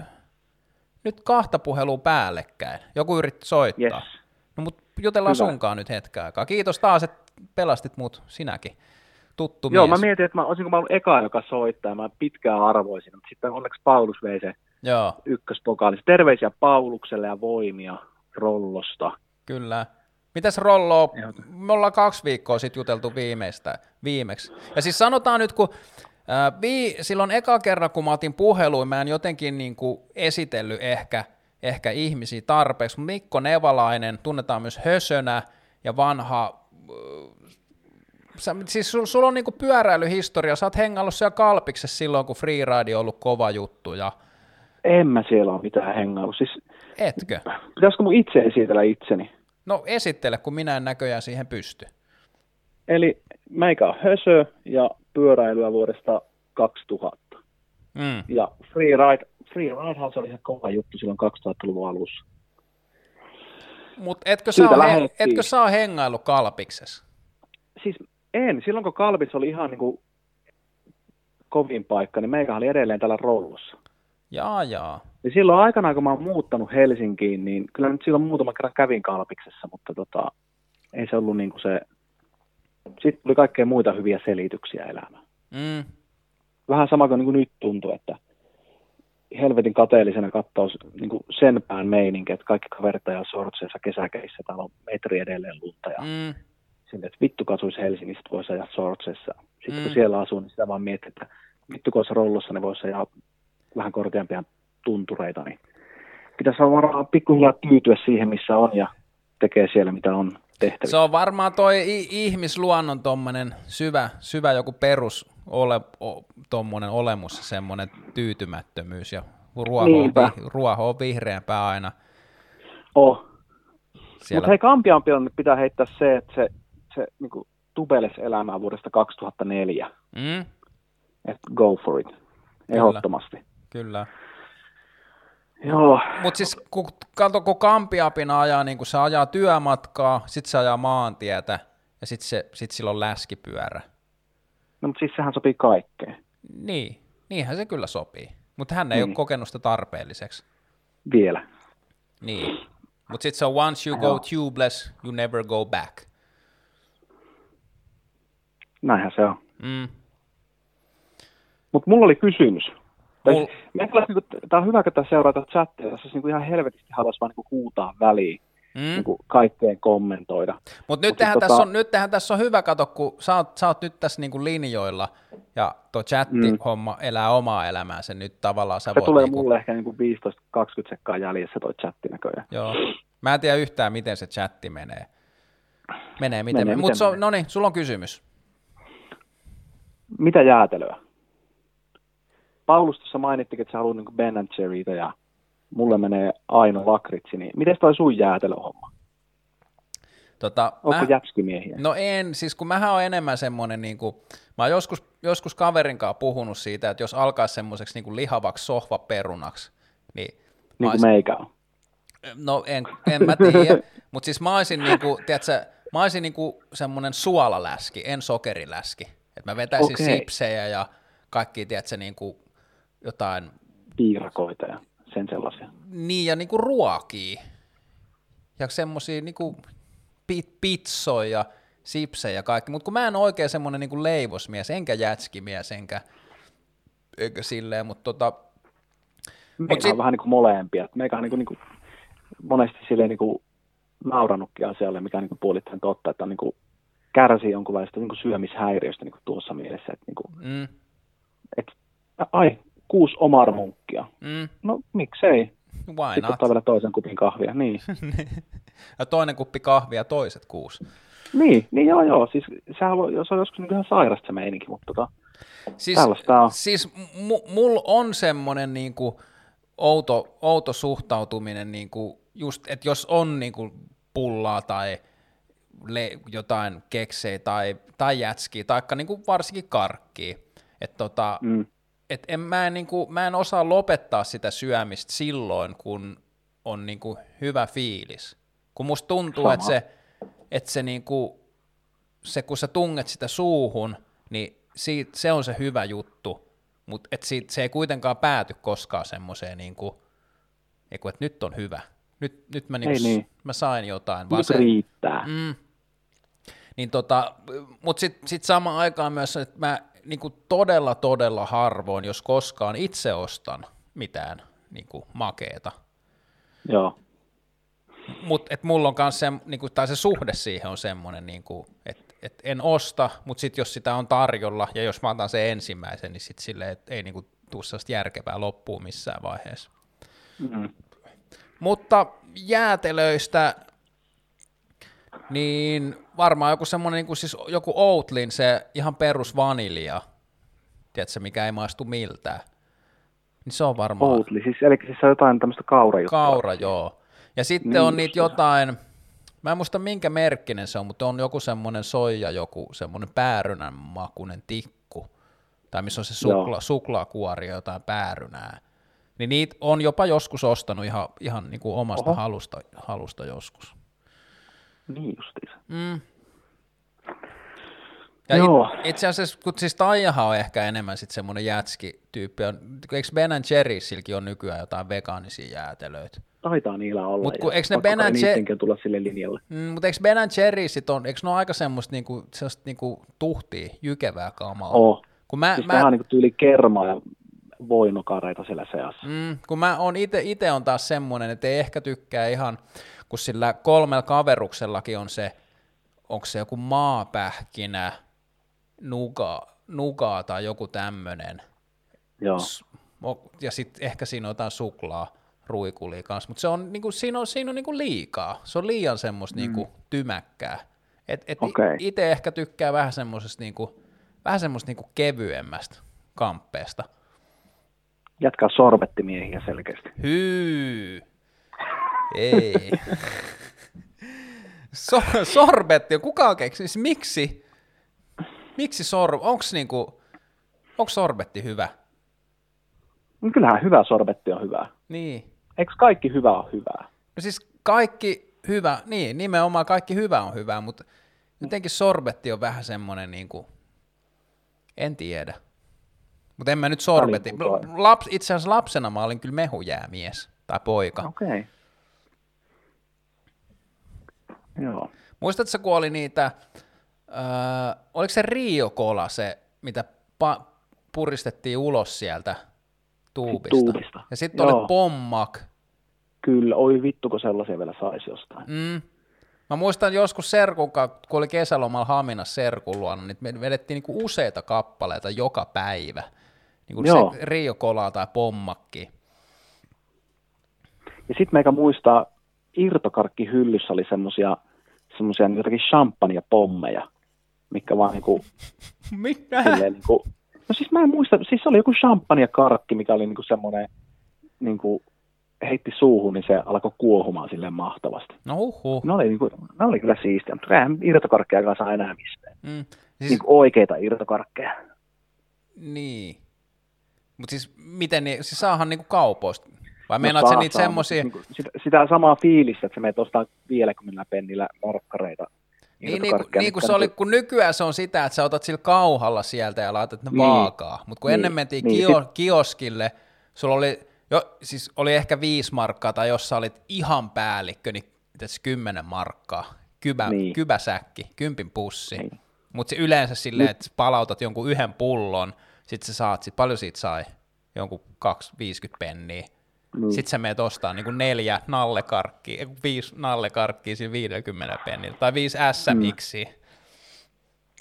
nyt kahta puhelua päällekkäin. Joku yritti soittaa. Yes. No mut jutellaan Hyvä. sunkaan nyt hetken aikaa. Kiitos taas, että pelastit mut sinäkin. Tuttu Joo, mies. mä mietin, että mä olisinko mä ollut eka, joka soittaa, mä pitkään arvoisin, mutta sitten onneksi Paulus vei se Joo, ykköspokaali. Terveisiä Paulukselle ja voimia Rollosta. kyllä. Mitäs Rollo, me ollaan kaksi viikkoa sitten juteltu viimeistä, viimeksi. Ja siis sanotaan nyt, kun ää, vii, silloin eka kerran, kun mä otin puheluin, mä en jotenkin niin kuin esitellyt ehkä, ehkä ihmisiä tarpeeksi. Mikko Nevalainen, tunnetaan myös Hösönä ja vanha, sä, siis sul, sulla on niinku pyöräilyhistoria, sä oot hengaillut siellä Kalpiksessa silloin, kun freeride on ollut kova juttu, ja En mä siellä ole mitään hengailu. Siis etkö? pitäisikö mun itse esitellä itseni? No esittele, kun minä en näköjään siihen pysty. Eli meikä on hösö ja pyöräilyä vuodesta 2000. Mm. Ja freeride, freeridehan se oli ihan kova juttu silloin 2000-luvun alussa. Mutta etkö, he, etkö saa hengailu Kalpiksessa? Siis en, silloin kun Kalpis oli ihan niin kuin kovin paikka, niin meikä oli edelleen täällä Rollossa. Jaa, jaa. Ja silloin aikanaan, kun mä oon muuttanut Helsinkiin, niin kyllä nyt silloin muutaman kerran kävin Kalpiksessa, mutta tota, ei se ollut niin kuin se... Sitten tuli kaikkea muita hyviä selityksiä elämään. Mm. Vähän sama kuin, niin kuin nyt tuntuu, että helvetin kateellisena katsoo niin kuin sen pään meininki, että kaikki kaverit ajaa sortseissa kesäkeissä, täällä on metri edelleen lunta ja Mm. sille, että vittu kasuisi Helsingistä, voisi ajaa sortseissa. Sitten Mm. kun siellä asuu, niin sitä vaan miettii, että vittu kun olisi rollossa, niin voisi ajaa vähän korkeampia tuntureita, niin pitäisi varmaan pikkuhiljaa tyytyä siihen, missä on ja tekee siellä, mitä on tehtävissä. Se on varmaan toi ihmisluonnon tommonen syvä, syvä joku perus ole, o, tommonen olemus, semmoinen tyytymättömyys ja ruoho on, ruoho on vihreämpää aina Oh. Mutta hei, Kampiampion pitää heittää se, että se, se niin tubeles elämää vuodesta 2004. Mm, Että go for it. Ehdottomasti. kyllä. Joo, Mutta siis kun, kato, kun kampiapina ajaa, niin kun se ajaa työmatkaa, sitten se ajaa maantietä ja sitten se, sit sillä on läskipyörä. no, mutta siis sehän sopii kaikkeen. Niin, niinhän se kyllä sopii. Mutta hän ei Niin. ole kokenut sitä tarpeelliseksi. Vielä. Niin. Mutta sitten se on once you go tubeless, you never go back. Näinhän se on. Mm. Mutta mulla oli kysymys. Mul-. Niinku, Tämä on hyvä, kun tässä seurata chattia. Tässä niinku ihan helvetisti haluaisi vaan niinku huutaa väliin. Mm. niin kuin kaikkeen kommentoida. Mutta Mut nythän, sit tässä tota- on, nythän tässä on hyvä kato, kun sä oot, sä oot nyt tässä niinku linjoilla ja tuo chatti-homma elää omaa elämäänsä nyt tavallaan. Sä Se tulee niinku, mulle ehkä niin kuin 15-20 sekkaa jäljessä toi chatti näköjään. Joo. Mä en tiedä yhtään, miten se chatti menee. Menee miten Menee, menee. Mutta no niin, sulla on kysymys. Mitä jäätelöä? Paulus tuossa mainittikin, että sä haluat niin Ben Jerrytä ja mulle menee Aino lakritsi, niin miten toi sun jäätelöhomma? Tota, Onko mä, jätskimiehiä? No en, siis kun mähän on enemmän semmoinen, niin kuin, mä oon joskus, joskus kaverin kanssa puhunut siitä, että jos alkaa semmoiseksi niin kuin lihavaksi sohvaperunaksi, niin niin kuin meikä on. No en, en mä tiedä, (laughs) mutta siis mä olisin, niinku, tiedätkö, mä olisin niinku semmoinen suolaläski, en sokeriläski. Että mä vetäisin Okei. sipsejä ja kaikki, tiedätkö, niinku jotain, Piirakoita ja sen sellaisia. niin ja niinku ruokia. Ja semmosia niinku pi- pizzoja ja sipsejä ja kaikki. Mutta kun mä en ole oikein semmoinen niinku leivosmies, enkä jätskimies, enkä, enkä silleen, mutta tota, Meikä sit- on vähän niin kuin molempia. Meikä on niin kuin, niin kuin, monesti silleen niin kuin naurannutkin asialle, mikä on niin kuin puolittain totta, että on niin kuin, kärsii jonkunlaista niin kuin syömishäiriöstä niin kuin tuossa mielessä. Että, niin kuin, mm, että, ai, kuusi omarmunkkia. mm, No miksei? why Sitten not? ottaa vielä toisen kupin kahvia. (laughs) Niin, ja toinen kuppi kahvia toiset kuusi. niin, niin joo joo. Siis sehän on, se on joskus niin kuin ihan sairasta se meininki, mutta tota, Siis, Tällaista on. siis mu- mulla on semmoinen niinku outo, outo suhtautuminen, niinku just, että jos on niinku pullaa tai le- jotain keksejä tai, tai jätskiä, taikka niinku varsinkin karkkia, että tota, mm, et en, mä, en, niinku, mä en osaa lopettaa sitä syömistä silloin, kun on niinku hyvä fiilis. Kun musta tuntuu, Sama. että se, et se, niinku, se, kun sä tunget sitä suuhun, niin siitä, se on se hyvä juttu, mutta se ei kuitenkaan pääty koskaan semmoiseen, eiku, että nyt on hyvä. Nyt, nyt mä, niinku, Ei niin. mä sain jotain. Vaan nyt se, riittää. Mm. Niin tota, mutta sitten sit samaan aikaan myös, että mä niinku todella, todella harvoin, jos koskaan itse ostan mitään niinku makeeta. Joo. Mutta et mulla on myös se, niinku, tai se suhde siihen on semmoinen, niinku, että et en osta, mutta sitten jos sitä on tarjolla, ja jos mä otan sen ensimmäisen, niin sitten silleen, että ei niinku, tuu sellaista järkevää loppuun missään vaiheessa. Mm. Mutta jäätelöistä, niin varmaan joku semmoinen, niin kuin siis joku Outlin, se ihan perus vanilja, tiedätkö, mikä ei maistu miltään. Niin se on varmaan Oatly, siis, eli siis on jotain tämmöistä kaurajuttua. kaura, joo. Ja sitten Niin on niitä jotain, mä en muista minkä merkkinen se on, mutta on joku semmoinen soija, joku semmoinen päärynän makunen tikku, tai missä on se sukla, suklaakuori ja jotain päärynää. Niin niitä on jopa joskus ostanut ihan, ihan niin kuin omasta Oho. halusta, halusta joskus. Niin justiinsa. Mm. Ja Joo. it, itse asiassa, kun siis Taijahan on ehkä enemmän sitten semmoinen jätski-tyyppi, on, eikö Ben Jerrysilläkin on nykyään jotain vegaanisia jäätelöitä? Taitaa niillä olla. Mut kun ja eikö ne Ben Jer- tulla sille linjalle. Mm, mutta eikö Ben Jerrysit on, eikö ne ole aika semmoista niinku, sellaista niinku tuhtia, jykevää kamaa? Oo. Kun mä, Siis mä, vähän niin kuin tyyli kermaa ja voinokareita siellä seassa. mm, kun mä on ite, ite on taas semmoinen, että ei ehkä tykkää ihan, kun sillä kolmella kaveruksellakin on se, onko se joku maapähkinä, nuga, nugaa tai joku tämmönen, Joo. Ja sitten ehkä siinä on jotain suklaa, ruikulia kanssa, mutta se on, niinku, siinä on, siinä on niinku liikaa, se on liian semmoista mm. niinku, tymäkkää. Et, et Okei. Itse ehkä tykkää vähän semmoisesta niinku, vähän semmoista niinku kevyemmästä kamppeesta. Jatkaa sorvettimiehiä selkeästi. Hyy. Ei. So, sorbetti, kuka on keksinyt? Siis miksi? Miksi sor... Onks niinku... Onks sorbetti hyvä? No kyllähän hyvä sorbetti on hyvä. Niin. Eikö kaikki hyvä ole hyvää? No siis kaikki hyvä, niin nimenomaan kaikki hyvä on hyvä, mutta jotenkin sorbetti on vähän semmoinen niin kuin, en tiedä. Mutta en mä nyt sorbetti. Laps, itse asiassa lapsena mä olin kyllä mehujäämies tai poika. Okei. Okay. Joo. Muistatko, kun oli niitä, öö, oliko se Rio Cola se, mitä pa- puristettiin ulos sieltä tuubista? tuubista. Ja sitten oli. Pommak Kyllä, oi vittu, kun sellaisia vielä saisi jostain. Mm. Mä muistan joskus Serkun, kanssa, kun oli kesälomalla Haminassa Serkun luona, niin me vedettiin niinku useita kappaleita joka päivä. Niinku se Rio Colaa tai Pommakki. Ja sitten meikä muistaa, irtokarkkihyllyssä oli semmosia, semmosia jotakin champagne-pommeja, mikä vaan niinku, (laughs) Mitä? silleen niinku, no siis mä en muista, siis se oli joku champagne-karkki, mikä oli niinku semmoinen, niinku, heitti suuhun, niin se alkoi kuohumaan silleen mahtavasti. No huhhuh. Ne oli, niinku, ne oli kyllä siistiä, mutta eihän irtokarkkeja kanssa enää mistään. Mm. Siis... Siis, Niinku oikeita irtokarkkeja. niin. Mutta siis miten, niin, siis saahan niinku kaupoista? Vai No meinaat saa, niitä mutta Niinku, sitä, sitä, samaa fiilistä, että sä menet ostaa 50 pennillä morkkareita. Niin, niin, kuin, niin kuin se oli, niinku- kun nykyään se on sitä, että sä otat sillä kauhalla sieltä ja laitat ne Niin. vaakaa. Mutta kun Niin, ennen mentiin niin, kio, kioskille, sulla oli, jo, siis oli ehkä viisi markkaa, tai jos sä olit ihan päällikkö, niin tässä kymmenen markkaa. Kybä, Niin. Kybäsäkki, kympin pussi. Niin. Mutta se yleensä silleen, että palautat jonkun yhden pullon, sit sä saat, sit paljon siitä sai? Jonkun 250 penniä. Niin. Sitten sä meet ostaa niin kuin neljä nallekarkkia, kun viisi nallekarkkia siinä 50 pennillä, tai viisi SMXiä.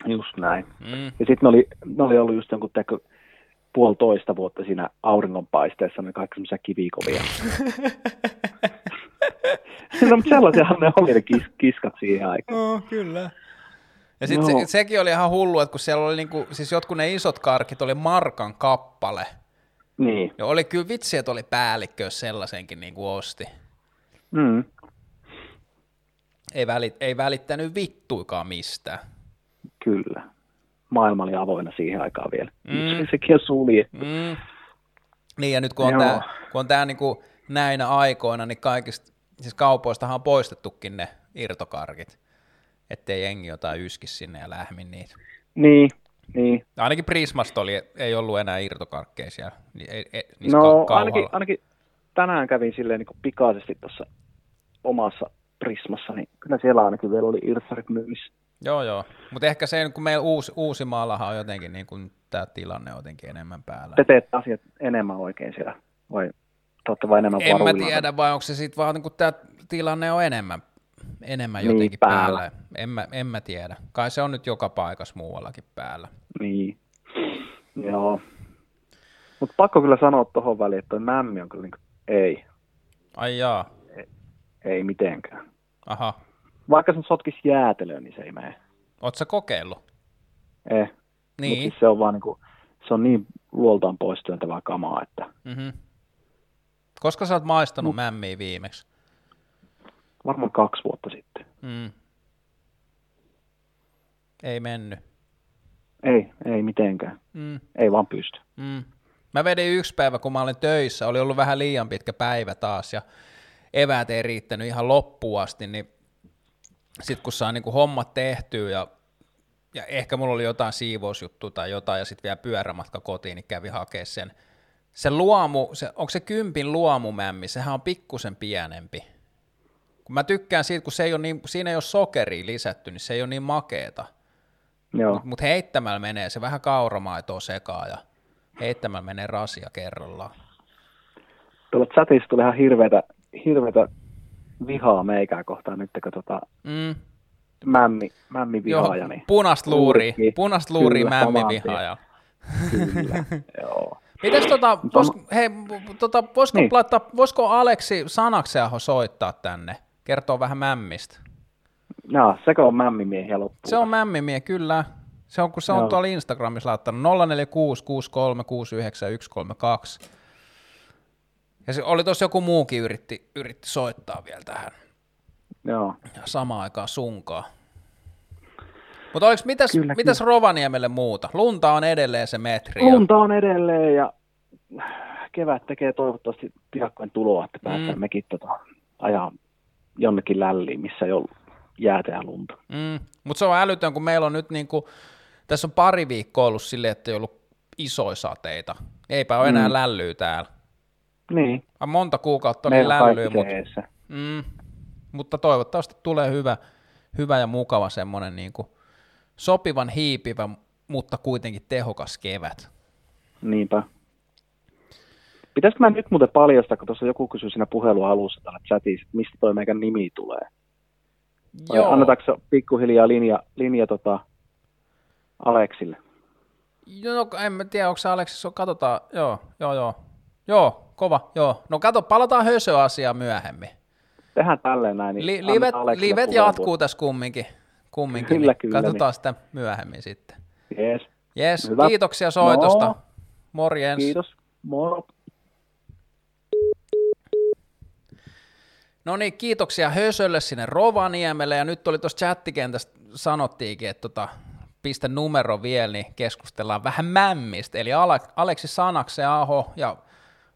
Just näin. Mm. Ja sitten ne oli, ne oli ollut just jonkun teko, puolitoista vuotta siinä auringonpaisteessa, ne kaikki semmoisia kivikovia. (laughs) no, mutta sellaisiahan ne oli ne kis, kiskat siihen aikaan. No, kyllä. Ja sitten Joo. se, sekin oli ihan hullu, että kun siellä oli niinku, siis jotkut ne isot karkit oli markan kappale. Niin. Ja oli kyllä vitsi, että oli päällikkö, jos sellaisenkin niinku osti. Mm. Ei, välit, ei välittänyt vittuikaan mistään. Kyllä. Maailma oli avoinna siihen aikaan vielä. Mm. Se, sekin on sulje. Mm. Niin ja nyt kun on Joo. tämä, kun on tää niinku näinä aikoina, niin kaikista, siis kaupoistahan on poistettukin ne irtokarkit, ettei jengi jotain yskis sinne ja lähmin niitä. Niin, niin. Ainakin Prismasta oli, ei ollut enää irtokarkkeja siellä, niin ei, ei, No ka- ainakin, kauhalla. ainakin tänään kävin silleen niin pikaisesti tuossa omassa Prismassa, niin kyllä siellä ainakin vielä oli irtsarit myynnissä. Joo, joo. Mutta ehkä se, kun meillä uusi, Uusimaallahan on jotenkin, niin kuin tämä tilanne on jotenkin enemmän päällä. Te teette asiat enemmän oikein siellä, vai te olette vain enemmän En mä varuillaan? tiedä, vai onko se sitten vaan, kun tämä tilanne on enemmän, enemmän Niin, jotenkin päällä. päällä. En mä, en mä tiedä. Kai se on nyt joka paikassa muuallakin päällä. Niin, joo. Mutta pakko kyllä sanoa tuohon väliin, että toi mämmi on kyllä niin kuin, ei, Ai jaa. ei mitenkään. Aha. Vaikka sen sotkisi jäätelöön, niin se ei mene. Oot sä kokeillut? Eh. Niin. siis se on vaan niin kuin, se on niin luoltaan pois työntävää kamaa, että Mm-hmm. Koska sä oot maistanut mämmiä viimeksi? Varmaan kaksi vuotta sitten. Mm. Ei mennyt. Ei, ei mitenkään. Mm. Ei vaan pysty. Mm. Mä vedin yksi päivä, kun mä olin töissä, oli ollut vähän liian pitkä päivä taas ja eväät ei riittänyt ihan loppuun asti, niin sitten kun saa niinku hommat tehtyä ja, ja ehkä mulla oli jotain siivousjuttua tai jotain ja sitten vielä pyörämatka kotiin, niin kävi hakea sen. Se luomu, se, onko se kympin luomumämmi, sehän on pikkusen pienempi. Kun mä tykkään siitä, kun se ei ole niin, siinä ei ole sokeria lisätty, niin se ei ole niin makeeta. Mutta mut heittämällä menee se vähän kauramaitoa sekaan ja heittämällä menee rasia kerrallaan. Tuolla chatissa tuli ihan hirveätä, hirveätä vihaa meikää kohtaan nyt, kun tota, Mm. mämmi, mämmi Joo, vihaaja. Niin, punasta luuri, punasta luuri Kyllä, mämmi vihaaja. kyllä, (laughs) joo. Mites tota, vois, hei, tota, voisiko, Niin. laittaa, voisiko Aleksi Sanakseaho soittaa tänne, kertoo vähän mämmistä? Jaa, sekö on mämmimiehiä loppuun? Se on mämmimie, kyllä. Se on, kun se on Joo. tuolla Instagramissa laittanut 046 63 69 132. Ja se oli tuossa joku muukin yritti, yritti soittaa vielä tähän. Joo. ja samaan aikaan sunkaa. Mutta oliks, mitäs, Kyllä, mitäs Rovaniemelle muuta? Lunta on edelleen se metri. Lunta on edelleen ja kevät tekee toivottavasti piakkoin tuloa, että päästään mm. mekin tota, ajaa jonnekin lälliin, missä ei ollut jäätä ja lunta. Mm, Mutta se on älytön, kun meillä on nyt niinku, tässä on pari viikkoa ollut silleen, että ei ollut isoja sateita. Eipä ole enää Mm. lällyä täällä. Niin, Monta kuukautta oli lällyä, mutta, mm, mutta toivottavasti tulee hyvä, hyvä ja mukava semmoinen niinku sopivan hiipivä, mutta kuitenkin tehokas kevät. Niinpä. Pitäisikö mä nyt muuten paljastaa, kun tuossa joku kysyi siinä puhelun alussa täällä chatissa, että mistä toi meidän nimi tulee? Vai Joo. annetaanko pikkuhiljaa linja, linja tota Aleksille? Joo, no, en mä tiedä, onko se Aleksis, katsotaan, joo, joo, joo, joo, kova, joo. No kato, palataan hösöasiaan myöhemmin. Tehdään tälleen näin. Niin Li- livet, livet jatkuu tässä kumminkin, kumminkin Kyllä, niin kyllä, katsotaan sitä myöhemmin sitten. Yes. Jes, Hyvä. kiitoksia soitosta. No. Morjens. Kiitos. Moro. No niin, kiitoksia Hösölle sinne Rovaniemelle, ja nyt oli tuossa chattikentästä sanottiinkin, että tota, pistä numero vielä, niin keskustellaan vähän mämmistä, eli Ale- Aleksi Sanaksen Aho, ja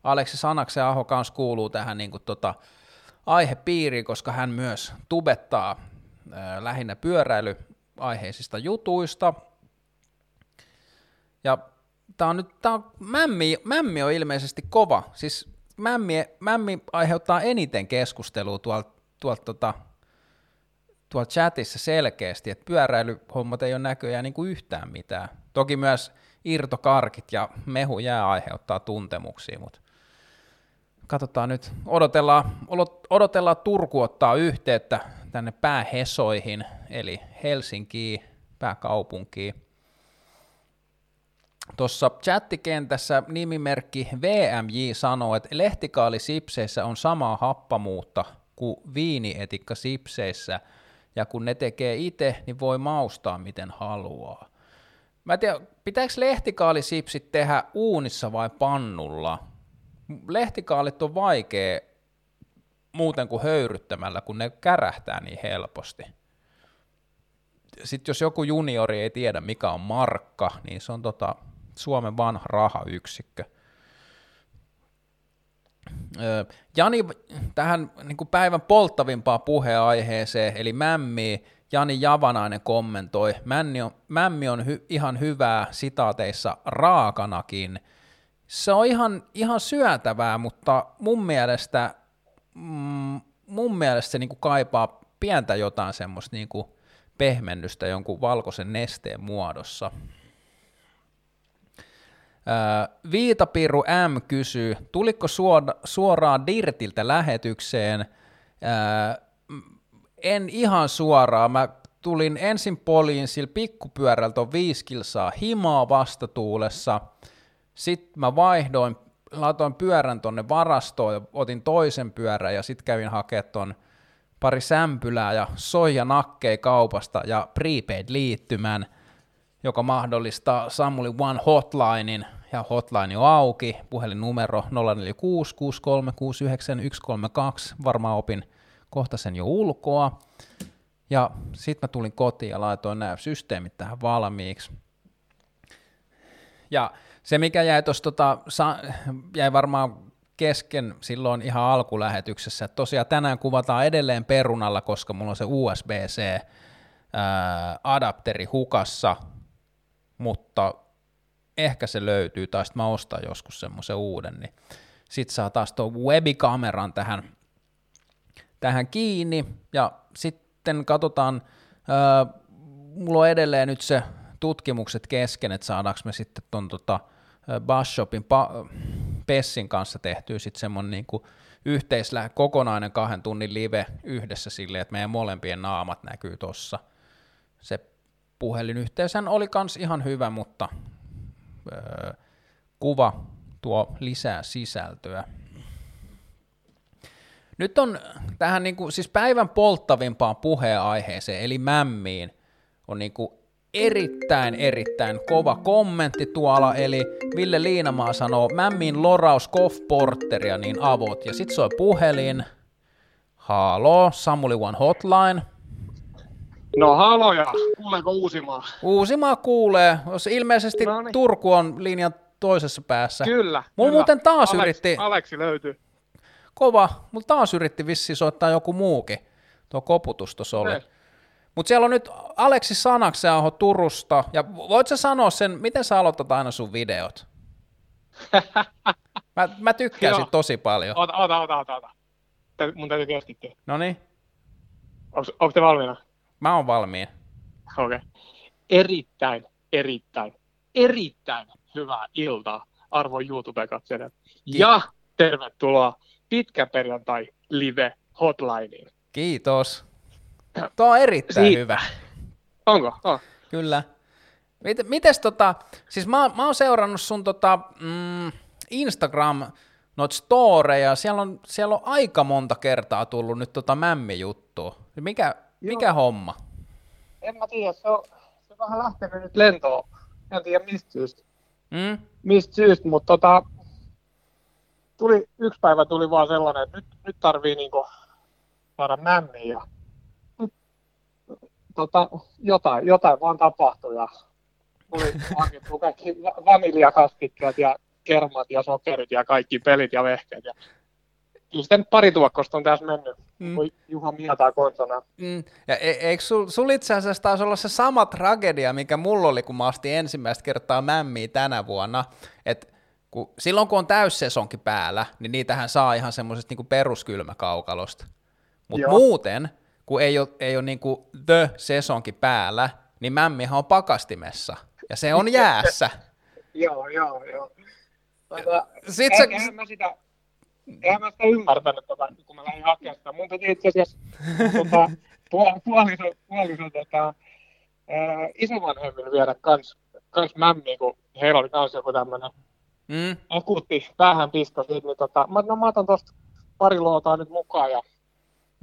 Aleksi Sanaksen Aho kanssa kuuluu tähän niin kuin, tota, aihepiiriin, koska hän myös tubettaa ää, lähinnä pyöräilyaiheisista jutuista, ja tää on nyt, tää on, mämmi, mämmi on ilmeisesti kova, siis mämmi, mämmi aiheuttaa eniten keskustelua tuolta tuolt, tota, tuolla chatissa selkeästi, että pyöräilyhommat ei ole näköjään niin kuin yhtään mitään. Toki myös irtokarkit ja mehu jää aiheuttaa tuntemuksia, mutta katsotaan nyt, odotellaan, odotellaan Turku ottaa yhteyttä tänne päähesoihin, eli Helsinkiin, pääkaupunkiin. Tuossa chattikentässä nimimerkki VMJ sanoo, että lehtikaali sipseissä on samaa happamuutta kuin viinietikka sipseissä, ja kun ne tekee itse, niin voi maustaa miten haluaa. Mä en tiedä, pitääkö lehtikaalisipsit tehdä uunissa vai pannulla? Lehtikaalit on vaikea muuten kuin höyryttämällä, kun ne kärähtää niin helposti. Sitten jos joku juniori ei tiedä, mikä on markka, niin se on tota Suomen vanha rahayksikkö. Jani, tähän niin kuin päivän polttavimpaan puheenaiheeseen, eli mämmi, Jani Javanainen kommentoi, Männi on, mämmi on hy, ihan hyvää sitaateissa raakanakin. Se on ihan, ihan syötävää, mutta mun mielestä, mm, mun mielestä se niin kuin kaipaa pientä jotain semmoista niin kuin pehmennystä jonkun valkoisen nesteen muodossa. Viitapiru M kysyy, tuliko suora, suoraan Dirtiltä lähetykseen? En ihan suoraan, mä tulin ensin poliin sillä pikkupyörältä on viisi kilsaa himaa vastatuulessa, sitten mä vaihdoin, laitoin pyörän tonne varastoon ja otin toisen pyörän ja sitten kävin hakemaan ton pari sämpylää ja soijanakkeja kaupasta ja prepaid-liittymän, joka mahdollistaa Samuli One hotlinein, ja hotline on auki, puhelinnumero 046 63 69 132, varmaan opin kohta sen jo ulkoa, ja sitten mä tulin kotiin ja laitoin nämä systeemit tähän valmiiksi. Ja se, mikä jäi tuossa, tota, sa- jäi varmaan kesken silloin ihan alkulähetyksessä, että tosiaan tänään kuvataan edelleen perunalla, koska mulla on se USB-C ää, adapteri hukassa, mutta ehkä se löytyy, tai sitten mä ostan joskus semmoisen uuden, niin sit saa taas tuon webikameran tähän, tähän kiinni, ja sitten katsotaan, ää, mulla on edelleen nyt se tutkimukset kesken, että saadaanko me sitten ton tota, Bashopin pa- Pessin kanssa tehtyä sitten semmoinen niinku yhteislä kokonainen kahden tunnin live yhdessä silleen, että meidän molempien naamat näkyy tossa. Se puhelinyhteyshän oli kans ihan hyvä, mutta öö, kuva tuo lisää sisältöä. Nyt on tähän niinku, siis päivän polttavimpaan puheenaiheeseen, eli mämmiin, on niinku erittäin, erittäin kova kommentti tuolla, eli Ville Liinamaa sanoo, mämmin loraus Koff Porteria, niin avot, ja sit soi puhelin, Halo, Samuli One Hotline, No haloja, kuuleeko Uusimaa? Uusimaa kuulee, jos ilmeisesti Noniin. Turku on linjan toisessa päässä. Kyllä. Mulla kyllä. muuten taas Aleksi, yritti, Aleksi löytyy. kova, mulla taas yritti vissiin soittaa joku muukin, tuo koputus tuossa oli. Mutta siellä on nyt Aleksi Sanakseaho Turusta, ja voit sä sanoa sen, miten sä aloitat aina sun videot? (laughs) Mä, mä tykkään sit tosi paljon. Ota, ota, ota, ota. ota. Mun täytyy keskittyä. No niin, Onko te valmiina? Mä oon valmiin. Okei. Okay. Erittäin, erittäin, erittäin hyvää iltaa, arvon YouTube-katselijat. Ja tervetuloa pitkä perjantai live hotlineen. Kiitos. Tuo on erittäin Siitä. hyvä. Onko? Oh. Kyllä. Miten, mites tota, siis mä, mä oon seurannut sun tota, mm, Instagram noit storeja, siellä on, siellä on aika monta kertaa tullut nyt tota mämmi-juttua. Mikä, mikä homma? En mä tiedä, se on, se on vähän lähtenyt nyt lentoon. En tiedä mistä syystä, Mm? mistä syystä mutta tota, tuli, yksi päivä tuli vaan sellainen, että nyt, nyt tarvii niinku saada mämmiä ja tota, jotain, jotain vaan tapahtui ja tuli (laughs) hankittu kaikki va- vaniljakastikkeet ja kermat ja sokerit ja kaikki pelit ja vehkeet. Ja kyllä sitten pari tuokkosta on tässä mennyt, Mm. kun Juha mieltää konsana. Mm. Ja e- eikö sul, sul itse asiassa taisi olla se sama tragedia, mikä mulla oli, kun mä astin ensimmäistä kertaa mämmiä tänä vuonna, että kun, silloin kun on täyssesonki päällä, niin niitähän saa ihan semmoisesta niinku peruskylmäkaukalosta. Mutta muuten, kun ei ole, ei ole niinku the sesonki päällä, niin mämmihän on pakastimessa, ja se on jäässä. (laughs) Joo, joo, joo. Tota, Sit sä, en, eihän mä sitä, eihän mä sitä ymmärtänyt, tota, kun mä lähdin hakemaan sitä. Mun piti itse asiassa tota, (laughs) puol- puoliso, puoliso tota, ää, isovanhemmille viedä kans, kans mämmiä, kun heillä oli kans joku tämmönen mm, akuutti päähän pisto siitä, niin tota, mä, no, mä otan tosta pari luotaa nyt mukaan ja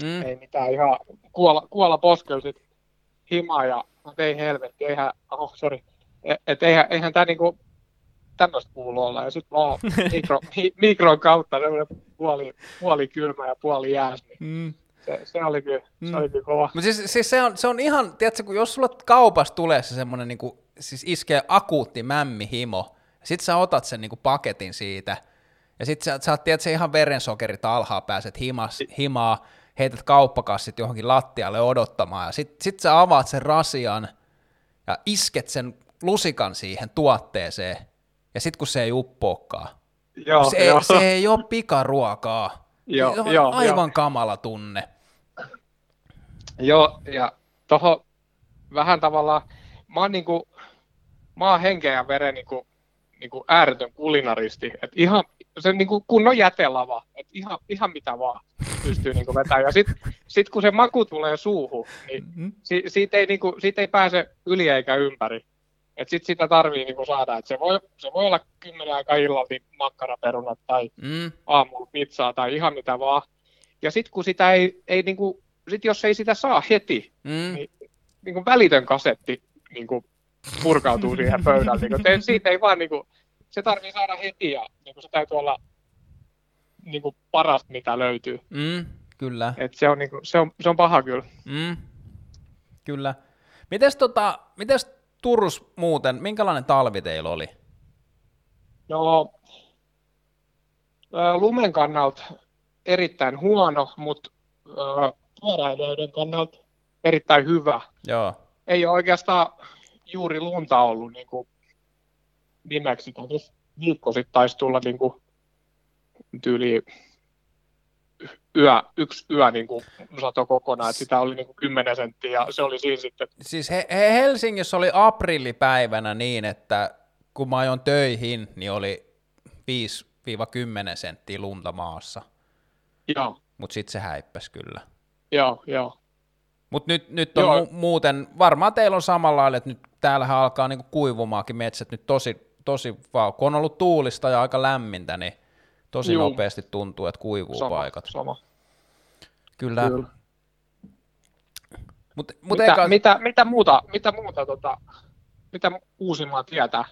mm, ei mitään ihan kuolla, kuolla poskella sit himaa ja no, ei helvetti, eihän, oh sorry, et, et eihän, eihän tää niinku tämmöistä kuulu olla ja sit vaan mikro, (laughs) mi, mikron kautta semmoinen puoli, puoli kylmä ja puoli jääs, niin mm. se, se oli kyllä, Mm. se oli kyllä kova. Mutta siis, siis se, on, se on ihan, tiedätkö, kun jos sulla kaupassa tulee se semmoinen, niinku, siis iskee akuutti mämmihimo, sit sä otat sen niinku paketin siitä, ja sit sä, sä oot, tiedätkö, ihan verensokerit alhaa, pääset himas, himaa, heität kauppakassit johonkin lattialle odottamaan, ja sit, sit sä avaat sen rasian, ja isket sen lusikan siihen tuotteeseen, ja sit kun se ei uppoakaan, Joo, se, joo, ei, se ei ole pikaruokaa, Joo, se on joo, aivan joo. kamala tunne. Joo, ja toho vähän tavallaan, mä oon niinku, mä oon henkeä ja veren niinku, niinku ääretön kulinaristi, että ihan se niinku kunnon jätelava, että ihan, ihan mitä vaan pystyy niinku vetämään. Ja sit, sit kun se maku tulee suuhun, niin Mm-hmm. si, siitä, ei niinku, siitä ei pääse yli eikä ympäri. Et sit sitä tarvii niinku saada, että se voi, se voi olla kymmenen aika illalla niin makkaraperunat tai Mm, aamulla pizzaa tai ihan mitä vaan. Ja sitten kun sitä ei, ei niinku, sit jos ei sitä saa heti, mm. niin, niin kuin välitön kasetti niin kuin purkautuu siihen pöydälle. Niin kuin, te, siitä ei vaan, niin kuin, se tarvii saada heti ja niin kuin, se täytyy olla niin kuin, parasta, mitä löytyy. Mm, kyllä. Et se, on, niin kuin, se, on, se on paha kyllä. Mm, kyllä. Mites, tota, mites Turus muuten, minkälainen talvi teillä oli? No, lumen kannalta erittäin huono, mutta pyöräilijöiden kannalta erittäin hyvä. Joo. ei ole oikeastaan juuri lunta ollut niin kuin viimeksi. Viikko sitten taisi tulla niin kuin, tyyli yö, yksi yö niin kuin sato kokonaan, että sitä oli niin kuin 10 senttiä ja se oli siinä sitten. Siis he, he Helsingissä oli aprillipäivänä niin, että kun mä ajoin töihin, niin oli 5-10 senttiä lunta maassa. Joo, Mutta sitten se häippäs kyllä. joo, joo. Mutta nyt, nyt on Joo. mu- muuten, varmaan teillä on samalla lailla, että nyt täällähän alkaa niinku kuivumaakin metsät nyt tosi, tosi vaan, kun on ollut tuulista ja aika lämmintä, niin tosi Juu. nopeasti tuntuu, että kuivuu Sama, paikat. sama. Kyllä. Kyllä. Mut, mut mitä, eikä, mitä, mitä, muuta, mitä muuta tota, mitä Uusimaa tietää?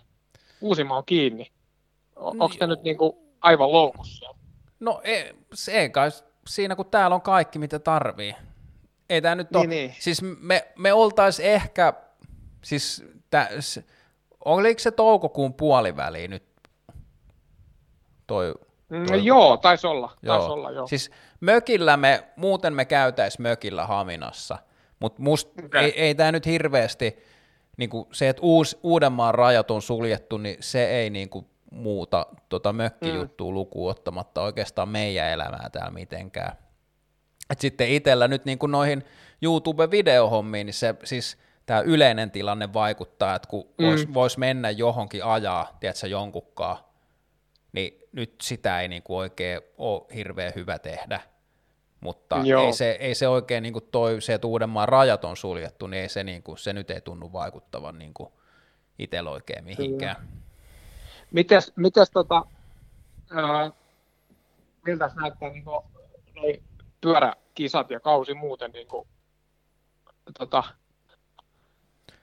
Uusimaa on kiinni. O, No Onko joo. nyt niin kuin aivan loukussa? No ei, se ei kai siinä, kun täällä on kaikki, mitä tarvii. Ei tämä nyt ole, Niin, niin. siis me, me oltais ehkä, siis tä, oliko se toukokuun puoliväli nyt toi, Mm, joo, taisi olla. Taisi olla, joo. Siis mökillä me, muuten me käytäis mökillä Haminassa, mutta Okei. ei, ei tämä nyt hirveästi, niinku se, että uus, Uudenmaan rajat on suljettu, niin se ei niinku muuta tota mökkijuttua mm. lukuun ottamatta oikeastaan meidän elämää täällä mitenkään. Et sitten itsellä nyt niinku noihin YouTube-videohommiin, niin se siis tämä yleinen tilanne vaikuttaa, että kun Mm. vois, vois mennä johonkin ajaa, tiedätkö, jonkunkaan, niin nyt sitä ei niin kuin oikein ole hirveän hyvä tehdä. Mutta Joo. ei se, ei se oikein niin kuin toi, se, että Uudenmaan rajat on suljettu, niin ei se, niin kuin, se nyt ei tunnu vaikuttavan niin kuin itsellä oikein mihinkään. Mites, mites tota, ää, miltä näyttää niin kuin, noi pyöräkisat ja kausi muuten niin kuin, tota,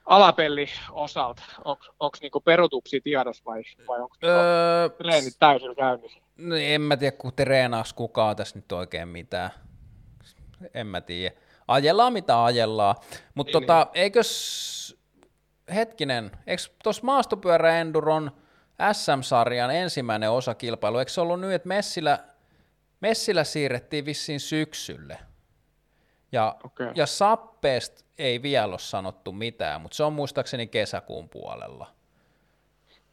alapelli osalta? Onko niinku perutuksia tiedossa vai, vai onko niinku Öö, treenit täysin käynnissä? No en mä tiedä, kun treenaaks kukaan tässä nyt oikein mitään. En mä tiedä. Ajellaan mitä ajellaan. Mutta Niin, tota, eikös, hetkinen, eikö tuossa maastopyörä Enduron SM-sarjan ensimmäinen osakilpailu, eikö se ollut nyt, että Messillä, Messillä siirrettiin vissiin syksylle? Ja, Okei. ja Sappeesta ei vielä ole sanottu mitään, mutta se on muistaakseni kesäkuun puolella.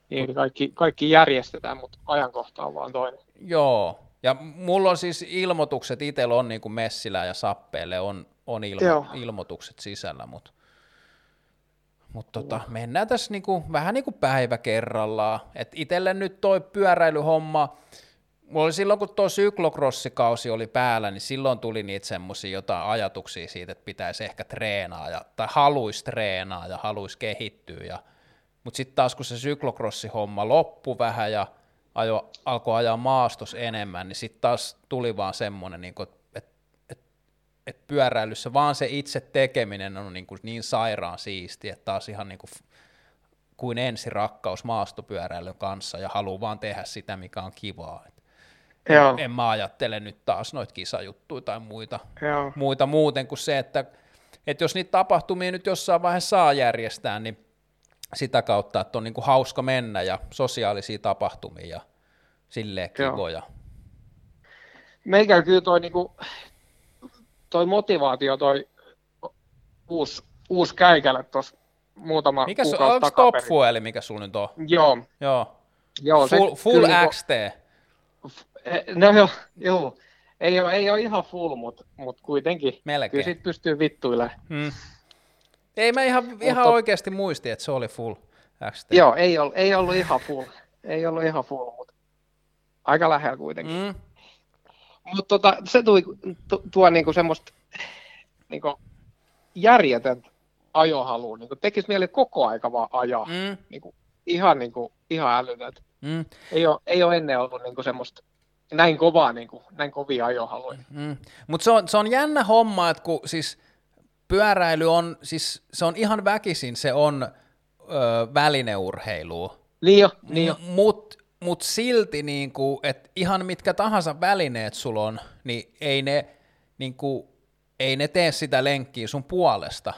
Niin, kaikki, kaikki järjestetään, mutta ajankohta on vaan toinen. Joo, ja mulla on siis ilmoitukset, itsellä on niin kuin Messilä ja Sappeelle on, on ilmo, Joo. ilmoitukset sisällä, mutta mut tota, mennään tässä niinku, vähän niin kuin päivä kerrallaan. Et itselle nyt toi pyöräilyhomma, mulla silloin kun tuo syklokrossikausi oli päällä, niin silloin tuli niitä semmoisia jotain ajatuksia siitä, että pitäisi ehkä treenaa, ja, tai haluaisi treenaa ja haluaisi kehittyä, ja, mutta sitten taas kun se syklokrossihomma loppui vähän ja ajo, alkoi ajaa maastos enemmän, niin sitten taas tuli vaan semmoinen, niin että et, et, et pyöräilyssä vaan se itse tekeminen on niin, kuin niin sairaan siisti, että taas ihan niin kuin, kuin ensirakkaus maastopyöräilyn kanssa ja haluaa vaan tehdä sitä, mikä on kivaa. Et Joo, en mä ajattele nyt taas noita kisajuttuja tai muita, joo. muita muuten kuin se, että, että jos niitä tapahtumia nyt jossain vaiheessa saa järjestää, niin sitä kautta, että on niin kuin hauska mennä ja sosiaalisia tapahtumia ja silleen kivoja. Meikä kyllä toi, niinku, toi motivaatio, toi uusi, uusi käikälle tuossa muutama Mikä kuukausi onko Top takaperin. Fueli, mikä sulla nyt on? Joo, Joo. joo. Full, full kyllä niinku- XT. Eh, No joo, joo. Ei ole, ei ole ihan full, mutta mut kuitenkin. Melkein. Kyllä sit pystyy vittuilemaan. Hmm. Ei mä ihan, ihan oikeasti muisti, että se oli full XT. Joo, ei ollut, ei ollut ihan full. Ei ollut ihan full, mutta aika lähellä kuitenkin. Mm. Mutta tota, se tui, tu, tuo niinku semmoista niinku järjetöntä ajohalua. Niinku tekisi mieli koko aika vaan ajaa. Mm. Mm. Niinku, ihan, niinku, ihan älytöntä. Mm. Ei ole, ei ole ennen ollut niinku semmoista näin kovaa, niinku, näin kovia ajohaluja. Mm. Mutta se on, se on jännä homma, että kun siis pyöräily on, siis se on ihan väkisin, se on ö, välineurheilua. Niin jo, niin jo. Mut, mut silti, niinku, että ihan mitkä tahansa välineet sulla on, niin ei ne, niinku, ei ne tee sitä lenkkiä sun puolesta.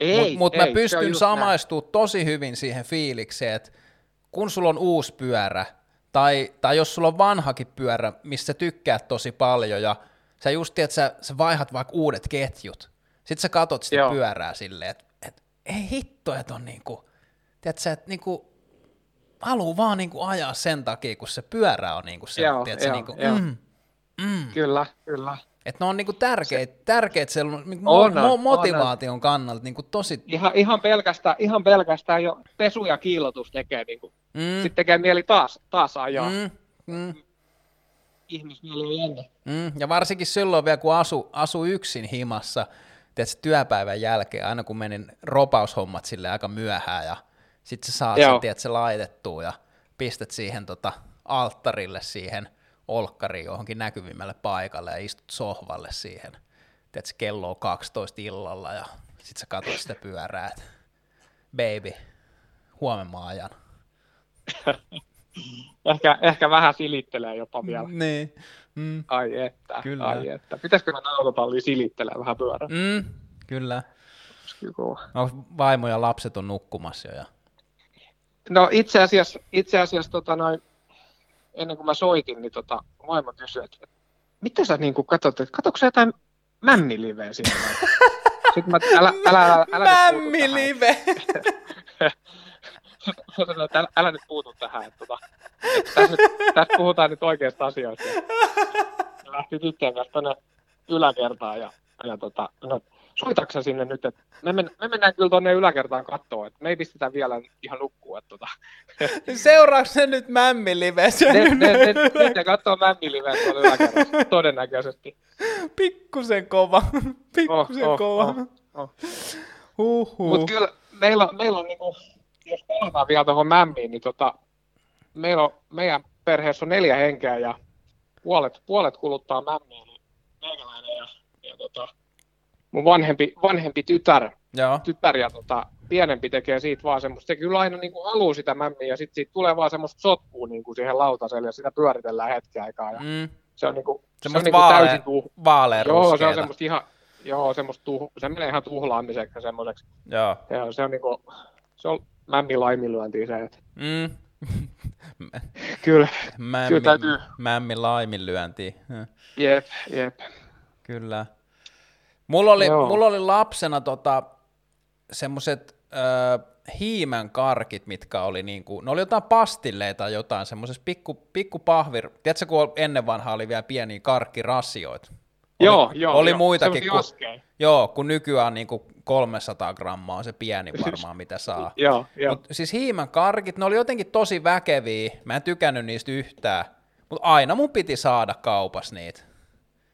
Ei, Mutta mut mä pystyn samaistumaan tosi hyvin siihen fiilikseen, että kun sulla on uusi pyörä, tai, tai jos sulla on vanhakin pyörä, missä sä tykkäät tosi paljon, ja sä just tiedät, sä, sä vaihat vaikka uudet ketjut, sit sä katot sitä Joo. pyörää silleen, että et, ei hitto, että on niinku, tiedät sä, että niinku, haluu vaan niinku ajaa sen takia, kun se pyörä on niinku se, Joo, tiedät sä, joo, niinku, joo. mm, mm. Kyllä, kyllä. Että ne on niinku tärkeitä, tärkeitä se, niinku On, mo- on, on. motivaation kannalta niinku tosi... Ihan, ihan, pelkästään, ihan pelkästään jo pesu ja kiilotus tekee, niin kuin, Mm, sitten tekee mieli taas, taas ajaa. Mm. mm. Ihmismieli. Mm, ja varsinkin silloin vielä, kun asu, asu yksin himassa, tiedätkö, työpäivän jälkeen, aina kun menin ropaushommat sille aika myöhään, ja sitten sä saat Joo. sen, tiedätkö, laitettua, ja pistät siihen tota, alttarille siihen olkkariin johonkin näkyvimmälle paikalle, ja istut sohvalle siihen, tiedätkö, kello on 12 illalla, ja sitten sä katsot sitä pyörää, että baby, huomenna ajan. (laughs) Ehkä, ehkä vähän silittelee jopa vielä. Niin. Mm. Ai että, Kyllä. ai että. Pitäisikö mennä autotalliin silittelee vähän pyörää? Mm, kyllä. No, vaimo ja lapset on nukkumassa jo. Ja... No itse asiassa, itse asiassa tota noin, ennen kuin mä soitin, niin tota, vaimo kysyi, että mitä sä niinku katsot, että katsotko sä jotain mämmiliveä siinä? vai?" (laughs) Sitten mä, älä, älä, älä, älä, nyt puutu tähän. Mämmilive! (laughs) Mä sanoin, että älä, älä nyt puutu tähän. Että, tota, että tässä, nyt, tässä puhutaan nyt oikeista asioista. Ja lähti tyttöjen kanssa tänne yläkertaan ja, ja tota, no, soitatko sinne nyt, että me, men, me mennään kyllä tuonne yläkertaan kattoon, että me ei pistetä vielä ihan nukkua. Että tota. (laughs) Seuraako se nyt Mämmi livessä? Ne, ne, ne, ne, (laughs) ne katsoo mämmiliveä tuolla yläkerrassa, todennäköisesti. Pikkusen kova. (laughs) Pikkusen Oh, oh, kova. oh, oh. Huhhuh. Mutta kyllä meillä, meillä on, niinku, jos palataan vielä tuohon mämmiin, niin tota, meillä on, meidän perheessä on neljä henkeä ja puolet, puolet kuluttaa mämmiä, niin meikäläinen ja, ja tota, mun vanhempi, vanhempi tytär, Joo. tytär ja tota, pienempi tekee siitä vaan semmoista, se kyllä aina niinku haluaa sitä mämmiä ja sitten siitä tulee vaan semmoista sotkua niinku siihen lautaselle ja sitä pyöritellään hetken aikaa ja Mm. se on niinku, se on niinku vaalea, täysin tuh, vaalea Joo, se on semmoista ihan, joo, semmoista tuh, se menee ihan tuhlaamiseksi semmoiseksi. Joo. Ja se on niinku, se on mämmi laiminlyöntiä se, että Mm. (laughs) kyllä, Mämmi, Kyllä täytyy. mämmi laiminlyönti. jep, jep. Kyllä. Mulla oli, Joo. mulla oli lapsena tota, semmoset ö, hiimän karkit, mitkä oli niinku, ne oli jotain pastilleita tai jotain, semmoisessa pikku, pikku pahvir, tiedätkö kun ennen vanhaa oli vielä pieniä karkkirasioita? Oli, Joo, joo. Oli joo. muitakin, askeja. joo, kun nykyään niinku 300 grammaa on se pieni varmaan, mitä saa. (laughs) Joo, joo. Mut siis hiimän karkit, ne oli jotenkin tosi väkeviä, mä en tykännyt niistä yhtään, mutta aina mun piti saada kaupas niitä.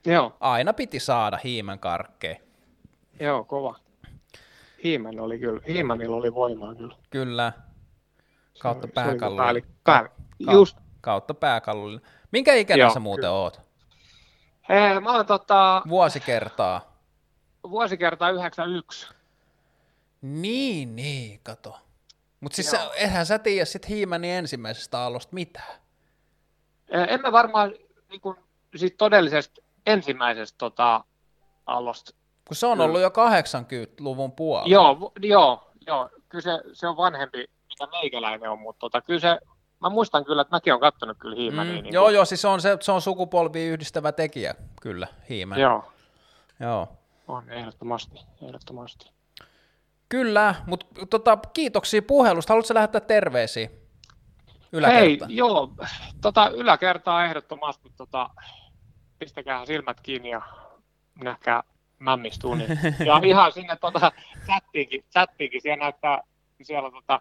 Joo, Aina piti saada hiimän karkkeja. joo, kova. Hiiman oli kyllä, Hiimanilla oli voimaa kyllä. Kyllä. Kautta pääli- pääli- Ka- Just. Kautta pääkallolla. Minkä ikäinen Joo, sä muuten kyllä. oot? Hei, mä oon tota, Vuosikertaa. vuosikerta 91. Niin, niin, kato. Mutta siis Joo. sä, eihän sä tiedä sit Hiimänin ensimmäisestä aallosta mitään. En mä varmaan niin kuin, siis todellisesta ensimmäisestä tota, aallosta Kun se on ollut jo 80-luvun puolella. Joo, joo, joo. Kyllä se, se on vanhempi, mitä meikäläinen on, mutta tota, kyllä se, mä muistan kyllä, että mäkin olen kattonut kyllä Hiimania. Mm, niin joo, kuin- joo, siis se on, se, se on sukupolvi yhdistävä tekijä, kyllä, Hiimän. Joo, joo. on ehdottomasti, ehdottomasti. Kyllä, mutta tota, kiitoksia puhelusta. Haluatko lähettää terveisiä Hei, yläkertaan? joo, tota, yläkertaa ehdottomasti, tota, pistäkää silmät kiinni ja nähkää mämmistuu. Niin. Ja ihan sinne tota, chattiinkin, chattiinkin, siellä näyttää, siellä tota,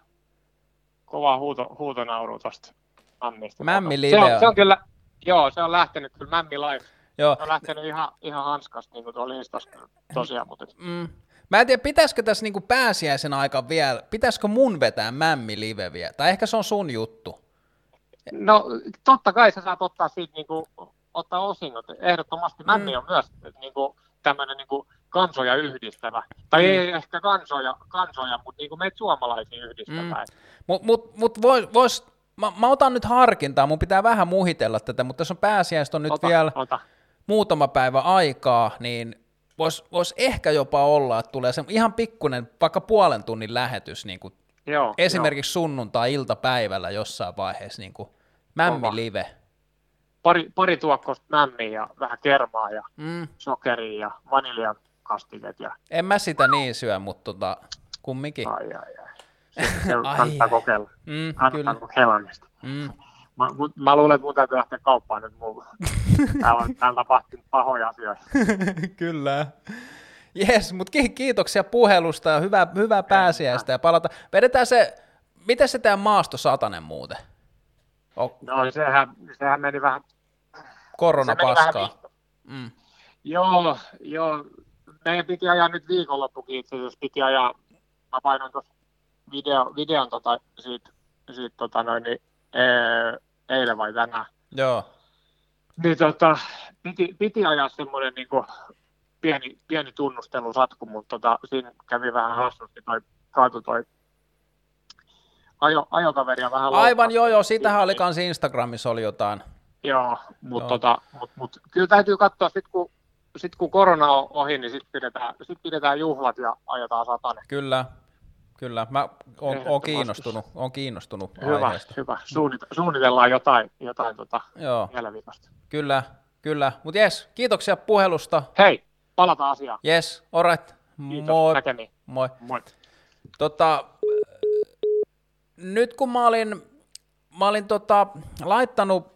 kova huuto, huutonauru tuosta mämmistä. Mämmi se on, se on kyllä, joo, se on lähtenyt kyllä Mämmi live. Joo, Se on lähtenyt ihan, ihan hanskasta, niin kuin tuolla Instassa tosiaan, mutta mm. Mä en tiedä, pitäisikö tässä niinku pääsiäisen aika vielä, pitäisikö mun vetää mämmi live vielä, tai ehkä se on sun juttu. No totta kai sä saat ottaa siitä niinku, ottaa osingot. Ehdottomasti Mämmi Mm. on myös niinku, tämmöinen niinku, kansoja yhdistävä. Tai Mm. ei ehkä kansoja, kansoja mutta niinku meitä suomalaisia yhdistävä. Mm. Mutta mut, mut vois, vois, mä, mä, otan nyt harkintaa, mun pitää vähän muhitella tätä, mutta jos on pääsiäistä on nyt Ota, vielä ota. muutama päivä aikaa, niin voisi vois ehkä jopa olla, että tulee se ihan pikkunen, vaikka puolen tunnin lähetys, niin kuin Joo, esimerkiksi sunnuntai-iltapäivällä jossain vaiheessa, niin kuin Mämmi live. Pari, pari tuokkosta mämmiä ja vähän kermaa ja Mm, sokeria ja vaniljakastikeet ja en mä sitä niin syö, mutta tota, kumminkin. ai ai ai. Se, se (laughs) Ai, kannattaa ai. kokeilla. Mm, Kannattaa kyllä. kokeilla niistä. Mm. Mä, mut- mä luulen, että mun täytyy lähteä kauppaan nyt mulla. (laughs) Täällä on, täällä tapahtunut pahoja asioita. (laughs) Kyllä. Jes, mutta kiitoksia puhelusta ja hyvää, hyvää pääsiäistä ja palata. Vedetään se, miten se tämä maasto satanen muuten? No sehän, sehän meni vähän... korona se meni vähän. Mm. Joo, joo. Meidän piti ajaa nyt viikonloppukin itse asiassa. Piti ajaa, mä painoin tuossa video, videon tota, siitä, siitä tota noin, niin, ee, eilen vai tänään. Joo. Niin tota, piti, piti ajaa semmoinen niin pieni, pieni tunnustelusatku, mutta tota, siinä kävi vähän hassusti toi, kaatu toi ajo, ajokaveri ja vähän Aivan joo, joo, siitähän oli kans Instagramissa oli jotain. Joo, mutta tota, mut, mut, kyllä täytyy katsoa, sit kun, sit kun korona on ohi, niin sitten pidetään, sit pidetään juhlat ja ajetaan satanen. Kyllä, kyllä. Mä oon, oon kiinnostunut, oon kiinnostunut Hyvä, aiheesta. hyvä. Suunnite- suunnitellaan jotain, jotain tota, Joo, kyllä, kyllä. Mutta jes, kiitoksia puhelusta. Hei, palataan asiaan. Jes, alright. Kiitos, Moi. näkemiin. Moi. Moi. Tota, nyt kun mä olin, mä olin tota, laittanut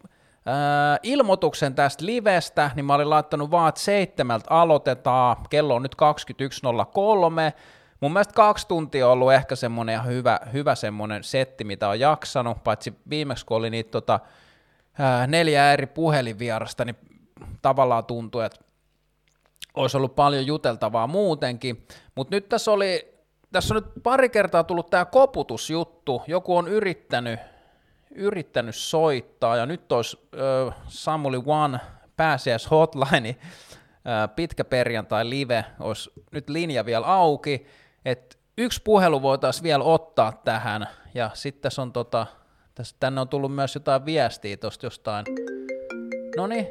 Ää, ilmoituksen tästä livestä, niin mä olin laittanut vaan, että seitsemältä aloitetaan, kello on nyt 21.03, Mun mielestä kaksi tuntia on ollut ehkä semmoinen ihan hyvä, hyvä semmoinen setti, mitä on jaksanut, paitsi viimeksi kun oli niitä tota, ää, neljä eri puhelinvierasta, niin tavallaan tuntui, että olisi ollut paljon juteltavaa muutenkin, mutta nyt tässä oli, tässä on nyt pari kertaa tullut tämä koputusjuttu, joku on yrittänyt, yrittänyt soittaa, ja nyt olisi äh, Samuli One pääsiäis hotline, äh, pitkä perjantai live, olisi nyt linja vielä auki, että yksi puhelu voitaisiin vielä ottaa tähän, ja sitten tässä on tota, tässä, tänne on tullut myös jotain viestiä tuosta jostain, no niin,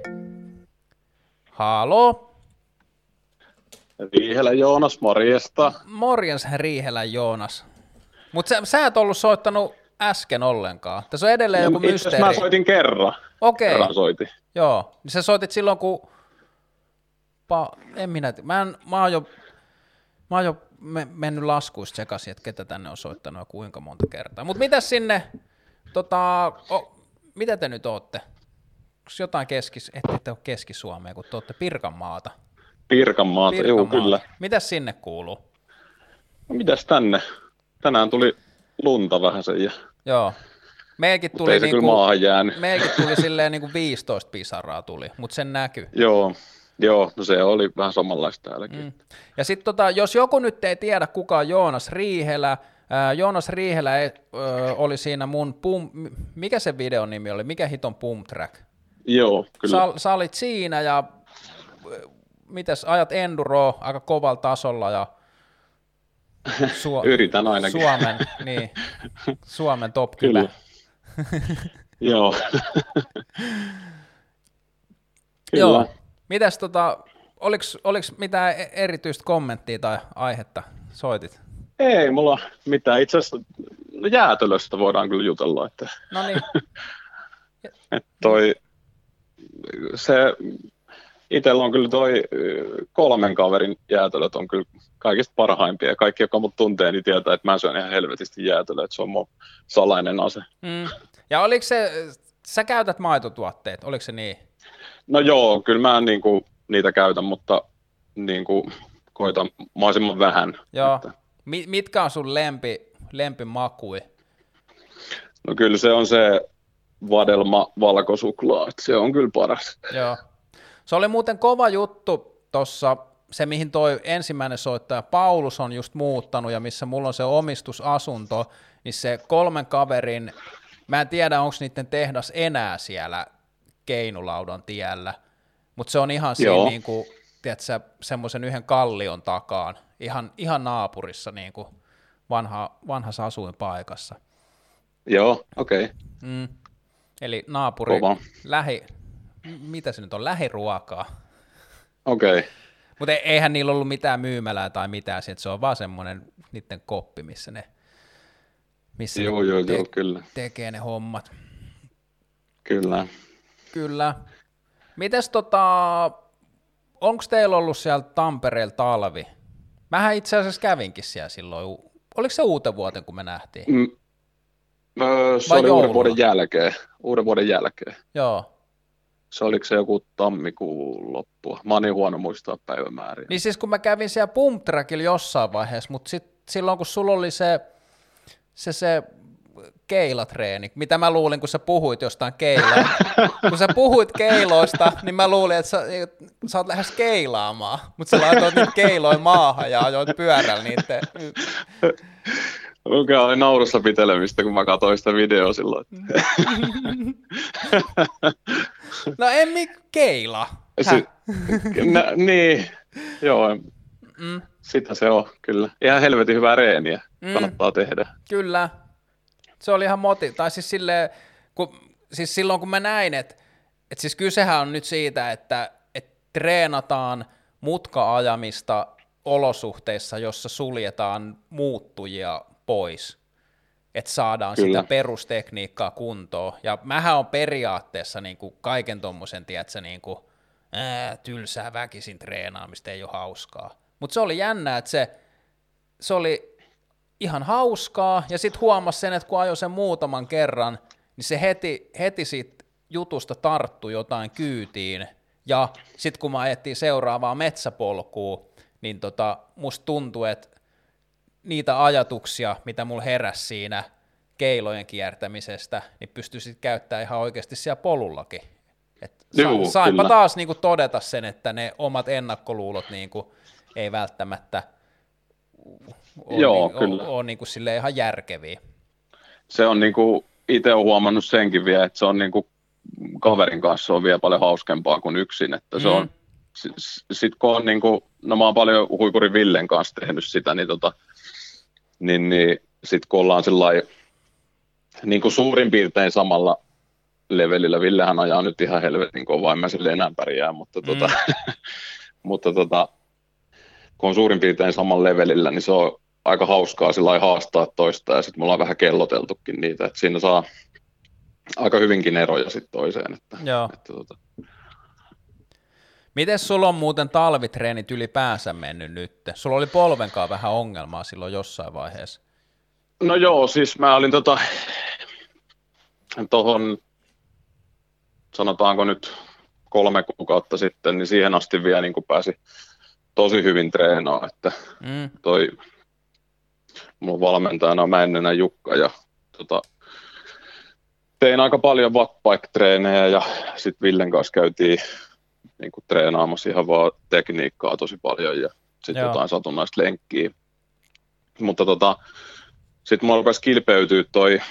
halo, Riihelä Joonas, morjesta. Morjens Riihelän Joonas. Mutta sä, sä et ollut soittanut äsken ollenkaan. Tässä on edelleen joku Itse asiassa mysteeri. mä soitin kerran. Okei, Kerran soitin. joo. Niin sä soitit silloin, kun... Pa... En minä... Mä, en, mä oon jo, mä oon jo me, mennyt laskuista sekaisin, että ketä tänne on soittanut ja kuinka monta kertaa. Mutta mitä sinne... Tota, o, mitä te nyt ootte? Onko jotain keskis... Ette te ole Keski-Suomea, kun te ootte Pirkanmaata. Pirkanmaata, joo Pirkanmaata. kyllä. Mitäs sinne kuuluu? No, mitäs tänne? Tänään tuli lunta vähän sen ja Joo. Meilläkin tuli, ei se niinku, kyllä maahan jäänyt. meilläkin tuli silleen niinku 15 pisaraa tuli, mutta sen näkyy. Joo, joo, no se oli vähän samanlaista täälläkin. Mm. Ja sitten tota, jos joku nyt ei tiedä, kuka on Joonas Riihelä, ää, Joonas Riihelä e, ö, oli siinä mun pum, mikä se videon nimi oli, mikä hiton pump track? Joo, kyllä. Sä, sä olit siinä ja ö, mitäs ajat enduro aika kovalla tasolla ja (laughs) Suo- Yritän ainakin. Suomen, niin, (laughs) Suomen top Kyllä. (laughs) Joo. kyllä. Joo. Mitäs tota, oliks, oliks mitään e- erityistä kommenttia tai aihetta soitit? Ei mulla mitään. Itse asiassa no jäätelöstä voidaan kyllä jutella, että, No niin, toi, se itsellä on kyllä toi kolmen kaverin jäätelöt on kyllä kaikista parhaimpia. Kaikki, jotka mut tuntee, niin tietää, että mä syön ihan helvetisti jäätelöä, että se on mun salainen ase. Mm. Ja oliko se, sä käytät maitotuotteet, oliko se niin? No joo, kyllä mä en niinku niitä käytän, mutta niinku koitan mahdollisimman vähän. Joo. Että, Mi- mitkä on sun lempi, lempimakui? no kyllä se on se vadelma valkosuklaa, se on kyllä paras. Joo. Se oli muuten kova juttu tuossa, se mihin toi ensimmäinen soittaja Paulus on just muuttanut ja missä mulla on se omistusasunto, niin se kolmen kaverin, mä en tiedä onko niiden tehdas enää siellä Keinulaudan tiellä, mutta se on ihan siinä Joo. niin kuin, tiedätkö, semmoisen yhden kallion takaan, ihan, ihan naapurissa niin kuin vanha, vanhassa asuinpaikassa. Joo, okei. Okay. Mm. Eli naapuri, Kova. lähi, mitä se nyt on, lähiruokaa. Okei. Okay. Mutta eihän niillä ollut mitään myymälää tai mitään, sit se on vaan semmoinen niiden koppi, missä ne, missä Joo, ne joo, te- joo, kyllä. tekee ne hommat. Kyllä. Kyllä. Mites tota, onko teillä ollut siellä Tampereella talvi? Mähän itse asiassa kävinkin siellä silloin, oliko se uuten vuoten, kun me nähtiin? Mm. Öö, se Vai oli jouluna? uuden vuoden jälkeen. Uuden vuoden jälkeen. Joo. Se oliko se joku tammikuun loppua. Mä oon niin huono muistaa päivämääriä. Niin siis kun mä kävin siellä Pump Trackilla jossain vaiheessa, mutta sit, silloin kun sulla oli se, se, se keilatreeni, mitä mä luulin, kun sä puhuit jostain keilaa. (laughs) kun sä puhuit keiloista, niin mä luulin, että sä, sä oot lähes keilaamaan, mutta sä laitoit niitä keiloja maahan ja ajoit pyörällä niiden. Mikä oli naurussa pitelemistä, kun mä katsoin sitä videoa silloin. (laughs) (laughs) No en mi keila. Si- (laughs) Nä, niin, joo, Mm, sitä se on kyllä. Ihan helvetin hyvää reeniä Mm. kannattaa tehdä. kyllä. Se oli ihan moti. Tai siis, silleen, kun, siis silloin kun mä näin, että et siis kysehän on nyt siitä, että et treenataan mutka-ajamista olosuhteissa, jossa suljetaan muuttujia pois, että saadaan Kyllä. sitä perustekniikkaa kuntoon. Ja mähän on periaatteessa niin kuin kaiken tuommoisen, tiedätkö, niin kuin, ää, tylsää väkisin treenaamista, ei ole hauskaa. Mutta se oli jännä, että se, se oli ihan hauskaa, ja sitten huomasi sen, että kun ajoi sen muutaman kerran, niin se heti, heti siitä jutusta tarttu jotain kyytiin, ja sitten kun me ajettiin seuraavaa metsäpolkua, niin tota, musta tuntui, että niitä ajatuksia, mitä mulla heräsi siinä keilojen kiertämisestä, niin pystyisit käyttämään ihan oikeasti siellä polullakin. Et Juu, sa- sainpa kyllä. taas niinku todeta sen, että ne omat ennakkoluulot niinku ei välttämättä ole, Joo, niinku, kyllä. ole, ole niinku silleen ihan järkeviä. se on niinku, itse olen huomannut senkin vielä, että se on niinku, kaverin kanssa on vielä paljon hauskempaa kuin yksin, että se Mm. on, sitten kun on niinku, no mä oon paljon Huikuri Villen kanssa tehnyt sitä, niin tota, niin, niin sitten kun ollaan niin kuin suurin piirtein samalla levelillä, Villehän ajaa nyt ihan helvetin kovaa, en mä sille enää pärjää, mutta, Mm. tota, (laughs) mutta tota, kun on suurin piirtein samalla levelillä, niin se on aika hauskaa sillä haastaa toista, ja sitten mulla on vähän kelloteltukin niitä, että siinä saa aika hyvinkin eroja sitten toiseen. Että, Joo. että, tota, Miten sulla on muuten talvitreenit ylipäänsä mennyt nyt? Sulla oli polvenkaan vähän ongelmaa silloin jossain vaiheessa. No joo, siis mä olin tota, tohon, sanotaanko nyt kolme kuukautta sitten, niin siihen asti vielä niin kuin pääsi tosi hyvin treenaamaan, että Mm. toi mun valmentajana on Männenä Jukka ja tota, tein aika paljon wattbike-treenejä ja sitten Villen kanssa käytiin niin kuin treenaamassa ihan vaan tekniikkaa tosi paljon ja sitten jotain satunnaista lenkkiä. Mutta tota, sitten mulla rupesi kilpeytyä toi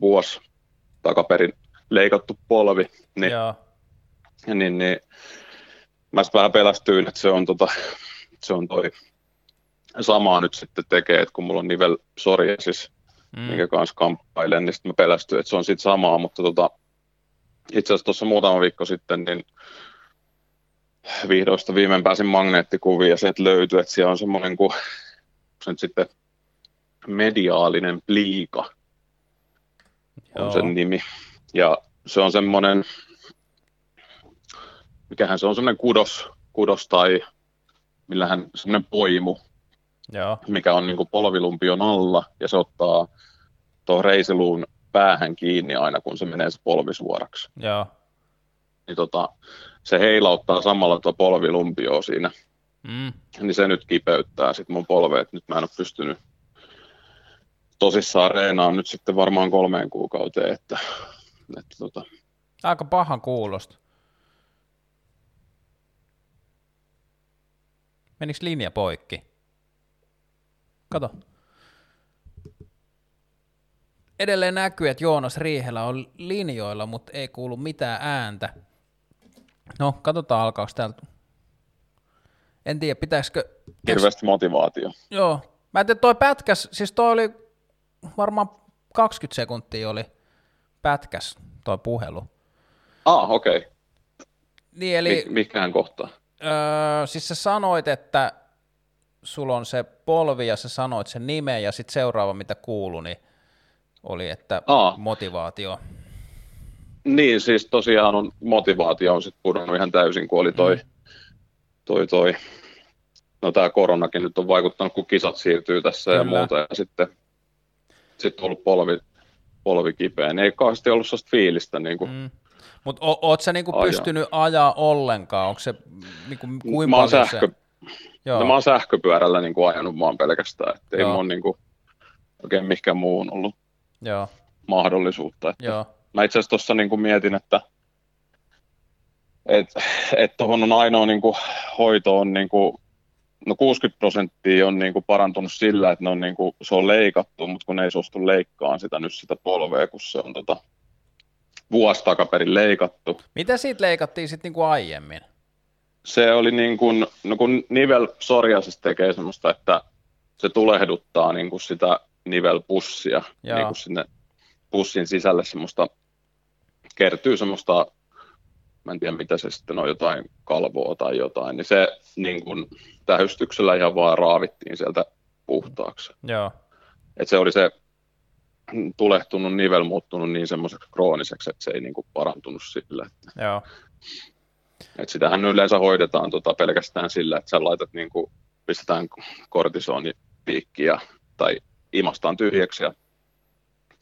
vuosi takaperin leikattu polvi, niin, Joo. niin, niin mä vähän pelästyin, että se on, tota, se on toi samaa nyt sitten tekee, että kun mulla on nivel psoriasis, Mm. minkä kanssa kamppailen, niin sitten mä pelästyin, että se on sitten samaa, mutta tota, itse asiassa tuossa muutama viikko sitten, niin vihdoista viimein pääsin magneettikuviin ja sieltä löytyi, että siellä on semmoinen kuin se nyt sitten mediaalinen pliika on Joo. sen nimi. Ja se on semmoinen, mikähän se on semmoinen kudos, kudos tai millähän semmoinen poimu, Joo. mikä on niin kuin polvilumpion alla ja se ottaa tuohon reisiluun päähän kiinni aina, kun se menee se polvi suoraksi. Joo. Niin tota, se heilauttaa samalla tuo polvilumpio siinä, Mm. niin se nyt kipeyttää sit mun polveet. Nyt mä en ole pystynyt tosissaan reenaan nyt sitten varmaan kolmeen kuukauteen, että, että tota, Aika pahan kuulosta. Menikö linja poikki? Kato. Edelleen näkyy, että Joonas Riihelä on linjoilla, mutta ei kuulu mitään ääntä. No, katsotaan alkaako täältä. En tiedä, pitäisikö... hirveästi motivaatio. Joo. Mä en tiedä, toi pätkäs, siis toi oli varmaan 20 sekuntia oli pätkäs toi puhelu. Ah, okei. Okay. Niin, eli Mi- mikähän kohtaa? öö, siis sä sanoit, että sulla on se polvi ja sä sanoit sen nimen ja sitten seuraava mitä kuului, niin oli, että Aa. motivaatio. Niin, siis tosiaan on motivaatio on sitten pudonnut ihan täysin, kun oli toi, toi, toi no tämä koronakin nyt on vaikuttanut, kun kisat siirtyy tässä ja Kyllä. muuta, ja sitten sit on ollut polvi, polvi kipeä, niin ei kauheasti ollut sellaista fiilistä, niin kuin, Mm. Mutta oot sä niinku Ajaa. pystynyt ajaa ollenkaan? Onko se niinku, kuinka mä oon, sähkö, se? Joo. no, mä oon sähköpyörällä niin kuin ajanut vaan pelkästään, että ei Joo. mulla on niin kuin, oikein mihinkään muuhun ollut Joo, mahdollisuutta. Että joo, mä itse asiassa tuossa niin mietin, että et, et tuohon on ainoa niin kuin, hoito on niin kuin, no 60 prosenttia on niin kuin, parantunut sillä, että ne on, niin kuin, se on leikattu, mutta kun ne ei suostu leikkaan sitä nyt sitä polvea, kun se on tota, vuosi takaperin leikattu. Mitä siitä leikattiin sitten niinku aiemmin? Se oli niin kuin, no kun nivel psoriasis tekee semmoista, että se tulehduttaa niin kuin sitä nivelpussia Joo. niin kuin sinne pussin sisälle semmoista, kertyy semmoista, mä en tiedä mitä se sitten on, jotain kalvoa tai jotain, niin se niin kuin tähystyksellä ihan vaan raavittiin sieltä puhtaaksi. Joo, Et se oli se tulehtunut nivel muuttunut niin semmoiseksi krooniseksi, että se ei niin kuin parantunut sillä. joo, Et sitähän yleensä hoidetaan tota pelkästään sillä, että sä laitat niin kuin, pistetään kortisonipiikkiä tai imastaan tyhjäksi ja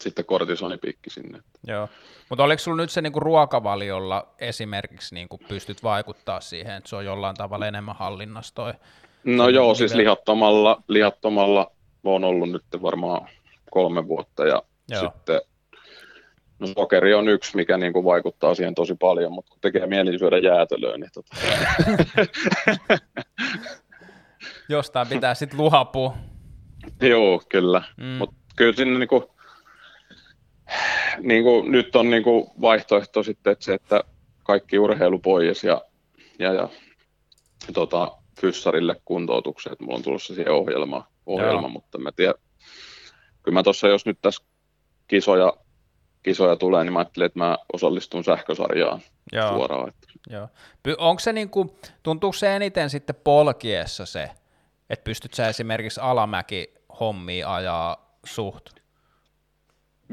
sitten kortisonipiikki sinne. Joo, mutta oliko sulla nyt se niinku ruokavaliolla esimerkiksi niinku pystyt vaikuttaa siihen, että se on jollain tavalla enemmän hallinnassa toi? No joo, siis nivel- lihattomalla, lihattomalla on ollut nyt varmaan kolme vuotta ja Joo. sitten no sokeri on yksi, mikä niin kuin vaikuttaa siihen tosi paljon, mutta kun tekee mieli syödä jäätelöä, niin tota, (laughs) Jostain pitää sitten luhapua. joo, kyllä. Mm. Mutta kyllä sinne niin kuin, niin kuin, nyt on niin kuin vaihtoehto sitten, että se, että kaikki urheilu pois ja, ja, ja tota, fyssarille kuntoutukseen, että mulla on tulossa siihen ohjelma, ohjelma mutta mä tiedän, kyllä mä tuossa, jos nyt tässä kisoja, kisoja tulee, niin mä ajattelin, että mä osallistun sähkösarjaan Joo. suoraan. Että, Joo. Onko se niinku, tuntuuko se eniten sitten polkiessa se, että pystyt sä esimerkiksi alamäki hommia ajaa suht,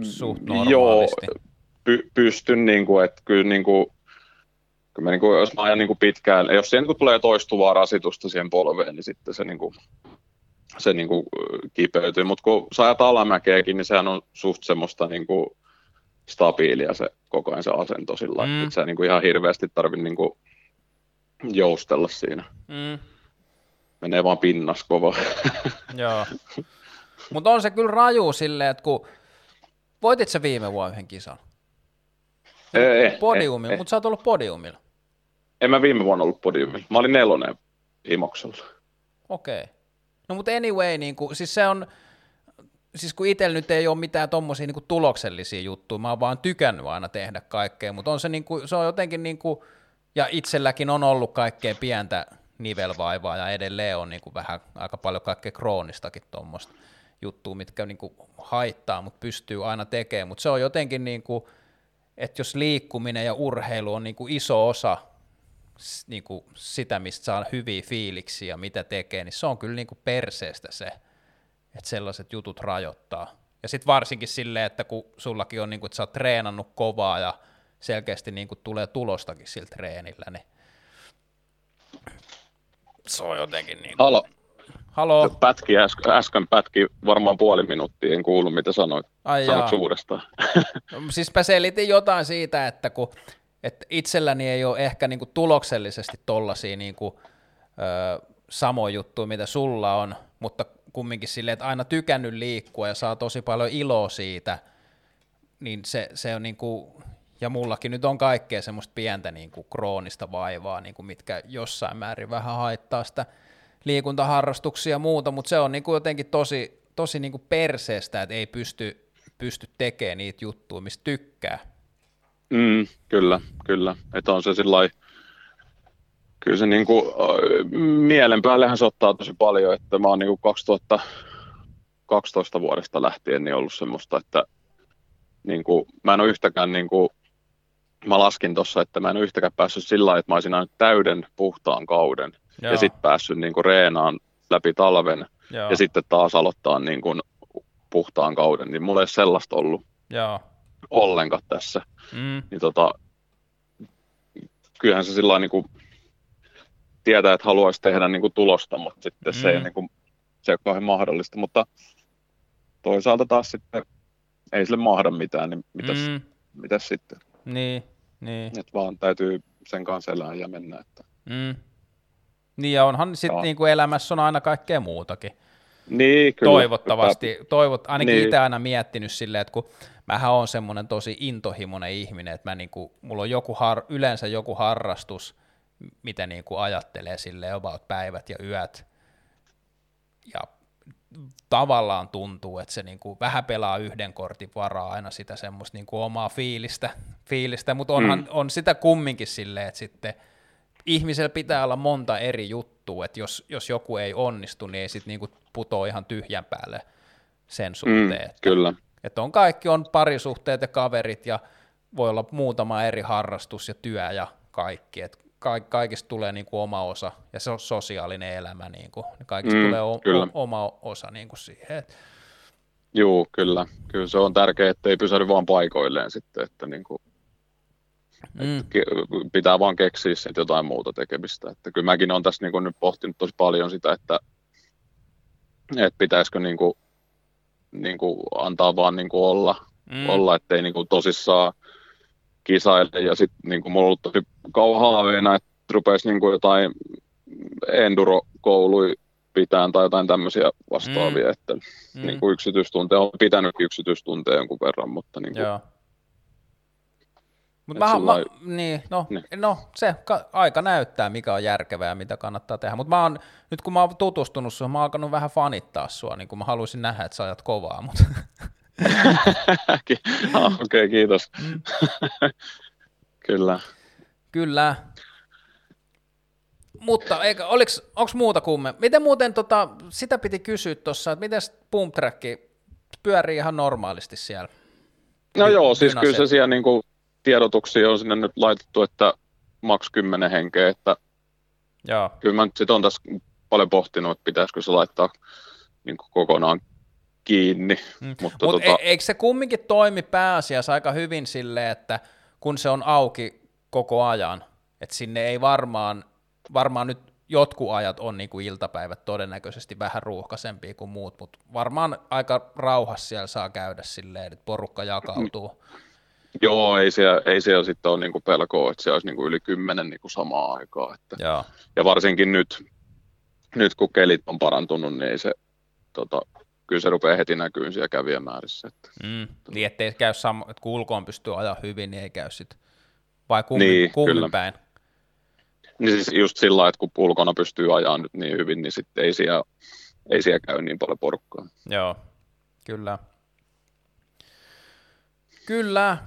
suht normaalisti? Joo, py, pystyn, niin kuin, että kyllä, niin kuin, kyllä mä, niin kuin, jos mä ajan niin kuin pitkään, jos siihen niin kuin tulee toistuvaa rasitusta siihen polveen, niin sitten se, niin kuin, se niin kuin, kipeytyy. Mutta kun sä ajat alamäkeäkin, niin sehän on suht semmoista niin kuin, stabiilia se koko ajan se asento sillä Mm. mm. että sä niin kuin, ihan hirveästi tarvitse niin kuin, joustella siinä. Mm, Menee vaan pinnas kova. joo. Mutta on se kyllä raju silleen, että kun voitit sä viime vuonna yhden kisan? ei, ei, Podiumilla, ei, mutta sä oot ollut podiumilla. En mä viime vuonna ollut podiumilla. Mä olin nelonen Imoksella. Okei. No mutta anyway, niin kuin, siis se on, siis kun itsellä nyt ei ole mitään tommosia niin kuin tuloksellisia juttuja, mä oon vaan tykännyt aina tehdä kaikkea, mutta on se, niin kuin, se on jotenkin niin kuin, ja itselläkin on ollut kaikkea pientä nivelvaivaa ja edelleen on niin kuin vähän aika paljon kaikkea kroonistakin tuommoista juttua, mitkä niin kuin haittaa, mutta pystyy aina tekemään, mutta se on jotenkin niin kuin, että jos liikkuminen ja urheilu on niin kuin iso osa niin kuin sitä, mistä saa hyviä fiiliksiä ja mitä tekee, niin se on kyllä niin kuin perseestä se, että sellaiset jutut rajoittaa. Ja sitten varsinkin silleen, että kun sullakin on, niin kuin, että sä oot treenannut kovaa ja selkeästi niin kuin tulee tulostakin sillä treenillä, niin se on jotenkin niin kuin... Halo, Halo? pätki äsken, äsken pätki varmaan puoli minuuttia, en kuullut mitä sanoit. Ai Sanoit jaa. uudestaan. No, siis mä selitin jotain siitä, että kun että itselläni ei ole ehkä niinku tuloksellisesti tollasia niinku, ö, samoja juttuja, mitä sulla on, mutta kumminkin silleen, että aina tykännyt liikkua ja saa tosi paljon iloa siitä, niin se, se on niinku, ja mullakin nyt on kaikkea semmoista pientä niinku kroonista vaivaa, niinku mitkä jossain määrin vähän haittaa sitä liikuntaharrastuksia ja muuta, mutta se on niinku jotenkin tosi, tosi niinku perseestä, että ei pysty, pysty tekemään niitä juttuja, mistä tykkää. Mm, kyllä, kyllä. Että on se sillä kyllä se niin kuin, mielen päällehän se ottaa tosi paljon, että mä oon niin kuin 2012 vuodesta lähtien niin ollut semmoista, että niin kuin, mä en ole yhtäkään, niin kuin, mä laskin tuossa, että mä en ole yhtäkään päässyt sillä lailla, että mä olisin täyden puhtaan kauden Joo. ja sitten päässyt niin kuin, reenaan läpi talven Joo, ja sitten taas aloittaa niin kuin, puhtaan kauden, niin mulla ei sellaista ollut joo. ollenkaan tässä Mm, niin tota, kyllähän se sillä niin kuin tietää, että haluaisi tehdä niin kuin tulosta, mutta sitten se, ei, Mm. niin kuin, se ei ole kauhean mahdollista, mutta toisaalta taas sitten ei sille mahda mitään, niin mitäs, mm. mm, mitäs sitten, niin, niin. että vaan täytyy sen kanssa elää ja mennä, että Mm. Niin ja onhan sitten Joo. niinku elämässä on aina kaikkea muutakin. niin, kyllä, Toivottavasti, toivot, ainakin Niin. itse aina miettinyt silleen, että kun mähän on semmoinen tosi intohimoinen ihminen, että mä niinku, mulla on joku har, yleensä joku harrastus, mitä niinku ajattelee silleen about päivät ja yöt, ja tavallaan tuntuu, että se niinku vähän pelaa yhden kortin varaa aina sitä semmoista niinku omaa fiilistä, fiilistä mutta onhan, mm. on sitä kumminkin silleen, että sitten ihmisellä pitää olla monta eri juttua, että jos, jos joku ei onnistu, niin ei sitten niinku putoa ihan tyhjän päälle sen mm, suhteen. että, kyllä, että on kaikki, on parisuhteet ja kaverit ja voi olla muutama eri harrastus ja työ ja kaikki, että ka- kaikista tulee niinku oma osa ja se on sosiaalinen elämä, niinku, niin kaikista Mm, tulee o- kyllä. o- oma osa niinku siihen. Et, juu, kyllä, kyllä se on tärkeää, että ei pysähdy vaan paikoilleen sitten, että niin kuin, mm, pitää vaan keksiä sitten jotain muuta tekemistä. Että kyllä mäkin olen tässä niin kuin nyt pohtinut tosi paljon sitä, että, että pitäisikö niin kuin, niin kuin antaa vaan niin kuin olla, mm. olla, ettei niin kuin tosissaan kisaile. Ja sitten niin kuin mulla on ollut tosi kauan haaveena, että rupesi niin kuin jotain enduro-kouluja pitään tai jotain tämmöisiä vastaavia, mm. että mm. Niin kuin yksityistunteja on pitänyt yksityistunteja jonkun verran, mutta niin kuin, Joo. Mutta mä, mä, niin, no, niin. no, se ka, aika näyttää, mikä on järkevää ja mitä kannattaa tehdä. Mutta mä oon, nyt kun mä oon tutustunut sun, mä oon alkanut vähän fanittaa sua, niin kuin mä haluaisin nähdä, että sä ajat kovaa. Mutta... (laughs) ah, (laughs) Okei, okay, kiitos. Mm. (laughs) Kyllä. Kyllä. Mutta oliks, onks muuta kumme? Miten muuten, tota, sitä piti kysyä tuossa, että miten pump pyörii ihan normaalisti siellä? No joo, siis kyllä se siellä niin kuin, tiedotuksia on sinne nyt laitettu, että maks 10 henkeä, että Joo. kyllä mä nyt sit on tässä paljon pohtinut, että pitäisikö se laittaa niin kokonaan kiinni. Mm. Mutta Mut tota... e- eikö se kumminkin toimi pääasiassa aika hyvin silleen, että kun se on auki koko ajan, että sinne ei varmaan, varmaan nyt jotkut ajat on niin kuin iltapäivät todennäköisesti vähän ruuhkaisempia kuin muut, mutta varmaan aika rauhassa siellä saa käydä silleen, että porukka jakautuu. Mm Joo, ei siellä, ei siellä sitten ole niinku pelkoa, että se olisi niinku yli kymmenen niinku samaa aikaa. Että, Joo. Ja varsinkin nyt, nyt, kun kelit on parantunut, niin ei se, tota, kyllä se rupeaa heti näkyyn siellä kävijämäärissä. Että, mm. Niin, ettei käy sama, että kun ulkoon pystyy ajaa hyvin, niin ei käy sitten, vai kummin, niin, kummin päin? Niin siis just sillä että kun ulkona pystyy ajaa nyt niin hyvin, niin sitten ei siellä, ei siellä käy niin paljon porukkaa. Joo, kyllä. Kyllä,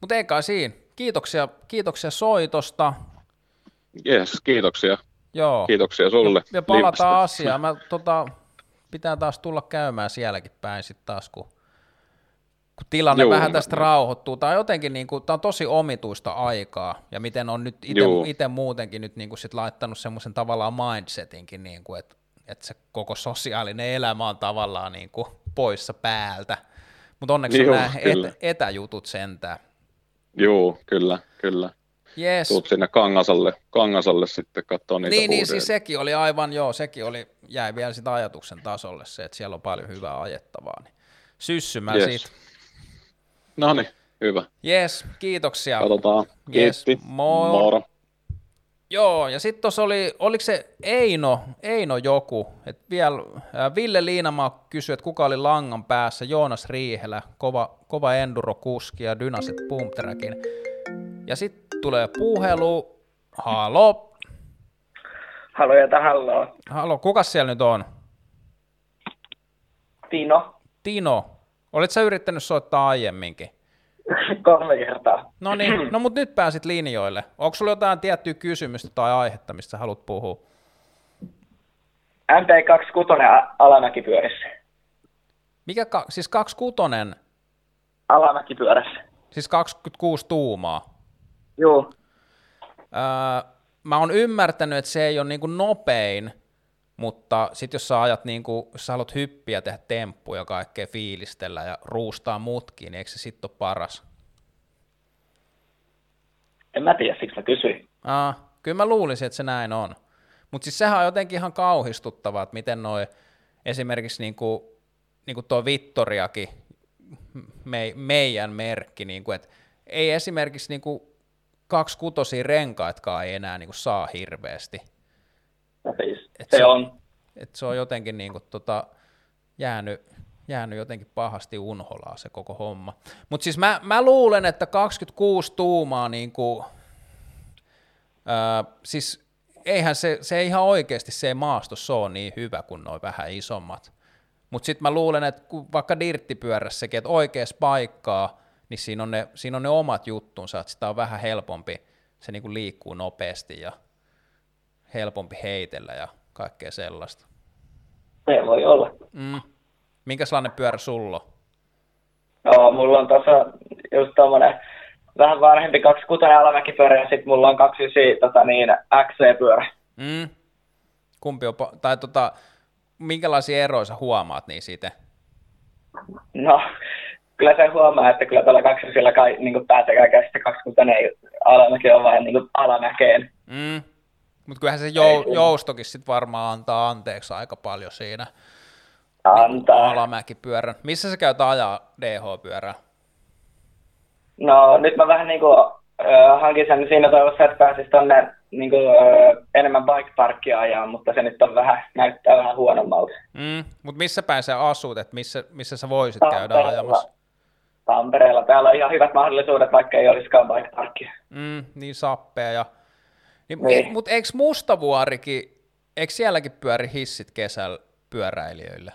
mutta ei kai siinä. Kiitoksia, kiitoksia soitosta. Yes, kiitoksia. Joo. Kiitoksia sulle. Ja, ja palataan asiaan. Mä, tota, pitää taas tulla käymään sielläkin päin sitten taas, kun, kun tilanne Juu, vähän tästä rauhoittuu. Tämä on jotenkin niin kuin, tämä on tosi omituista aikaa, ja miten on nyt itse muutenkin nyt niin kuin sit laittanut semmoisen tavallaan mindsetinkin, niin kuin, että, että se koko sosiaalinen elämä on tavallaan niin kuin poissa päältä. Mutta onneksi Joo, on nämä et, etäjutut sentään. Joo, kyllä, kyllä. Yes. Tuut sinne Kangasalle, Kangasalle sitten katsoa niitä Niin, niin siis sekin oli aivan, joo, sekin oli, jäi vielä sitä ajatuksen tasolle se, että siellä on paljon hyvää ajettavaa. Niin syssymään yes. siitä. No niin, hyvä. Yes, kiitoksia. Katsotaan. Kiitti. Yes, moro. moro. Joo, ja sitten tuossa oli, oliko se Eino, Eino joku, että vielä äh, Ville Liinamaa kysyi, että kuka oli langan päässä, Joonas Riihelä, kova, kova enduro-kuski ja Dynaset Pumpteräkin. Ja sitten tulee puhelu, halo. Halo ja hallo. Halo, kuka siellä nyt on? Tino. Tino, olit sä yrittänyt soittaa aiemminkin? Kolme kertaa. No niin, no mutta nyt pääsit linjoille. Onko sulla jotain tiettyä kysymystä tai aihetta, mistä haluat puhua? MT26 alamäkipyörissä. Mikä, ka- siis 26? Alamäkipyörässä. Siis 26 tuumaa? Joo. Öö, mä oon ymmärtänyt, että se ei ole niinku nopein, mutta sitten jos sä ajat, niinku, jos sä haluat hyppiä, tehdä temppuja, kaikkea fiilistellä ja ruustaa mutkiin, niin eikö se sitten ole paras? En mä tiedä, siksi mä kysyin. Aa, kyllä mä luulisin, että se näin on. Mutta siis sehän on jotenkin ihan kauhistuttavaa, että miten noi esimerkiksi niinku, niinku tuo Vittoriakin, me, meidän merkki, niinku, että ei esimerkiksi niinku kaksikutosia renkaitkaan ei enää niinku saa hirveästi. No siis, et se, se on. Et se on jotenkin niinku tota, jäänyt, jäänyt jotenkin pahasti unholaa se koko homma. Mutta siis mä, mä luulen, että 26 tuumaa niinku, ää, siis eihän se, se ihan oikeasti se maastossa ole niin hyvä kuin noin vähän isommat. Mutta sitten mä luulen, että kun vaikka dirttipyörässäkin, että oikeassa paikkaa, niin siinä on ne, siinä on ne omat juttunsa, että sitä on vähän helpompi, se niinku liikkuu nopeasti ja helpompi heitellä ja kaikkea sellaista. Se voi olla. Mm. Minkälainen pyörä sulla? Joo, mulla on tuossa just tommonen vähän vanhempi 26 alamäkipyörä ja sitten mulla on 29 tota niin, XC-pyörä. Mm. Kumpi on, tai tota, minkälaisia eroja sä huomaat niin siitä? No, kyllä se huomaa, että kyllä tuolla kaksosilla kai niin pääsee kaikkea sitten 20 alamäki on vähän niin alamäkeen. Mm. Mutta kyllähän se jou, joustokin sit varmaan antaa anteeksi aika paljon siinä. Antaa. Alamäkipyörän. Missä sä käyt ajaa DH-pyörää? No nyt mä vähän niinku äh, hankin sen siinä toivossa, että pääsis tonne niinku, äh, enemmän bike parkkia ajaa, mutta se nyt on vähän, näyttää vähän huonommalta. Mm, mutta missä päin sä asut, että missä, missä sä voisit käydä Tampereella. ajamassa? Tampereella. Täällä on ihan hyvät mahdollisuudet, vaikka ei olisikaan bike parkkia. Mm, niin sappea. Ja... Niin, Niin. e, mutta eikö Mustavuorikin, eikö sielläkin pyöri hissit kesällä pyöräilijöille?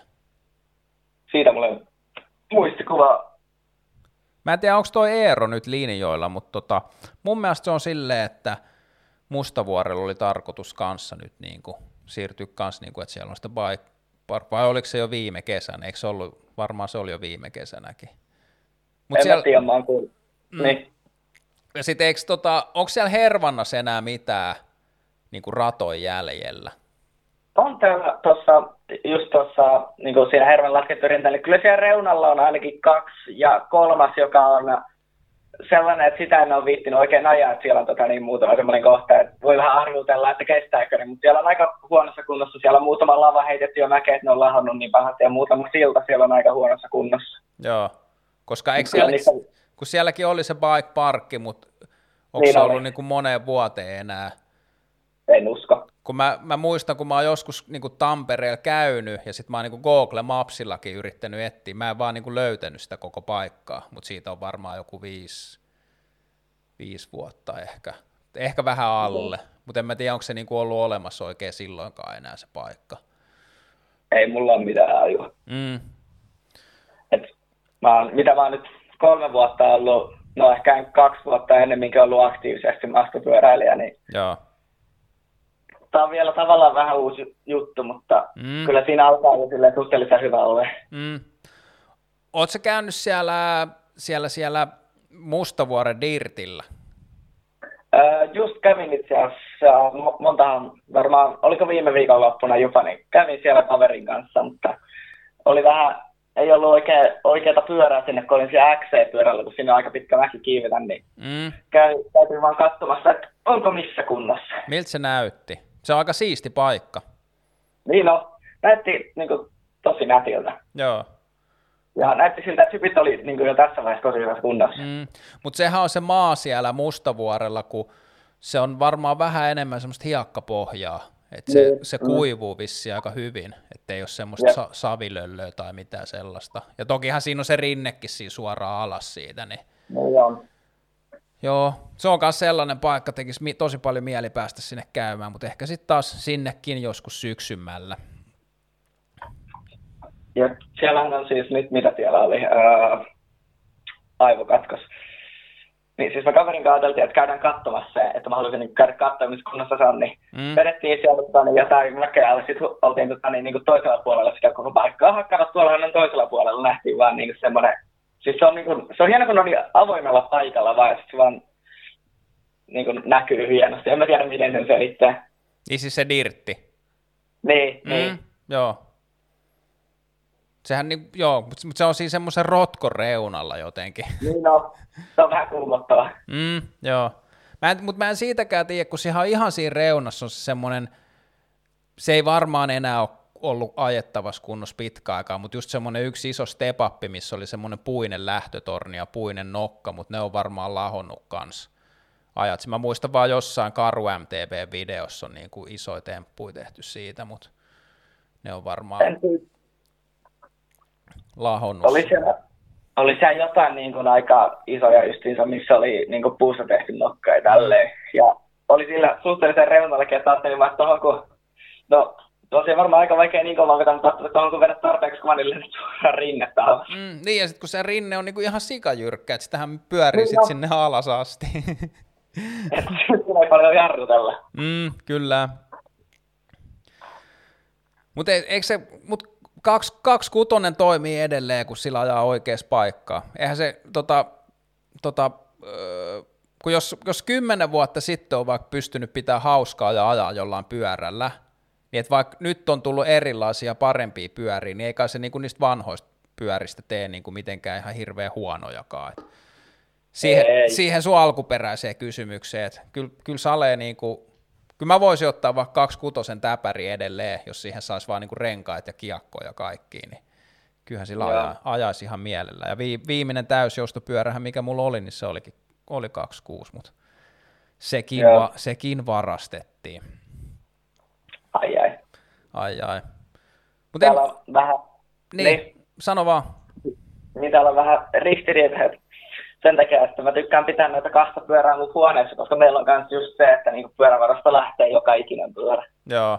Siitä mulle on muistikuva. Mä en tiedä, onko toi Eero nyt linjoilla, mutta tota, mun mielestä se on silleen, että Mustavuorella oli tarkoitus kanssa nyt niin kuin, siirtyä kanssa, niin kuin, että siellä on sitä bike park, vai oliko se jo viime kesänä? Eikö se ollut, varmaan se oli jo viime kesänäkin. Mut en mä tiedä, mä oon kuullut. Mm. Niin. Ja sitten eikö tota, onko siellä Hervannassa enää mitään niin kuin ratoja jäljellä? On täällä tuossa, just tuossa, niin kuin siinä Hervan laskettu niin kyllä siellä reunalla on ainakin kaksi ja kolmas, joka on sellainen, että sitä en ole viittinyt oikein ajaa, että siellä on tota, niin muutama semmoinen kohta, että voi vähän arvutella, että kestääkö ne, mutta siellä on aika huonossa kunnossa, siellä on muutama lava heitetty jo mäkeä, että ne on lahonnut niin pahasti ja muutama silta siellä on aika huonossa kunnossa. Joo, koska eikö siellä, niissä- kun sielläkin oli se bike parkki, mutta onko Niin se ollut niin kuin moneen vuoteen enää? En usko. Kun mä, mä muistan, kun mä oon joskus niin kuin Tampereella käynyt ja sitten mä oon niin kuin Google Mapsillakin yrittänyt etsiä, mä en vaan niin kuin löytänyt sitä koko paikkaa, mutta siitä on varmaan joku viisi, viisi vuotta ehkä, ehkä vähän alle, mutta en mä tiedä, onko se niin kuin ollut olemassa oikein silloinkaan enää se paikka. Ei mulla ole mitään ajua. Mm. Et mä mitä mä nyt kolme vuotta ollut, no ehkä kaksi vuotta ennemminkin ollut aktiivisesti maastopyöräilijä, niin Joo. tämä on vielä tavallaan vähän uusi juttu, mutta Mm. kyllä siinä alkaa jo silleen suhteellisen hyvä olla. Mm. Oletko käynyt siellä, siellä, siellä Mustavuoren Dirtillä? Öö, just kävin itse asiassa, mo- montahan varmaan, oliko viime viikonloppuna jopa, niin kävin siellä kaverin kanssa, mutta oli vähän, ei ollut oikea, oikeata pyörää sinne, kun olin siellä XC-pyörällä, kun siinä on aika pitkä mäki kiivetä, niin Mm. käy, käytiin vaan katsomassa, että onko missä kunnossa. Miltä se näytti? Se on aika siisti paikka. Niin no, näytti niin kuin, tosi nätiltä. Joo. Ja näytti siltä, että sypit oli niin kuin, jo tässä vaiheessa tosi hyvässä kunnossa. Mm. Mutta sehän on se maa siellä Mustavuorella, kun se on varmaan vähän enemmän semmoista hiekkapohjaa. Että se, Niin, se mm. kuivuu vissi aika hyvin, ettei ole semmoista sa- savilöllöä tai mitään sellaista. Ja tokihan siinä on se rinnekin siinä suoraan alas siitä, niin Niin on. Joo, se on myös sellainen paikka, tekisi mi- tosi paljon mieli päästä sinne käymään, mutta ehkä sitten taas sinnekin joskus syksymällä. Ja siellähän on siis nyt, mitä siellä oli, ää, aivokatkos. Niin siis mä kaverin kanssa ajateltiin, että käydään katsomassa se, että mä haluaisin niin käydä katsomaan, missä kunnossa se on. Niin Mm. vedettiin siellä tota, niin jotain mäkeä, sitten oltiin tota, niin, niin kuin toisella puolella sitä koko paikkaa hakkavat. Tuolla on toisella puolella nähtiin vaan niin kuin semmoinen, siis se on, niin kuin, se on hieno, kun on niin avoimella paikalla vaan, ja se vaan niin kuin näkyy hienosti. En mä tiedä, miten sen selittää. Niin siis se dirtti. Niin, Mm. niin. Joo. Sehän niin, joo, mutta se on siinä semmoisen rotkon reunalla jotenkin. (laughs) Niin no, se on vähän kuumottavaa. Mm, joo. Mä en, mutta mä en siitäkään tiedä, kun sehän on ihan siinä reunassa on se semmoinen, se ei varmaan enää ole ollut ajettavassa kunnossa pitkä aikaa, mutta just semmoinen yksi iso step up, missä oli semmoinen puinen lähtötorni ja puinen nokka, mutta ne on varmaan lahonnut kanssa ajat. Mä muistan vaan jossain Karu MTV-videossa on niin kuin isoja temppuja tehty siitä, mutta ne on varmaan En. Lahonnut. Oli siellä, oli siellä jotain niin kuin aika isoja justiinsa, missä oli niin kuin puusta tehty nokka ja tälleen. Ja oli sillä suhteellisen reunallakin, että ajattelin vaan, että tohon kun, no tosiaan varmaan aika vaikea niin kovaa vetää, mutta tohon kun vedät tarpeeksi kuvanille, niin suoraan rinnettä alas. Mm, niin, ja sitten kun se rinne on niinku ihan sikajyrkkä, että sitähän pyörii sit on. sinne alas asti. (laughs) Että siinä ei paljon jarrutella. mm, kyllä. Mutta mut kaksi, kaksi kutonen toimii edelleen, kun sillä ajaa oikeassa paikkaa. Eihän se, tota, tota, öö, kun jos, jos kymmenen vuotta sitten on vaikka pystynyt pitää hauskaa ja ajaa jollain pyörällä, niin että vaikka nyt on tullut erilaisia parempia pyöriä, niin ei kai se niinku niistä vanhoista pyöristä tee niinku mitenkään ihan hirveän huonojakaan. Et siihen, Ei. siihen sun alkuperäiseen kysymykseen, että kyllä, kyllä Sale niinku, kyllä mä voisin ottaa vaikka kaksi kutosen täpäri edelleen, jos siihen saisi vaan niinku renkaat ja kiekkoja ja kaikki, niin kyllähän sillä aja, ajaisi ihan mielellä. Ja vi, viimeinen täysjoustopyörähän, mikä mulla oli, niin se olikin, oli 26, mutta sekin, va, sekin varastettiin. Ai ai. Ai ai. Mut täällä en... on vähän... Niin, niin, sano vaan. Niin täällä on vähän ristiriita, sen takia, että mä tykkään pitää näitä kahta pyörää mun huoneessa, koska meillä on myös just se, että niinku pyörävarasta lähtee joka ikinen pyörä. Joo.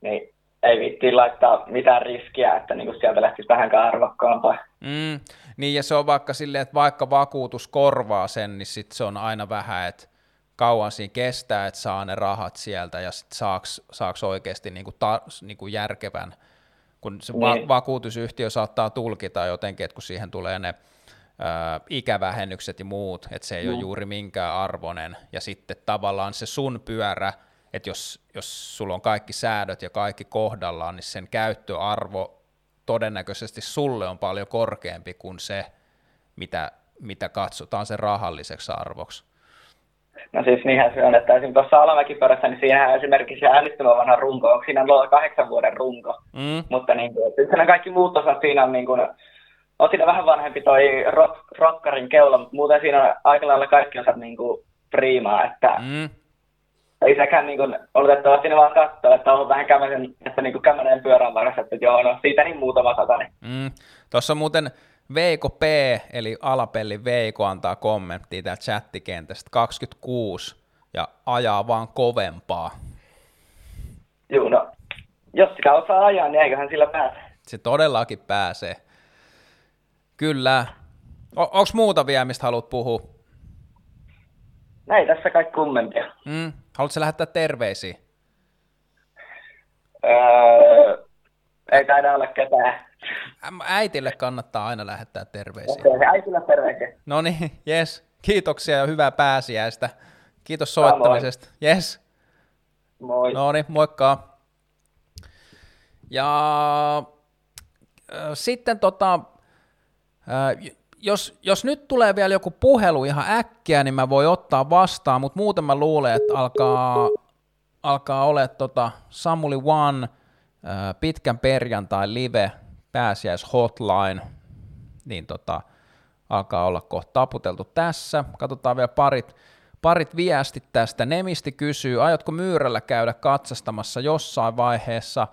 Niin ei viitti laittaa mitään riskiä, että niinku sieltä lähtisi vähänkään arvokkaampaa. Mm, niin ja se on vaikka silleen, että vaikka vakuutus korvaa sen, niin sit se on aina vähän, että kauan siinä kestää, että saa ne rahat sieltä ja sitten saaks, saaks oikeasti niinku ta, niinku järkevän, kun se niin. va- vakuutusyhtiö saattaa tulkita jotenkin, että kun siihen tulee ne ikävähennykset ja muut, että se ei no. ole juuri minkään arvoinen, ja sitten tavallaan se sun pyörä, että jos, jos sulla on kaikki säädöt ja kaikki kohdallaan, niin sen käyttöarvo todennäköisesti sulle on paljon korkeampi kuin se, mitä, mitä katsotaan sen rahalliseksi arvoksi. No siis niinhän se on, että esimerkiksi tuossa Alamäkipörässä, niin siinähän esimerkiksi äänestymä vanha runko, onko siinä kahdeksan vuoden runko, mm. mutta niin kuin, kaikki muut osat siinä on niin kuin, on siinä vähän vanhempi toi rock, rockarin keula, mutta muuten siinä on aika lailla kaikki osat niin kuin priimaa, että mm. ei sekään niin kuin, oletettavasti ne vaan katsoo, että on vähän kämmäisen, että niin kuin kämmäinen pyörän varassa, että joo, no siitä niin muutama satani. Mm. Tuossa muuten Veiko P, eli Alapelli Veiko antaa kommenttia täältä chattikentästä 26 ja ajaa vaan kovempaa. Joo, no jos sitä osaa ajaa, niin eiköhän sillä pääse. Se todellakin pääsee. Kyllä. O- Onko muuta vielä, mistä haluat puhua? Näin tässä kaikki kommentteja. Mm. Haluatko lähettää terveisiä? Öö, ei taida olla ketään. Äitille kannattaa aina lähettää terveisiä. Äitille terveisiä. No niin, (laughs) jes. Kiitoksia ja hyvää pääsiäistä. Kiitos soittamisesta. Jes. Moi. No niin, moikka. Ja sitten tota, jos, jos nyt tulee vielä joku puhelu ihan äkkiä, niin mä voi ottaa vastaan, mutta muuten mä luulen, että alkaa, alkaa olla tota Samuli One pitkän perjantai live pääsiäis hotline, niin tota, alkaa olla kohta taputeltu tässä. Katsotaan vielä parit, parit viestit tästä. Nemisti kysyy, aiotko myyrällä käydä katsastamassa jossain vaiheessa?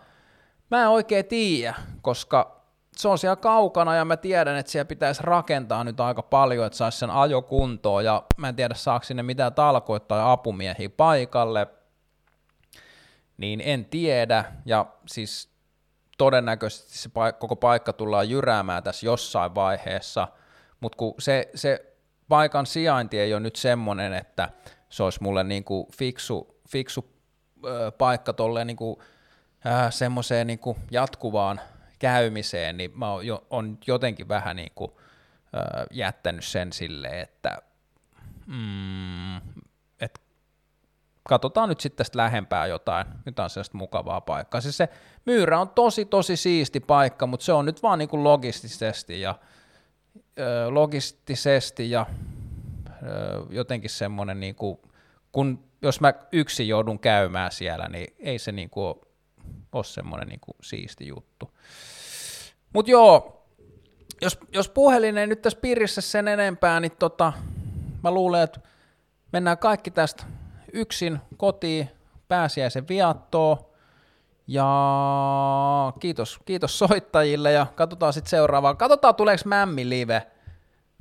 Mä en oikein tiedä, koska se on siellä kaukana ja mä tiedän, että siellä pitäisi rakentaa nyt aika paljon, että saisi sen ajokuntoon. Ja mä en tiedä saako sinne mitään talkoita tai apumiehiä paikalle, niin en tiedä. Ja siis todennäköisesti se paik- koko paikka tullaan jyräämään tässä jossain vaiheessa, mutta kun se, se paikan sijainti ei ole nyt semmoinen, että se olisi mulle niin kuin fiksu, fiksu ö, paikka tolleen niin kuin, äh, semmoiseen niin kuin jatkuvaan käymiseen, niin mä oon, jo, on jotenkin vähän niin kuin, ö, jättänyt sen silleen, että mm, et katsotaan nyt sitten tästä lähempää jotain, jotain sellaista mukavaa paikkaa. Siis se myyrä on tosi tosi siisti paikka, mutta se on nyt vaan niin kuin logistisesti ja ö, logistisesti ja ö, jotenkin semmoinen, niin kuin, kun jos mä yksin joudun käymään siellä, niin ei se niin kuin ole semmoinen niin kuin siisti juttu. Mutta joo, jos, jos puhelin ei nyt tässä pirissä sen enempää, niin tota, mä luulen, että mennään kaikki tästä yksin kotiin pääsiäisen viattoon. Ja kiitos, kiitos soittajille ja katsotaan sitten seuraavaa. Katsotaan tuleeko Mämmi Live.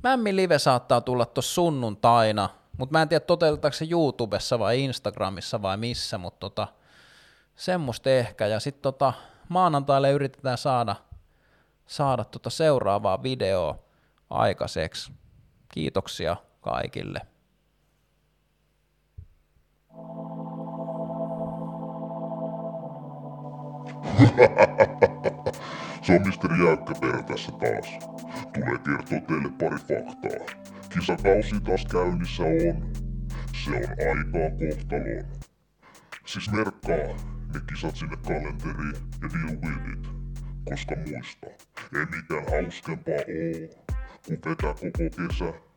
Mämmi Live saattaa tulla tuossa sunnuntaina, mutta mä en tiedä toteutetaanko se YouTubessa vai Instagramissa vai missä, mutta tota, semmoista ehkä. Ja sitten tota, maanantaille yritetään saada – saada tuota seuraavaa videoa aikaiseksi. Kiitoksia kaikille. (laughs) Se on Mr. Jäykkäperä tässä taas. Tulee kertoa teille pari faktaa. Kisakausi taas käynnissä on. Se on aikaa kohtaloon. Siis merkkaa ne kisat sinne kalenteriin ja deal with it koska muista, ei mitään hauskempaa oo, kun vetää koko kesä.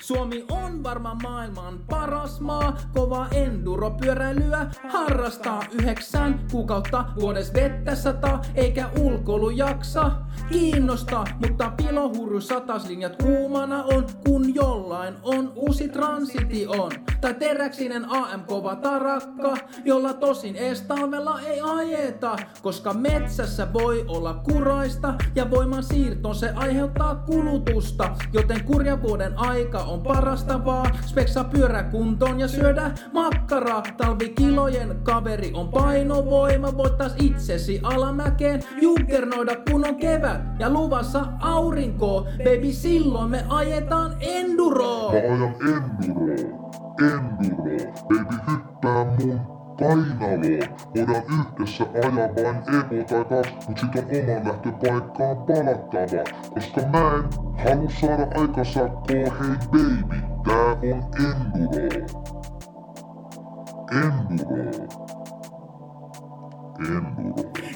Suomi on varmaan maailman paras maa, kova enduro-pyöräilyä harrastaa yhdeksän kuukautta vuodessa vettä sata, eikä ulkoilu jaksa kiinnosta, mutta pilohurru sataslinjat kuumana on, kun jollain on uusi transiti on. Tai teräksinen AM kova tarakka, jolla tosin ees talvella ei ajeta, koska metsässä voi olla kuraista ja voiman siirto se aiheuttaa kulutusta, joten kurja vuoden aika on parastavaa, speksa pyörä kuntoon ja syödä makkaraa, talvikilojen kaveri on painovoima, voittais itsesi alamäkeen, juggernoida kun on kevät ja luvassa aurinko, baby silloin me ajetaan enduroa. Mä ajan enduro, enduro, baby hyppää mun kainaloon. Voidaan yhdessä ajaa vain eko tai kaksi, mut sit on oman lähtöpaikkaan palattava. Koska mä en halua saada aikasakkoa, hei baby, tää on enduro. Enduro.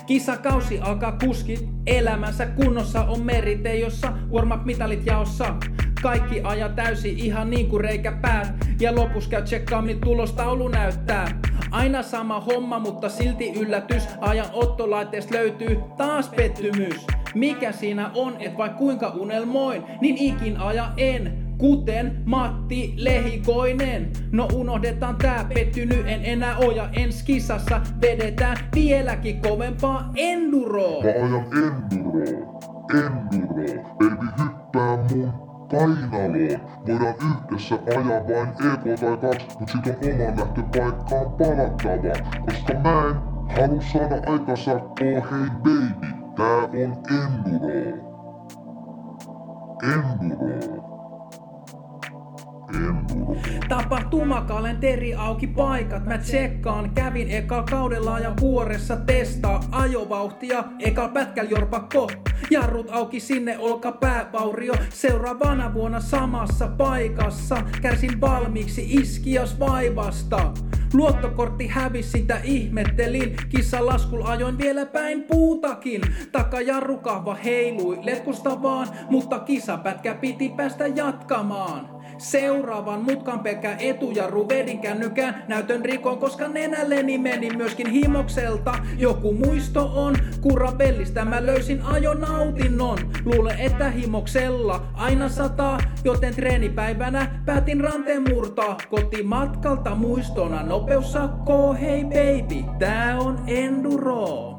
Kisakausi alkaa kuskit, elämänsä kunnossa on merite, jossa warm mitalit jaossa. Kaikki aja täysi ihan niin kuin reikä päät Ja lopussa käy tsekkaa miltä tulostaulu näyttää. Aina sama homma, mutta silti yllätys. Ajan ottolaitteesta löytyy taas pettymys. Mikä siinä on, et vai kuinka unelmoin? Niin ikin aja en Kuten Matti Lehikoinen. No unohdetaan tää pettynyt en enää oo. Ja ensi kisassa vedetään vieläkin kovempaa enduroa Mä ajan enduro, enduro, baby hyppää mun kainaloon. Voidaan yhdessä ajaa vain eko tai kaksi, mut sit on oman lähtöpaikkaan palattava. Koska mä en halua saada aikasakkoa, hei baby, tää on enduro. Enduro. Tapahtumakalenteri auki paikat, mä tsekkaan Kävin eka kaudella ja vuoressa testaa ajovauhtia. Eka pätkäl jorpakko Jarrut auki sinne olkapäävaurio. Seuraavana vuonna samassa paikassa Kärsin valmiiksi iskias vaivasta. Luottokortti hävis sitä ihmettelin. Kissa laskul ajoin vielä päin puutakin. Takajarrukahva heilui letkusta vaan Mutta kisapätkä piti päästä jatkamaan Seuraavan mutkan pelkkä etujarru vedin kännykään Näytön rikon, koska nenälleni meni myöskin himokselta. Joku muisto on, kurabellista mä löysin ajonautinnon. Luulen, että himoksella aina sataa Joten treenipäivänä päätin ranteen murtaa. Kotimatkalta muistona nopeussakko Hei baby, tää on enduro.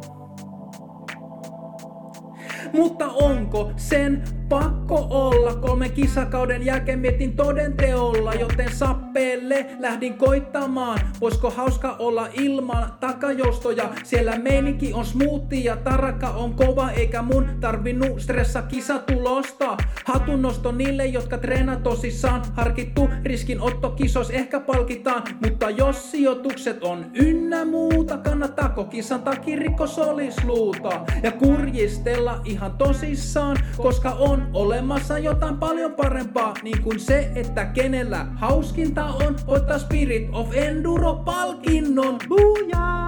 Mutta onko sen pakko olla? Kolmen kisakauden jälkeen mietin toden teolla, joten sappeelle lähdin koittamaan. Voisiko hauska olla ilman takajoustoja? Siellä meininki on smoothie ja tarakka on kova, eikä mun tarvinnut stressa kisatulosta. Hatunnosto niille, jotka treenaa tosissaan. Harkittu riskinotto kisos ehkä palkitaan, mutta jos sijoitukset on ynnä muuta, kannattaako kisan takirikko solisluuta ja kurjistella ihan tosissaan, koska on olemassa jotain paljon parempaa, niin kuin se, että kenellä hauskinta on, voittaa Spirit of Enduro-palkinnon. Booyah!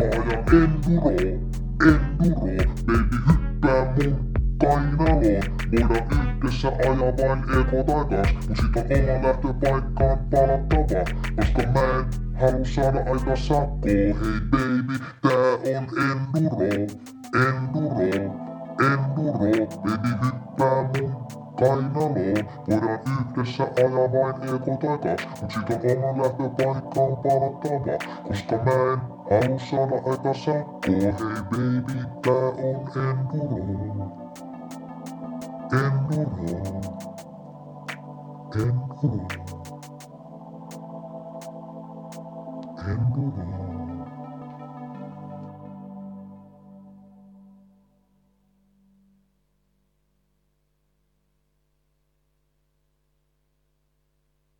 Mä ajan enduro, enduro, baby hyppää mun kainaloon. Voidaan yhdessä ajaa vain eko tai kaksi, mut sit on oman lähtöpaikkaan palattava. Koska mä en halua saada aika sakkoa, hei baby, tää on enduro, enduro, enduro, baby hyppää mun kainaloon. Voidaan yhdessä ajaa vain eko tai kaksi, mut sit on oman lähtöpaikkaan palattava. Koska mä en halua saada aika sakkoa, hei baby, tää on enduro. Enduro. Enduro. Enduro.